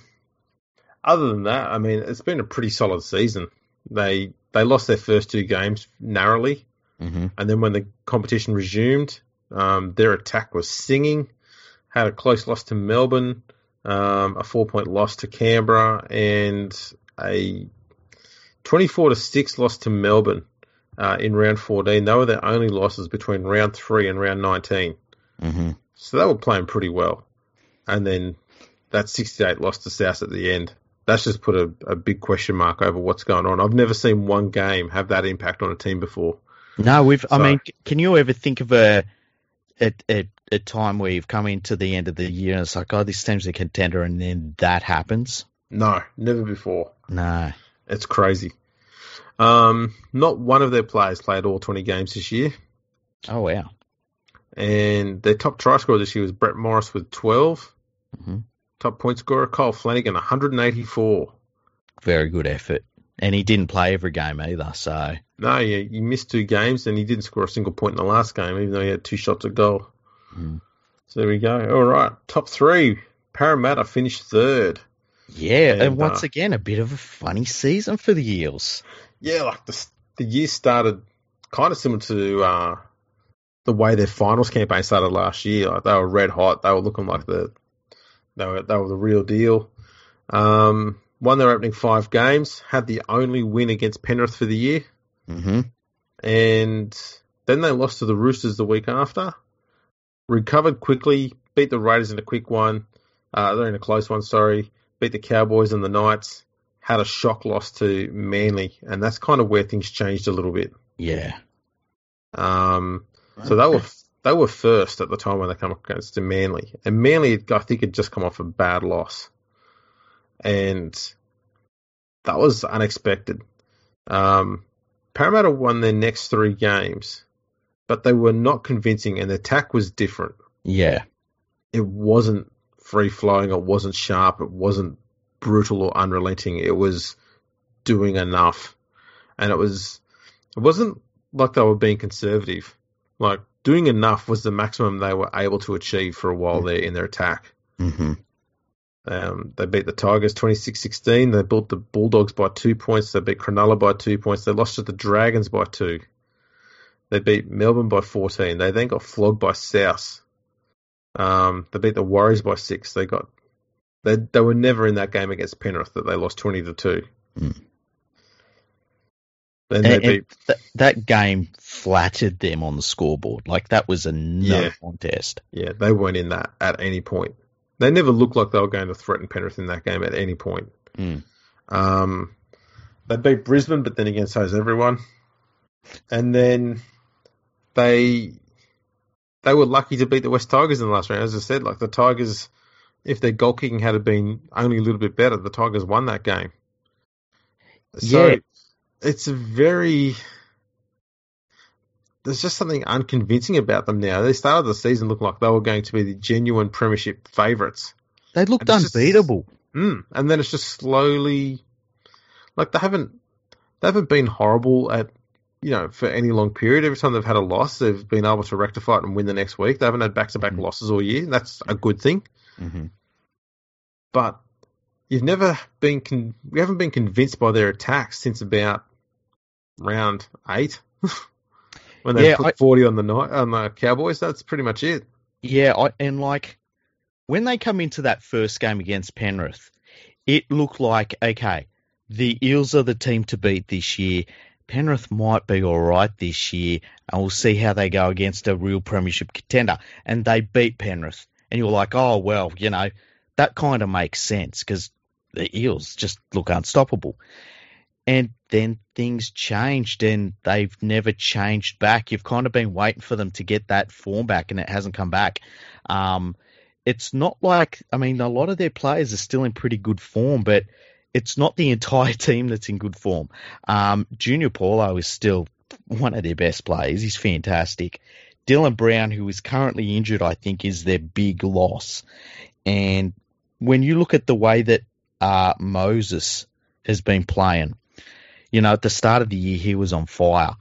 other than that, I mean, it's been a pretty solid season. They they lost their first two games narrowly, hmm and then when the competition resumed, um, their attack was singing. Had a close loss to Melbourne, um, a four point loss to Canberra, and a 24 to 6 loss to Melbourne uh, in round 14. They were their only losses between round 3 and round 19. hmm So they were playing pretty well. And then that 68 loss to South at the end. That's just put a, a big question mark over what's going on. I've never seen one game have that impact on a team before. No, we've. I mean, can you ever think of a, a a a time where you've come into the end of the year and it's like, oh, this team's a contender, and then that happens? No, never before. No. It's crazy. Um, not one of their players played all 20 games this year. Oh wow. And their top try scorer this year was Brett Morris with 12. hmm Top point scorer, Kyle Flanagan, 184. Very good effort, and he didn't play every game either. So No, you, you missed two games and he didn't score a single point in the last game, even though he had two shots at goal. mm. So there we go. All right. Top three. Parramatta finished third. yeah, and, And, once uh, again, a bit of a funny season for the Eels. Yeah, like the, the year started kind of similar to uh, the way their finals campaign started last year. Like they were red hot. They were looking like the they were they were the real deal. Um, won their opening five games. Had the only win against Penrith for the year, hmm and then they lost to the Roosters the week after. Recovered quickly, beat the Raiders in a quick one. Uh, they're in a close one, sorry. beat the Cowboys and the Knights, had a shock loss to Manly, and that's kind of where things changed a little bit. Yeah. Um, so they were they were first at the time when they come against Manly, and Manly I think had just come off a bad loss, and that was unexpected. Um, Parramatta won their next three games, but they were not convincing, and the attack was different. Yeah. It wasn't free flowing. It wasn't sharp. It wasn't brutal or unrelenting. It was doing enough, and it was it wasn't like they were being conservative. Like doing enough was the maximum they were able to achieve for a while there in their attack. Mm-hmm. Um, they beat the Tigers 26-16. They beat the Bulldogs by two points. They beat Cronulla by two points. They lost to the Dragons by two. They beat Melbourne by 14. They then got flogged by South. Um, they beat the Warriors by six. They got they they were never in that game against Penrith that they lost 20 to two. Mm. They And, and beat th- that game flattered them on the scoreboard. Like that was a no Yeah. contest. yeah they weren't in that at any point. They never looked like they were going to threaten Penrith in that game at any point. Mm. Um, they beat Brisbane, but then again, so is everyone. And then they they were lucky to beat the West Tigers in the last round. As I said, like the Tigers, if their goal kicking had been only a little bit better, the Tigers won that game. So Yeah. It's a very there's just something unconvincing about them now. They started the season looking like they were going to be the genuine premiership favourites. They looked And it's just- unbeatable. Mm. And then it's just slowly, like they haven't, they haven't been horrible at, you know, for any long period. Every time they've had a loss, they've been able to rectify it and win the next week. They haven't had back-to-back Mhm. losses all year. That's a good thing. hmm But you've never been, con- we haven't been convinced by their attacks since about round eight, when they Yeah, put I- forty on the night on the Cowboys. That's pretty much it. Yeah, I, and like when they come into that first game against Penrith, it looked like okay, the Eels are the team to beat this year. Penrith might be all right this year, and we'll see how they go against a real premiership contender. And they beat Penrith, and you're like, oh well, you know, that kind of makes sense because the Eels just look unstoppable. And then things changed, and they've never changed back. You've kind of been waiting for them to get that form back, and it hasn't come back. Um, it's not like I mean, a lot of their players are still in pretty good form, but it's not the entire team that's in good form. Um, Junior Paulo is still one of their best players. He's fantastic. Dylan Brown, who is currently injured, I think is their big loss. And when you look at the way that uh, Moses has been playing, you know, at the start of the year he was on fire,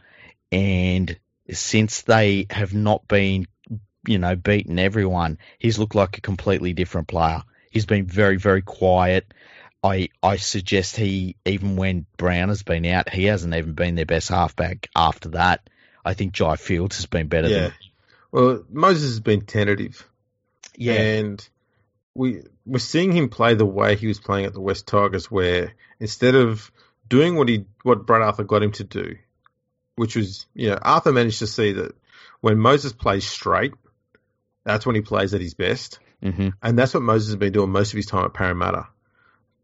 and since they have not been, you know, beaten everyone, he's looked like a completely different player. He's been very, very quiet. I I suggest he even when Brown has been out, he hasn't even been their best halfback after that. I think Jai Fields has been better Yeah. than Well, Moses has been tentative. yeah. And we we're seeing him play the way he was playing at the West Tigers, where instead of doing what he what Brad Arthur got him to do, which was you know Arthur managed to see that when Moses plays straight, that's when he plays at his best, hmm and that's what Moses has been doing most of his time at Parramatta.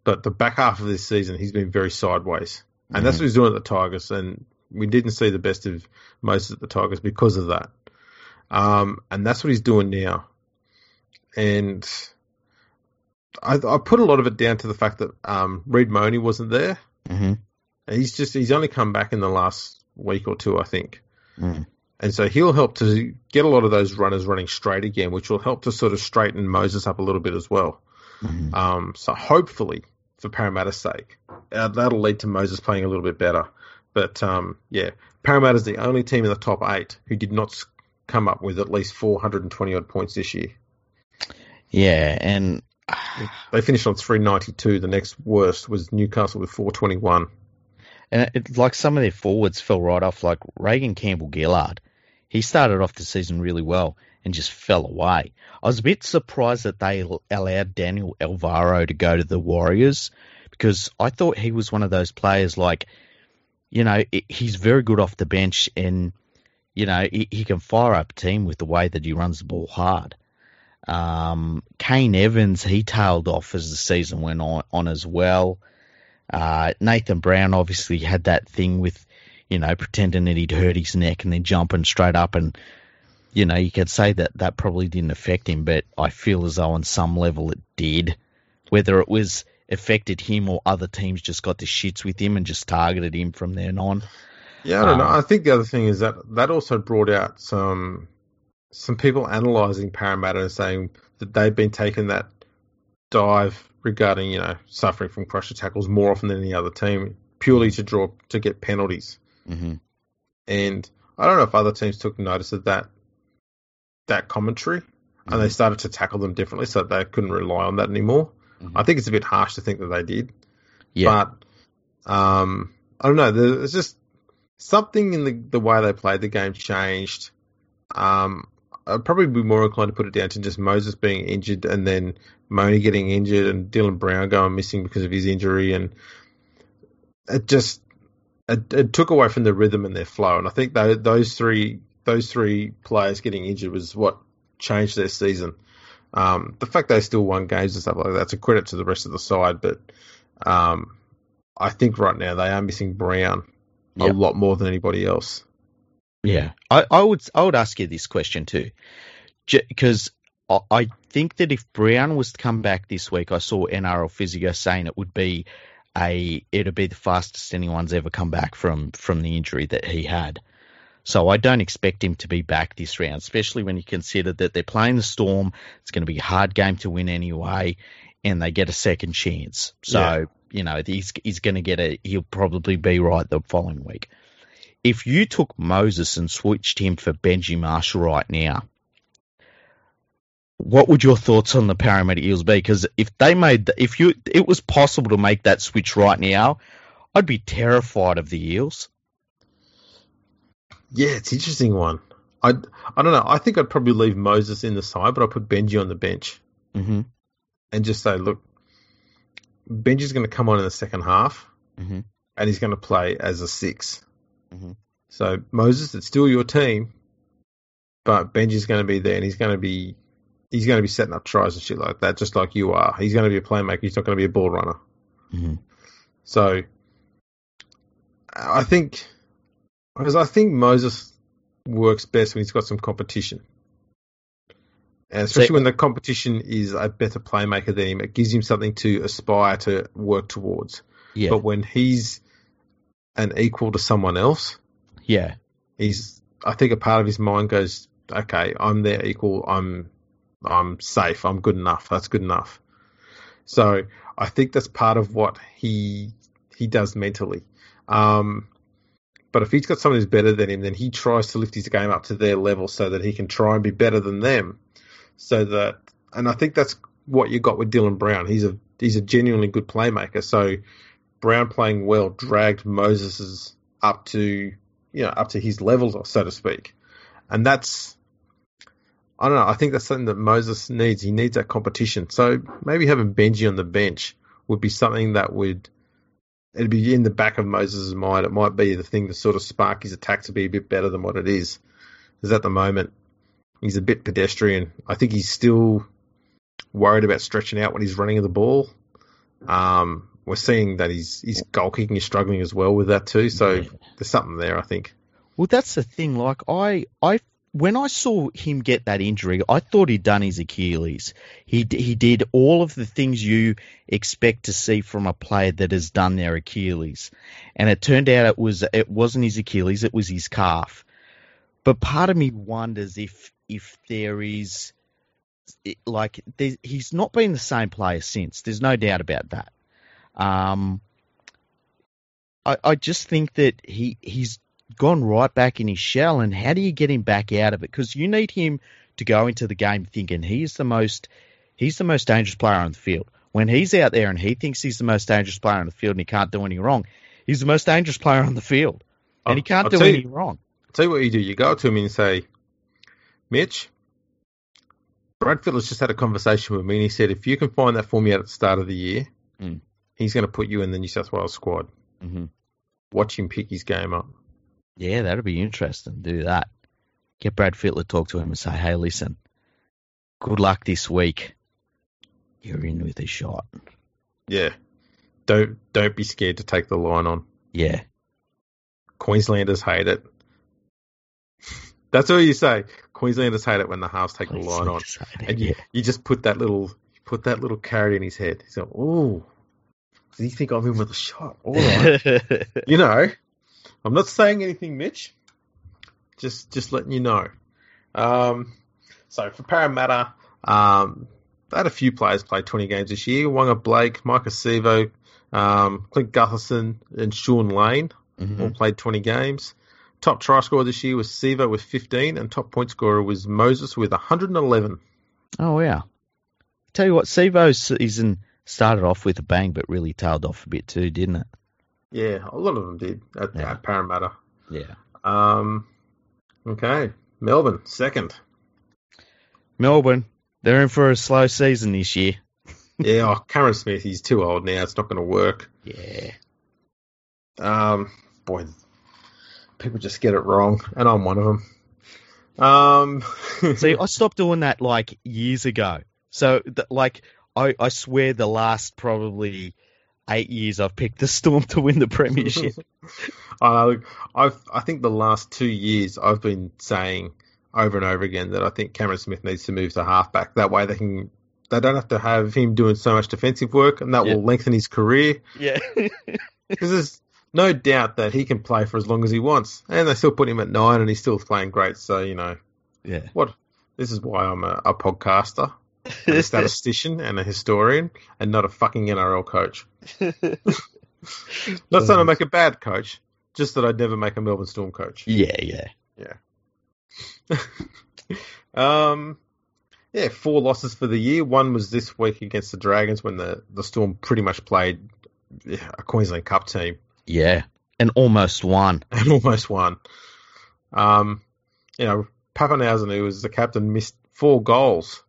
But the back half of this season, he's been very sideways, and that's Mhm. what he's doing at the Tigers, and we didn't see the best of Moses at the Tigers because of that. Um, and that's what he's doing now. And I, I put a lot of it down to the fact that um, Reed Mahoney wasn't there. Hmm He's just he's only come back in the last week or two, I think. Mm. And so he'll help to get a lot of those runners running straight again, which will help to sort of straighten Moses up a little bit as well. hmm Um, so hopefully, for Parramatta's sake, uh, that'll lead to Moses playing a little bit better. But um, yeah, Parramatta's the only team in the top eight who did not come up with at least 420 odd points this year. Yeah, and They finished on 392. The next worst was Newcastle with 421. And it, like some of their forwards fell right off, like Reagan Campbell Gillard. He started off the season really well and just fell away. I was a bit surprised that they allowed Daniel Alvaro to go to the Warriors because I thought he was one of those players like, you know, i he's very good off the bench and, you know, he, he can fire up a team with the way that he runs the ball hard. Um, Kane Evans, he tailed off as the season went on, on as well. Uh, Nathan Brown obviously had that thing with, you know, pretending that he'd hurt his neck and then jumping straight up. And, you know, you could say that that probably didn't affect him, but I feel as though on some level it did. Whether it was affected him or other teams just got the shits with him and just targeted him from then on. Yeah, I don't um, know. I think the other thing is that that also brought out some some people analysing Parramatta and saying that they've been taking that dive regarding you know suffering from crusher tackles more often than any other team, purely to draw to get penalties. Mm-hmm. And I don't know if other teams took notice of that that commentary mm-hmm. and they mm-hmm. started to tackle them differently, so they couldn't rely on that anymore. Mm-hmm. I think it's a bit harsh to think that they did. Yeah. But um, I don't know. There's just something in the the way they played the game changed. Um, I'd probably be more inclined to put it down to just Moses being injured and then Moni getting injured and Dylan Brown going missing because of his injury, and it just it, it took away from the rhythm and their flow. And I think that, those three those three players getting injured was what changed their season. Um, the fact they still won games and stuff like that's a credit to the rest of the side, but um, I think right now they are missing Brown yep. a lot more than anybody else. Yeah, I, I would I would ask you this question too, because I think that if Brown was to come back this week, I saw NRL Physio saying it would be a it'd be the fastest anyone's ever come back from from the injury that he had. So I don't expect him to be back this round, especially when you consider that they're playing the Storm. It's going to be a hard game to win anyway, and they get a second chance. So yeah. you know he's he's going to get a he'll probably be right the following week if you took Moses and switched him for Benji Marshall right now, what would your thoughts on the Parramatta Eels be? Because if they made, the, if you, it was possible to make that switch right now, I'd be terrified of the Eels. Yeah, it's an interesting one. I, I don't know. I think I'd probably leave Moses in the side, but I'd put Benji on the bench mm-hmm. and just say, look, Benji's going to come on in the second half, mm-hmm. and he's going to play as a 6 Mm-hmm. So Moses, it's still your team, but Benji's going to be there, and he's going to be he's going to be setting up tries and shit like that, just like you are. He's going to be a playmaker. He's not going to be a ball runner. Mm-hmm. So I think because I think Moses works best when he's got some competition. And especially when the competition is a better playmaker than him, it gives him something to aspire to work towards. Yeah. But when he's an equal to someone else. Yeah. He's I think a part of his mind goes, Okay, I'm their equal, I'm I'm safe, I'm good enough, that's good enough. So I think that's part of what he he does mentally. Um, but if he's got someone who's better than him, then he tries to lift his game up to their level so that he can try and be better than them. So that, and I think that's what you got with Dylan Brown. He's a he's a genuinely good playmaker. So Brown playing well dragged Moses up to you know up to his level, so to speak, and that's I don't know. I think that's something that Moses needs. He needs that competition. So maybe having Benji on the bench would be something that would it'd be in the back of Moses' mind. It might be the thing to sort of spark his attack to be a bit better than what it is. Because at the moment he's a bit pedestrian. I think he's still worried about stretching out when he's running the ball. Um, we're seeing that he's he's goal kicking is struggling as well with that too. So yeah. there's something there, I think. Well, that's the thing. Like I, I when I saw him get that injury, I thought he'd done his Achilles. He he did all of the things you expect to see from a player that has done their Achilles, and it turned out it was it wasn't his Achilles, it was his calf. But part of me wonders if if there is like he's not been the same player since. There's no doubt about that. Um, I, I just think that he he's gone right back in his shell, and how do you get him back out of it? Because you need him to go into the game thinking he's the most he's the most dangerous player on the field. When he's out there and he thinks he's the most dangerous player on the field and he can't do any wrong, he's the most dangerous player on the field, and he can't I'll do any you, wrong. I'll tell you what you do: you go to him and say, "Mitch, Brad Fittler's just had a conversation with me, and he said if you can find that for me at the start of the year, mm he's going to put you in the New South Wales squad. Mm-hmm. Watch him pick his game up. Yeah, that'd be interesting. Do that. Get Brad Fittler, talk to him, and say, "Hey, listen, good luck this week. You're in with a shot. Yeah. Don't don't be scared to take the line on. Yeah. Queenslanders hate it. That's all you say. Queenslanders hate it when the halves take the line on. And you, you just put that little put that little carrot in his head. He's like, "Ooh, does he think I'm in with a shot?" All right, you know. I'm not saying anything, Mitch. Just just letting you know. Um, so for Parramatta, um, they had a few players play 20 games this year. Waqa Blake, Maika Sivo, um, Clint Gutherson, and Shaun Lane all Mhm. played 20 games. Top try scorer this year was Sivo with 15, and top point scorer was Moses with 111. Oh yeah. Tell you what, Sivo's season started off with a bang, but really tailed off a bit too, didn't it? Yeah, a lot of them did at, Yeah. at Parramatta. Yeah. Um, okay, Melbourne second. Melbourne, they're in for a slow season this year. Yeah, oh, Cameron Smith, he's too old now. It's not going to work. Yeah. Um, boy, people just get it wrong, and I'm one of them. Um, See, I stopped doing that like years ago. So, th- like, I, I swear the last probably eight years I've picked the Storm to win the premiership. I, I think the last two years I've been saying over and over again that I think Cameron Smith needs to move to halfback. That way they can, they don't have to have him doing so much defensive work, and that Yeah. will lengthen his career. yeah. Because there's no doubt that he can play for as long as he wants, and they still put him at nine, and he's still playing great. So you know yeah. what? This is why I'm a, a podcaster, a statistician, and a historian, and not a fucking NRL coach. Not saying I make a bad coach, just that I'd never make a Melbourne Storm coach. yeah, yeah. Yeah. um, yeah, four losses for the year. One was this week against the Dragons when the, the Storm pretty much played a Queensland Cup team Yeah. And almost won. and almost won. Um, you know, Papenhuyzen, who was the captain, missed four goals,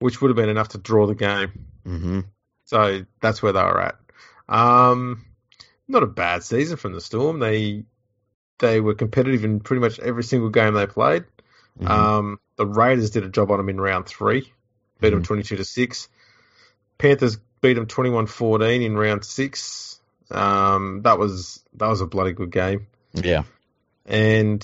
which would have been enough to draw the game. hmm So that's where they were at. Um, not a bad season from the Storm. They they were competitive in pretty much every single game they played. Mhm. Um, the Raiders did a job on them in round three, beat them Mhm. 22 to 6. Panthers beat them 21 14 in round six. Um, that was that was a bloody good game. yeah. And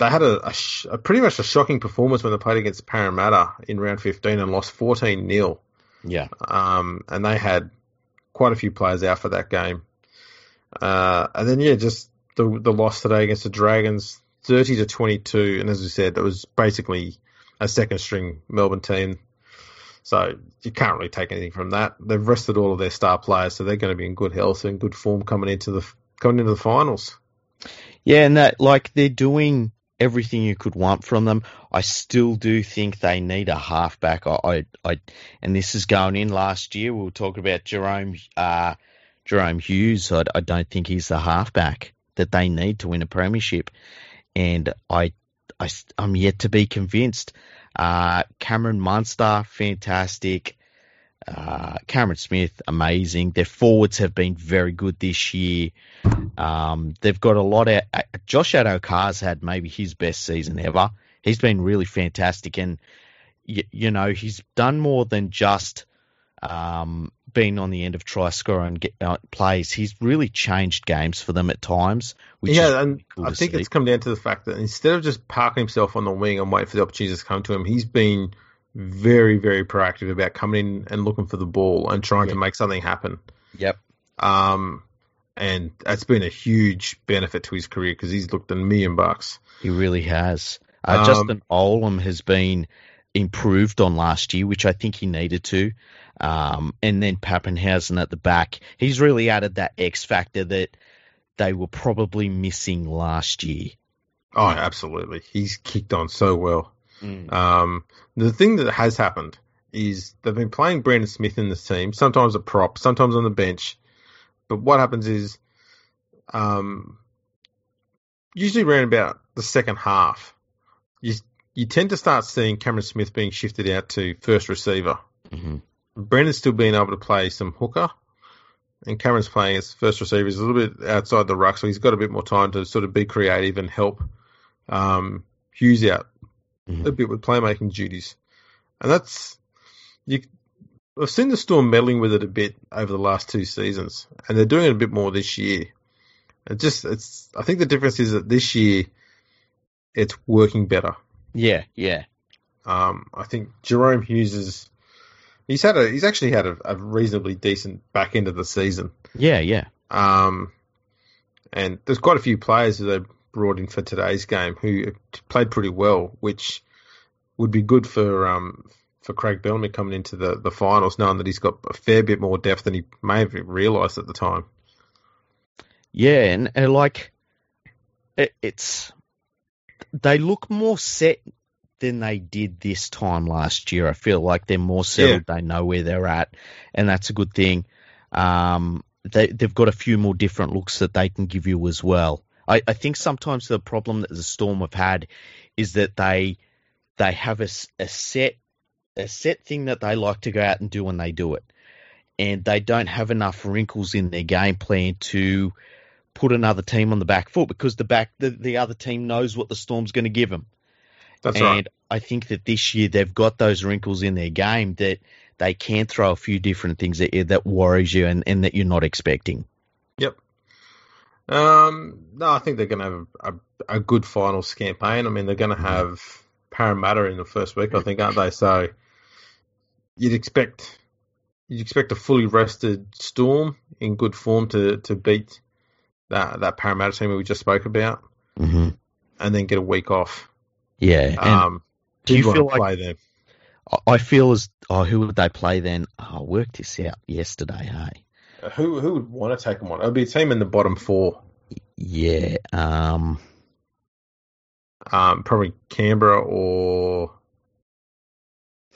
they had a, a, sh- a pretty much a shocking performance when they played against Parramatta in round 15 and lost 14 0. Yeah. Um, and they had quite a few players out for that game. Uh, and then, yeah, just the the loss today against the Dragons, 30 to 22. And as we said, that was basically a second string Melbourne team. So you can't really take anything from that. They've rested all of their star players, so they're going to be in good health and good form coming into the coming into the finals. Yeah, and that like they're doing everything you could want from them. I still do think they need a halfback. I, I, I and this is going in last year. We'll talk about Jahrome, uh, Jahrome Hughes. I, I don't think he's the halfback that they need to win a premiership, and I, I, I'm yet to be convinced. Uh, Cameron Munster, fantastic. Uh, Cameron Smith, amazing. Their forwards have been very good this year. Um, they've got a lot of. Uh, Josh Addo-Carr had maybe his best season ever. He's been really fantastic, and you, you know he's done more than just um, being on the end of try score and get, uh, plays. He's really changed games for them at times. Which yeah, and cool I think see. it's come down to the fact that instead of just parking himself on the wing and waiting for the opportunities to come to him, he's been very, very proactive about coming in and looking for the ball and trying to make something happen. Yep. Um, and that's been a huge benefit to his career because he's looked a million bucks. He really has. Uh, Um, Justin Olam has been improved on last year, which I think he needed to. Um, and then Papenhuyzen at the back. He's really added that X factor that they were probably missing last year. Oh, absolutely. He's kicked on so well. Mm. Um, the thing that has happened is they've been playing Brandon Smith in this team, sometimes a prop, sometimes on the bench. But what happens is, um, usually around about the second half, you you tend to start seeing Cameron Smith being shifted out to first receiver. hmm Brandon's still being able to play some hooker, and Cameron's playing as first receiver. He's a little bit outside the ruck, so he's got a bit more time to sort of be creative and help um, Hughes out Mhm. a bit with playmaking duties, and that's you. I've seen the Storm meddling with it a bit over the last two seasons, and they're doing it a bit more this year. It just, it's. I think the difference is that this year, it's working better. Yeah, yeah. Um, I think Jahrome Hughes is. He's had a. He's actually had a, a reasonably decent back end of the season. Yeah, yeah. Um, and there's quite a few players who they brought in for today's game who played pretty well, which would be good for um for Craig Bellamy coming into the, the finals, knowing that he's got a fair bit more depth than he may have realised at the time. Yeah, and, and like it, it's they look more set than they did this time last year. I feel like they're more settled. They know where they're at, and that's a good thing. Um, they they've got a few more different looks that they can give you as well. I, I think sometimes the problem that the Storm have had is that they they have a, a set a set thing that they like to go out and do when they do it, and they don't have enough wrinkles in their game plan to put another team on the back foot because the back the, the other team knows what the Storm's going to give them. That's and right. I think that this year they've got those wrinkles in their game that they can throw a few different things at you that worries you and, and that you're not expecting. Um, no, I think they're going to have a, a, a good finals campaign. I mean, they're going to have Parramatta in the first week, I think, aren't they? So you'd expect you'd expect a fully rested Storm in good form to, to beat that that Parramatta team we just spoke about, Mm-hmm. and then get a week off. Yeah. Um, do you feel like them? I- feel as oh, who would they play then? Oh, I worked this out yesterday. Hey, Who who would want to take them on? It would be a team in the bottom four. yeah. Um, Um, probably Canberra or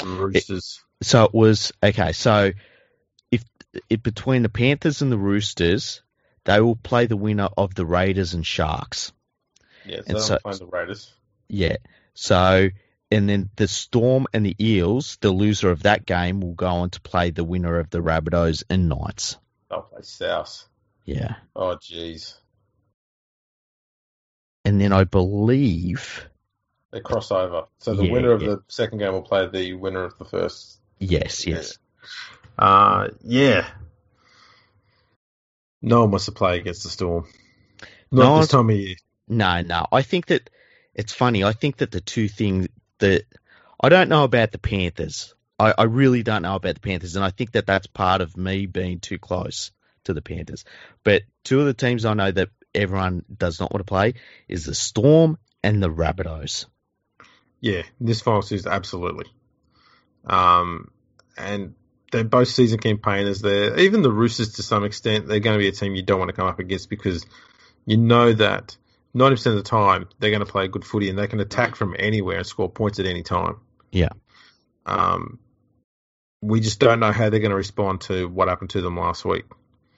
Roosters. so it was okay. So if, if between the Panthers and the Roosters, they will play the winner of the Raiders and Sharks. yeah, so and so- play the Raiders. Yeah. So, and then the Storm and the Eels, the loser of that game will go on to play the winner of the Rabbitohs and Knights. They'll play South. Yeah. Oh, jeez. And then I believe, They cross over. So the Yeah, winner of yeah. the second game will play the winner of the first. yes, yes. Uh, yeah. No one wants to play against the Storm. Not No this time of year. No, no. I think that it's funny. I think that the two things that I don't know about the Panthers. I, I really don't know about the Panthers, and I think that that's part of me being too close to the Panthers. But two of the teams I know that everyone does not want to play is the Storm and the Rabbitohs. Yeah, this final season, absolutely. Um, and they're both season campaigners. They're even the Roosters to some extent. They're going to be a team you don't want to come up against because you know that ninety percent of the time they're going to play good footy and they can attack from anywhere and score points at any time. Yeah. Um, we just don't know how they're going to respond to what happened to them last week.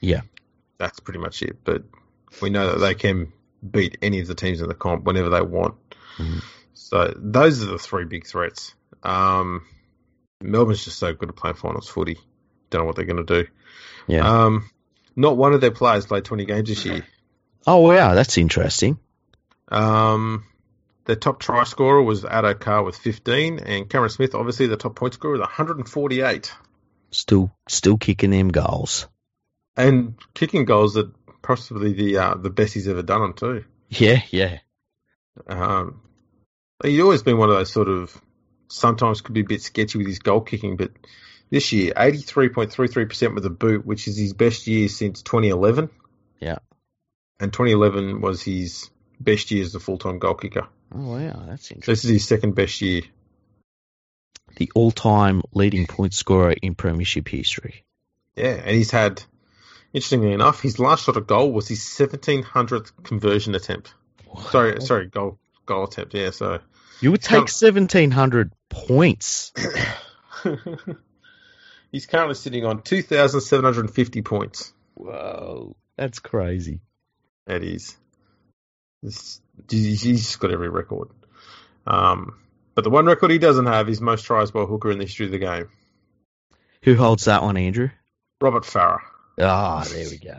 Yeah. That's pretty much it. But we know that they can beat any of the teams in the comp whenever they want. Mhm. So those are the three big threats. Um, Melbourne's just so good at playing finals footy. Don't know what they're going to do. Yeah. Um, not one of their players played 20 games this year. oh wow, that's interesting. Um, their top try scorer was Addo Carr with 15, and Cameron Smith, obviously the top point scorer, with 148. Still, still kicking them goals. And kicking goals that possibly the uh, the best he's ever done them too. Yeah, yeah. Um, he's always been one of those sort of sometimes could be a bit sketchy with his goal kicking, but this year, 83.33% with a boot, which is his best year since 2011. Yeah. And 2011 was his best year as a full time goal kicker. Oh wow, that's interesting. This is his second best year. The all-time leading point scorer in Premiership history. Yeah, and he's had, interestingly enough, his last shot at goal was his 1700th conversion attempt. Sorry, sorry, goal goal attempt. Yeah, so You would take seventeen hundred points. he's currently sitting on 2,750 points. Whoa, that's crazy. That is. This, he's got every record. Um, but the one record he doesn't have is most tries by a hooker in the history of the game. Who holds that one, Andrew? Robert Farah, Ah, there we go.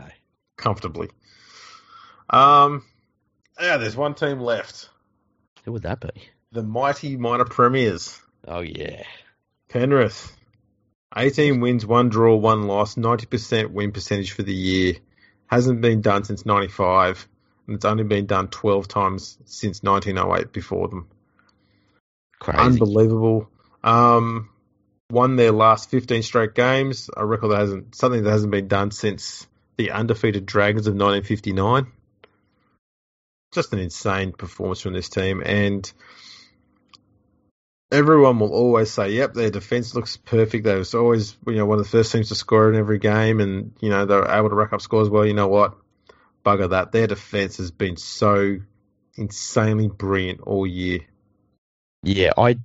comfortably. Um, yeah, there's one team left. Who would that be? The mighty minor premiers. Oh yeah. Penrith. 18 wins, one draw, one loss, 90% win percentage for the year. Hasn't been done since 95, and it's only been done 12 times since 1908 before them. Crazy. Unbelievable. Um, won their last 15 straight games, a record that hasn't, something that hasn't been done since the undefeated Dragons of 1959. Just an insane performance from this team, and everyone will always say, "Yep, their defense looks perfect." They was always, you know, one of the first teams to score in every game, and you know they're able to rack up scores. Well, you know what? Bugger that. Their defense has been so insanely brilliant all year. Yeah, I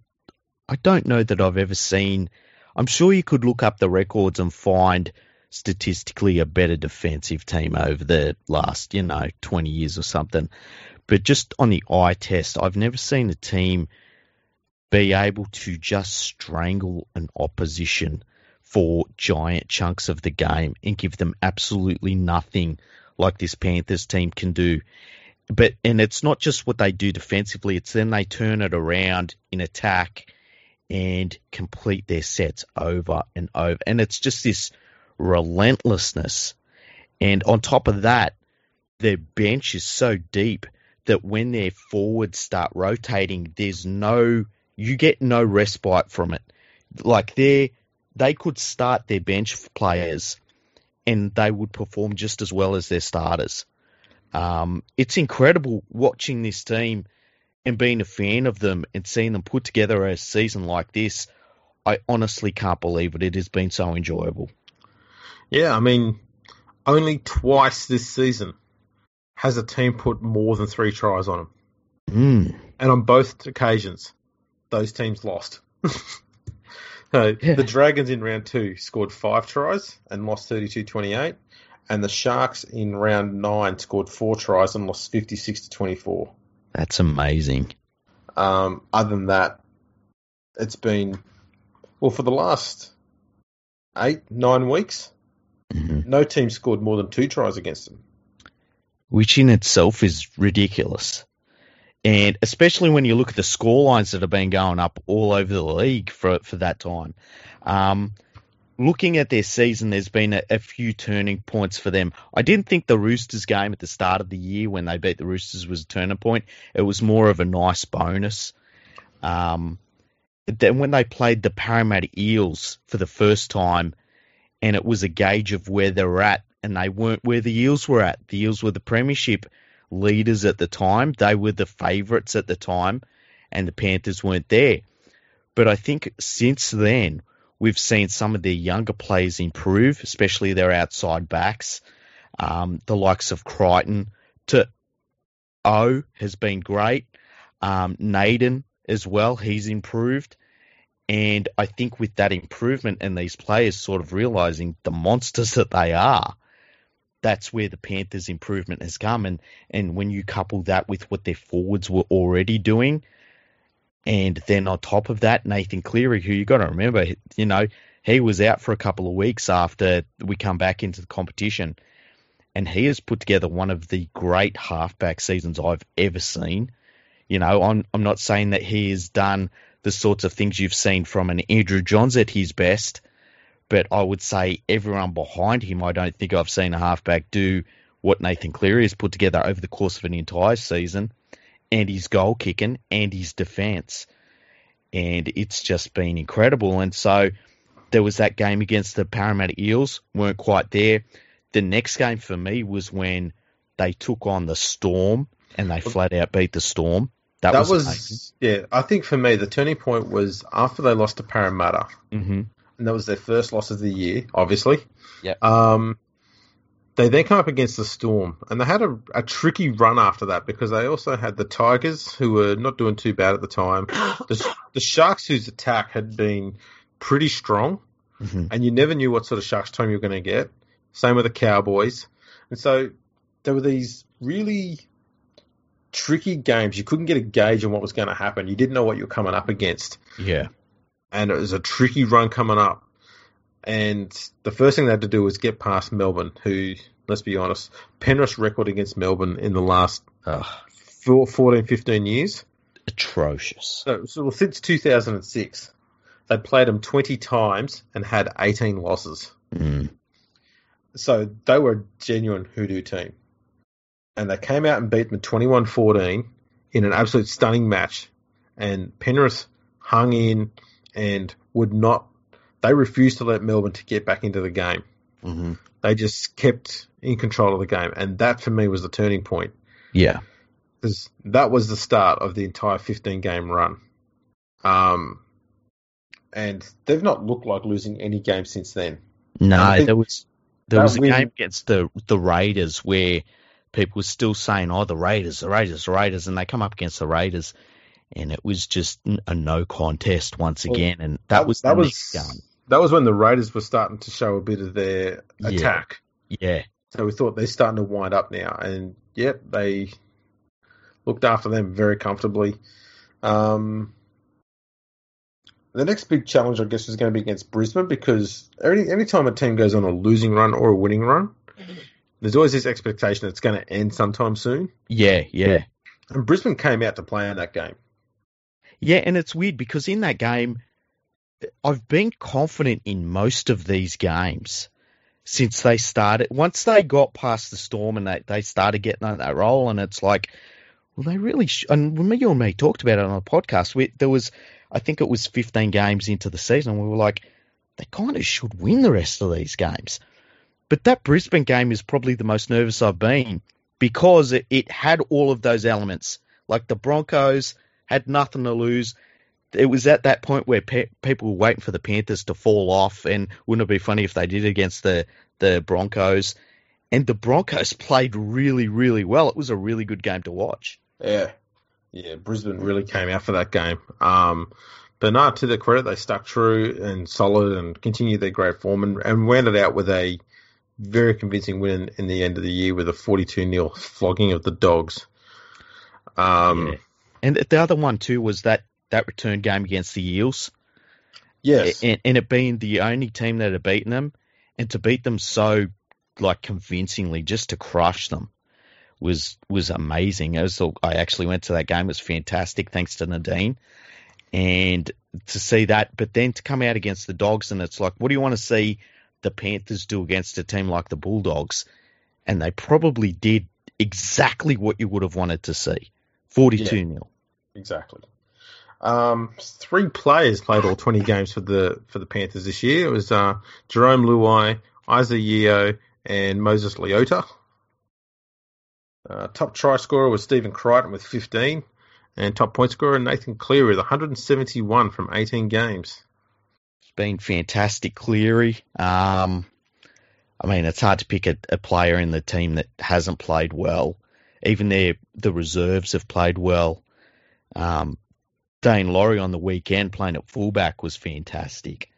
I don't know that I've ever seen. I'm sure you could look up the records and find statistically a better defensive team over the last, you know, 20 years or something. But just on the eye test, I've never seen a team be able to just strangle an opposition for giant chunks of the game and give them absolutely nothing like this Panthers team can do. But and it's not just what they do defensively, it's then they turn it around in attack and complete their sets over and over. And it's just this relentlessness. And on top of that, their bench is so deep that when their forwards start rotating, there's no you get no respite from it. Like they they could start their bench players and they would perform just as well as their starters. Um, it's incredible watching this team and being a fan of them and seeing them put together a season like this. I honestly can't believe it. It has been so enjoyable. Yeah, I mean, only twice this season has a team put more than three tries on them. Mm. And on both occasions, those teams lost. The Dragons in round two scored five tries and lost 32 28. And the Sharks in round nine scored four tries and lost 56 to 24. That's amazing. Um, other than that, it's been, well, for the last eight, nine weeks, mm-hmm. no team scored more than two tries against them. Which in itself is ridiculous. And especially when you look at the score lines that have been going up all over the league for, for that time. Um, looking at their season, there's been a, a, few turning points for them. I didn't think the Roosters game at the start of the year when they beat the Roosters was a turning point. It was more of a nice bonus. Um, then when they played the Parramatta Eels for the first time, and it was a gauge of where they're at, and they weren't where the Eels were at. The Eels were the premiership leaders at the time. They were the favourites at the time, and the Panthers weren't there. But I think since then, we've seen some of their younger players improve, especially their outside backs. Um, the likes of Crichton to O has been great. Um, Naden as well, he's improved. And I think with that improvement and these players sort of realizing the monsters that they are, that's where the Panthers' improvement has come. And, and when you couple that with what their forwards were already doing, and then on top of that, Nathan Cleary, who you got to remember, you know, he was out for a couple of weeks after we come back into the competition, and he has put together one of the great halfback seasons I've ever seen. You know, I'm I'm not saying that he has done the sorts of things you've seen from an Andrew Johns at his best, but I would say everyone behind him, I don't think I've seen a halfback do what Nathan Cleary has put together over the course of an entire season, and his goal kicking and his defence. And it's just been incredible. And so there was that game against the Parramatta Eels, weren't quite there. The next game for me was when they took on the Storm and they flat out beat the Storm. That, that was, was yeah. I think for me the turning point was after they lost to Parramatta. Mm-hmm and that was their first loss of the year, obviously. Yeah. Um, they then come up against the Storm, and they had a, a, tricky run after that because they also had the Tigers, who were not doing too bad at the time. the, the Sharks, whose attack had been pretty strong, mm-hmm. and you never knew what sort of Sharks team you were going to get. Same with the Cowboys, and so there were these really tricky games. You couldn't get a gauge on what was going to happen. You didn't know what you were coming up against. Yeah and it was a tricky run coming up. And the first thing they had to do was get past Melbourne, who, let's be honest, Penrith's record against Melbourne in the last Ugh. 14, 15 years. atrocious. So, so since 2006, they played them 20 times and had 18 losses. Mm. So they were a genuine hoodoo team. And they came out and beat them 21 14 in an absolute stunning match. And Penrith hung in and would not, they refused to let Melbourne to get back into the game. hmm They just kept in control of the game. And that for me was the turning point. Yeah. because that was the start of the entire 15 game run. Um, and they've not looked like losing any game since then. No, there was there was a win- game against the the Raiders where people were still saying, "Oh, the Raiders, the Raiders, the Raiders," and they come up against the Raiders, and it was just a no contest once Well, again, and that, was that was that was when the Raiders were starting to show a bit of their Yeah. attack. Yeah, So we thought they're starting to wind up now, and yep, they looked after them very comfortably. Um, the next big challenge, I guess, is going to be against Brisbane because any any time a team goes on a losing run or a winning run, there's always this expectation that it's going to end sometime soon. yeah, yeah, And Brisbane came out to play in that game. Yeah, and it's weird because in that game, I've been confident in most of these games since they started. Once they got past the storm and they, they started getting on that roll, and it's like, well, they really. Sh-. And you and me talked about it on the podcast, we, there was, I think it was 15 games into the season, we were like, they kind of should win the rest of these games. But that Brisbane game is probably the most nervous I've been because it, it had all of those elements. Like the Broncos had nothing to lose. It was at that point where pe- people were waiting for the Panthers to fall off, and wouldn't it be funny if they did against the the Broncos? And the Broncos played really, really well. It was a really good game to watch. Yeah, yeah. Brisbane really came out for that game. Um, but no, to their credit, they stuck true and solid and continued their great form and, and rounded out with a very convincing win in the end of the year with a 42 0 flogging of the Dogs. Um, Yeah. And the other one too was that that return game against the Eels, Yes. and, and it being the only team that had beaten them, and to beat them so like convincingly, just to crush them, was was amazing. I, was, I actually went to that game; it was fantastic, thanks to Nadine, and to see that. But then to come out against the Dogs, and it's like, what do you want to see the Panthers do against a team like the Bulldogs? And they probably did exactly what you would have wanted to see, forty-two Yeah. nil. Exactly. Um, three players played all 20 games for the for the Panthers this year. It was uh, Jarome Luai, Isaac Yeo, and Moses Leota. Uh, top try scorer was Stephen Crichton with 15, and top point scorer Nathan Cleary with 171 from 18 games. It's been fantastic, Cleary. Um, I mean, it's hard to pick a, a player in the team that hasn't played well. Even their the reserves have played well. Um, Daine Laurie on the weekend playing at fullback was fantastic.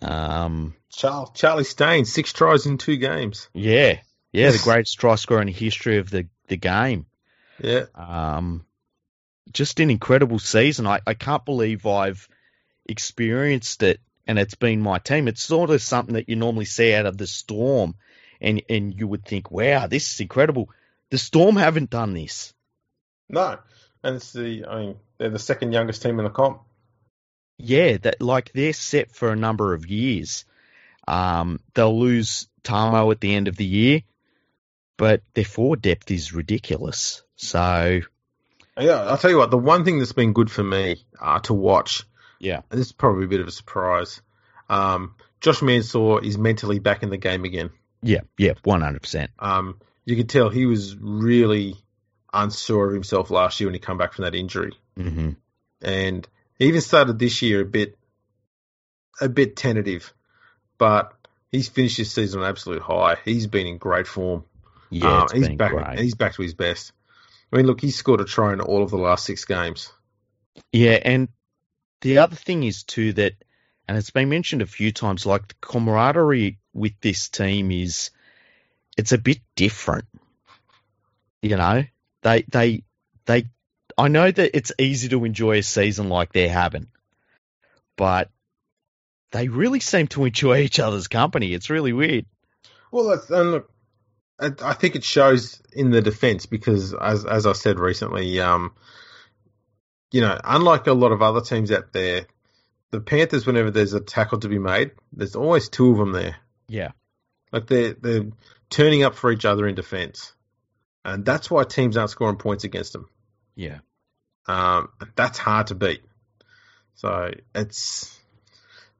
Um, Charles, Charlie Staines, six tries in two games. yeah, yeah, the greatest try scorer in the history of the, the game. Yeah, Um, just an incredible season. I, I can't believe I've experienced it and it's been my team. It's sort of something that you normally see out of the Storm and, and you would think, wow, this is incredible. The Storm haven't done this. no, and it's the I mean they're the second youngest team in the comp. Yeah, that like they're set for a number of years. Um, they'll lose Tamou at the end of the year, but their forward depth is ridiculous. So Yeah, I'll tell you what. The one thing that's been good for me uh, to watch yeah, this is probably a bit of a surprise. Um, Josh Mansour is mentally back in the game again. yeah, yeah, one hundred percent. Um, you could tell he was really unsure of himself last year when he come back from that injury, Mm-hmm. and he even started this year a bit, a bit tentative, but he's finished his season on absolute high. He's been in great form. Yeah, Um, he's been back. great. He's back to his best. I mean, look, he's scored a try in all of the last six games. Yeah, and the other thing is too that, and it's been mentioned a few times, like the camaraderie with this team is, it's a bit different. You know, they they they. I know that it's easy to enjoy a season like they're having, but they really seem to enjoy each other's company. It's really weird. Well, that's, and look, I, think it shows in the defence because, as as I said recently, um, you know, unlike a lot of other teams out there, the Panthers, whenever there's a tackle to be made, there's always two of them there. Yeah. Like they're they're turning up for each other in defence, and that's why teams aren't scoring points against them. Yeah. Um, that's hard to beat. So it's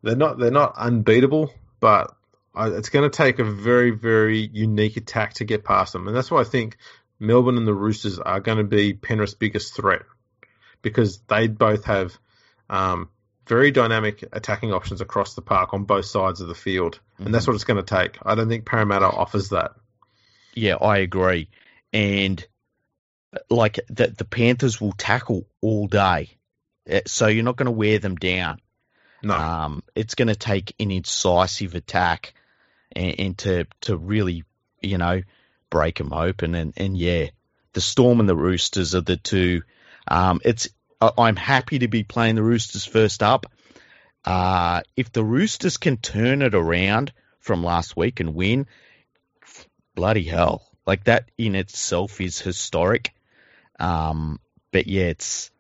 they're not they're not unbeatable, but it's going to take a very very unique attack to get past them, and that's why I think Melbourne and the Roosters are going to be Penrith's biggest threat because they both have um, very dynamic attacking options across the park on both sides of the field, mm-hmm. and that's what it's going to take. I don't think Parramatta offers that. Yeah, I agree, and like the the Panthers will tackle all day, eh, so you're not going to wear them down. No, um, it's going to take an incisive attack and, and to to really, you know, break them open. And, and yeah, the Storm and the Roosters are the two. Um, it's I'm happy to be playing the Roosters first up. Uh, if the Roosters can turn it around from last week and win, bloody hell, like that in itself is historic. Um, but yeah, it's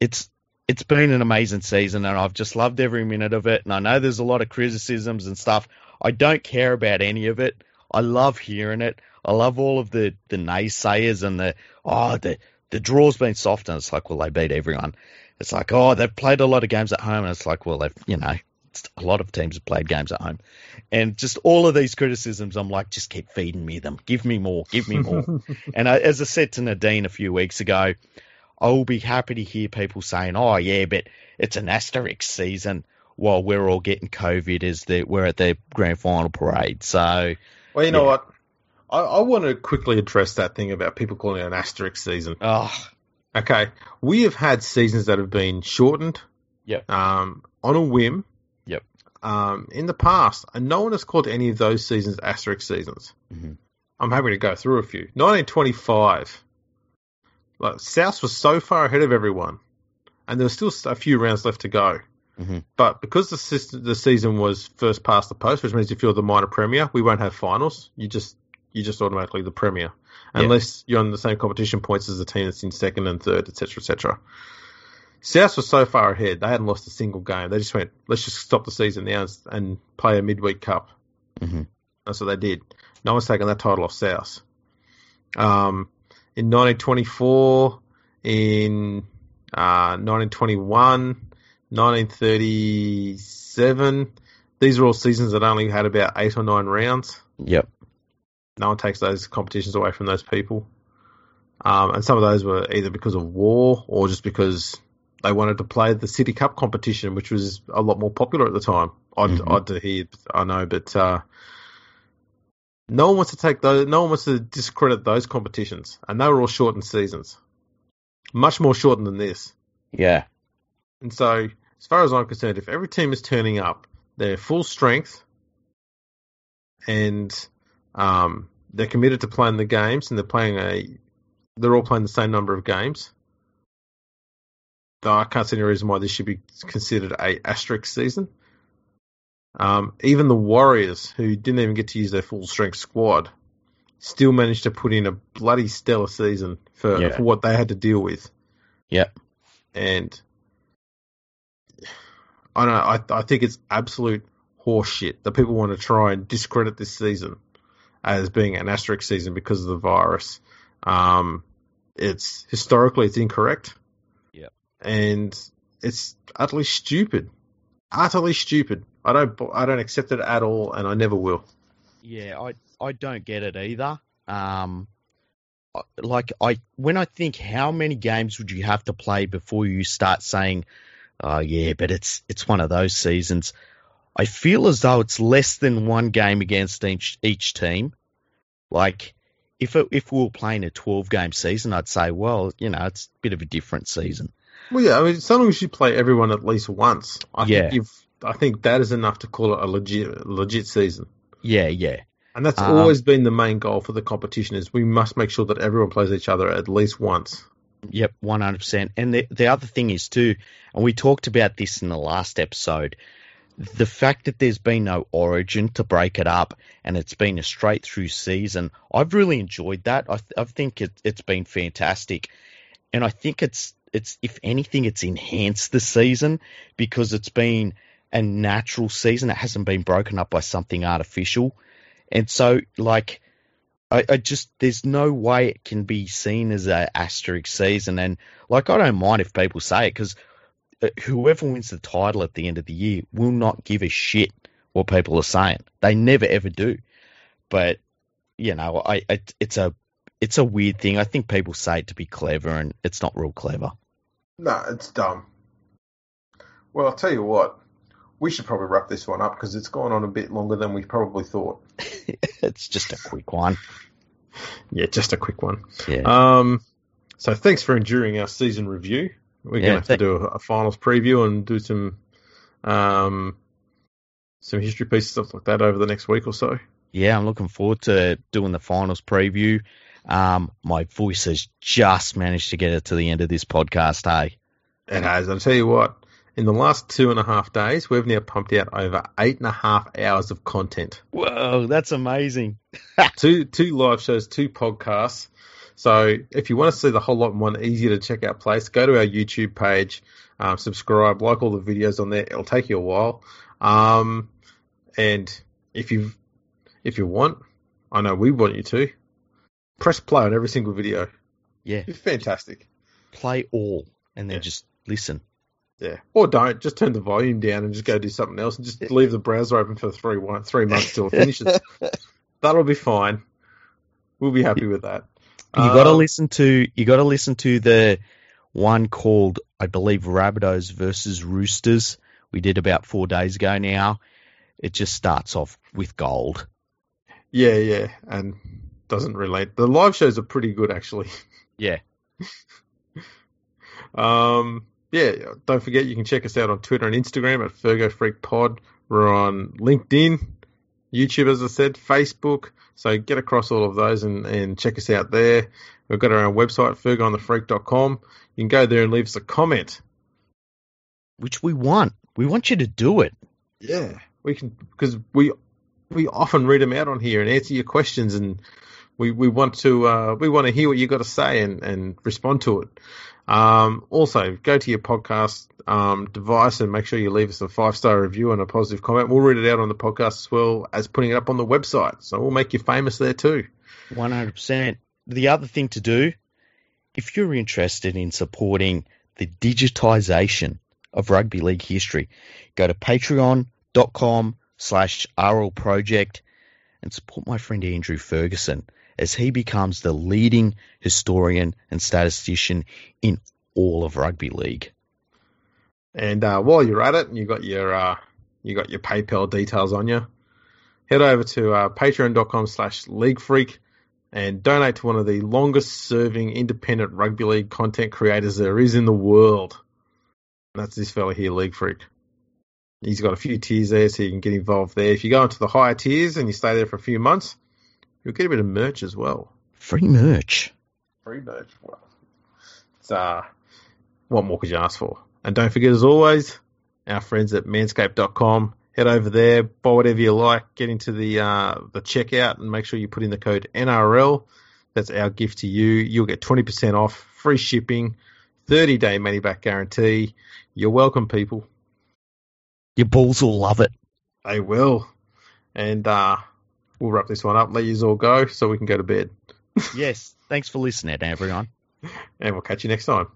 it's it's been an amazing season, and I've just loved every minute of it. And I know there's a lot of criticisms and stuff. I don't care about any of it. I love hearing it. I love all of the the naysayers and the oh the the draw's been soft and it's like well they beat everyone. It's like oh they've played a lot of games at home and it's like well they've you know a lot of teams have played games at home, and just all of these criticisms I'm like just keep feeding me them. Give me more. Give me more. and I, as I said to Nadine a few weeks ago, I will be happy to hear people saying oh yeah but it's an asterisk season while we're all getting COVID as the we're at the grand final parade. So well you know yeah. what I, I want to quickly address that thing about people calling it an asterisk season. Oh. Okay, we have had seasons that have been shortened. Yeah. Um, on a whim. Um, in the past, and no one has called any of those seasons asterisk seasons. Mm-hmm. I'm happy to go through a few. 1925. Like South was so far ahead of everyone, and there was still a few rounds left to go. Mm-hmm. But because the system, the season was first past the post, which means if you're the minor premier, we won't have finals. You just you're just automatically the premier, unless you're on the same competition points as the team that's in second and third, etc., etc. South was so far ahead; they hadn't lost a single game. They just went, "Let's just stop the season now and play a midweek cup." Mm-hmm. That's what they did. No one's taken that title off South. Um, in 1924, in uh, 1921, 1937. These are all seasons that only had about eight or nine rounds. Yep no one takes those competitions away from those people. Um, and some of those were either because of war or just because they wanted to play the City Cup competition, which was a lot more popular at the time. Odd, mm-hmm. odd to hear, I know, but uh, no one wants to take those. No one wants to discredit those competitions, and they were all shortened seasons, much more shortened than this. Yeah. And so, as far as I'm concerned, if every team is turning up, they're full strength, and um, they're committed to playing the games, and they're playing a. They're all playing the same number of games. Though I can't see any reason why this should be considered a asterisk season. Um, even the Warriors, who didn't even get to use their full strength squad, still managed to put in a bloody stellar season for, yeah. for what they had to deal with. Yeah. And I don't know, I, I think it's absolute horseshit that people want to try and discredit this season as being an asterisk season because of the virus. Um, it's historically it's incorrect. And it's utterly stupid. Utterly stupid. I don't I don't accept it at all and I never will. Yeah, I I don't get it either. Um like I when I think how many games would you have to play before you start saying, "Oh yeah, but it's it's one of those seasons." I feel as though it's less than one game against each each team. Like if it, if we were playing a twelve game season, I'd say, well, you know, it's a bit of a different season. Well, yeah, I mean, so long as you play everyone at least once, I yeah. think you've. I think that is enough to call it a legit legit season. Yeah, yeah. And that's um, always been the main goal for the competition is we must make sure that everyone plays each other at least once. Yep, one hundred percent. And the the other thing is too, and we talked about this in the last episode the fact that there's been no origin to break it up and it's been a straight through season, I've really enjoyed that. I, th- I think it, it's been fantastic. And I think it's it's if anything, it's enhanced the season because it's been a natural season. It hasn't been broken up by something artificial, and so like. I, I just there's no way it can be seen as a asterisk season, and like I don't mind if people say it because uh, whoever wins the title at the end of the year will not give a shit what people are saying. They never ever do. But you know, I, I it's a it's a weird thing. I think people say it to be clever, and it's not real clever. No, it's dumb. Well, I'll tell you what. We should probably wrap this one up because it's gone on a bit longer than we probably thought. it's just a quick one. Yeah, just a quick one. Yeah. Um. So thanks for enduring our season review. We're Yeah, gonna have th- to do a, a finals preview and do some um some history pieces stuff like that over the next week or so. Yeah, I'm looking forward to doing the finals preview. Um, my voice has just managed to get it to the end of this podcast. Hey, It has. I'll tell you what. In the last two and a half days, we've now pumped out over eight and a half hours of content. whoa, that's amazing. two two live shows, two podcasts. So if you want to see the whole lot in one easier to check out place, go to our YouTube page, um, subscribe, like all the videos on there. It'll take you a while. Um, and if you if you want, I know we want you to press play on every single video. Yeah, It's fantastic. play all and then Yeah. just listen. Yeah, or don't just turn the volume down and just go do something else and just leave the browser open for three one three months till it finishes. That'll be fine. We'll be happy with that. You got to Um, listen to you got to listen to the one called I believe Rabbitohs versus Roosters. We did about four days ago now. It just starts off with gold. Yeah, yeah, and doesn't relate. The live shows are pretty good actually. Yeah, Um, yeah, don't forget you can check us out on Twitter and Instagram at Fergo Freak Pod. We're on LinkedIn, YouTube, as I said, Facebook. So get across all of those and, and check us out there. We've got our own website, fergoandthefreak.com. You can go there and leave us a comment. which we want. We want you to do it. Yeah, we can because we we often read them out on here and answer your questions, and we, we want to uh, we want to hear what you got to say and, and respond to it. Um, also, go to your podcast um, device and make sure you leave us a five star review and a positive comment. We'll read it out on the podcast as well as putting it up on the website, so we'll make you famous there too. One hundred percent. The other thing to do, if you're interested in supporting the digitization of rugby league history, go to patreon.com slash RL project and support my friend Andrew Ferguson as he becomes the leading historian and statistician in all of rugby league. And uh, while you're at it, you got your uh, you got your PayPal details on you, head over to uh, patreon.com slash league freak and donate to one of the longest serving independent rugby league content creators there is in the world. And that's this fella here, League Freak. He's got a few tiers there, so you can get involved there. If you go into the higher tiers and you stay there for a few months, you'll get a bit of merch as well. Free merch. Free merch. Well, it's, uh, what more could you ask for? And don't forget, as always, our friends at manscaped.com. Head over there, buy whatever you like, get into the uh, the checkout, and make sure you put in the code NRL. That's our gift to you. You'll get 20% off, free shipping, 30 day money back guarantee. You're welcome, people. Your balls will love it. They will. And uh, we'll wrap this one up, let you all go so we can go to bed. Yes. Thanks for listening, everyone. And we'll catch you next time.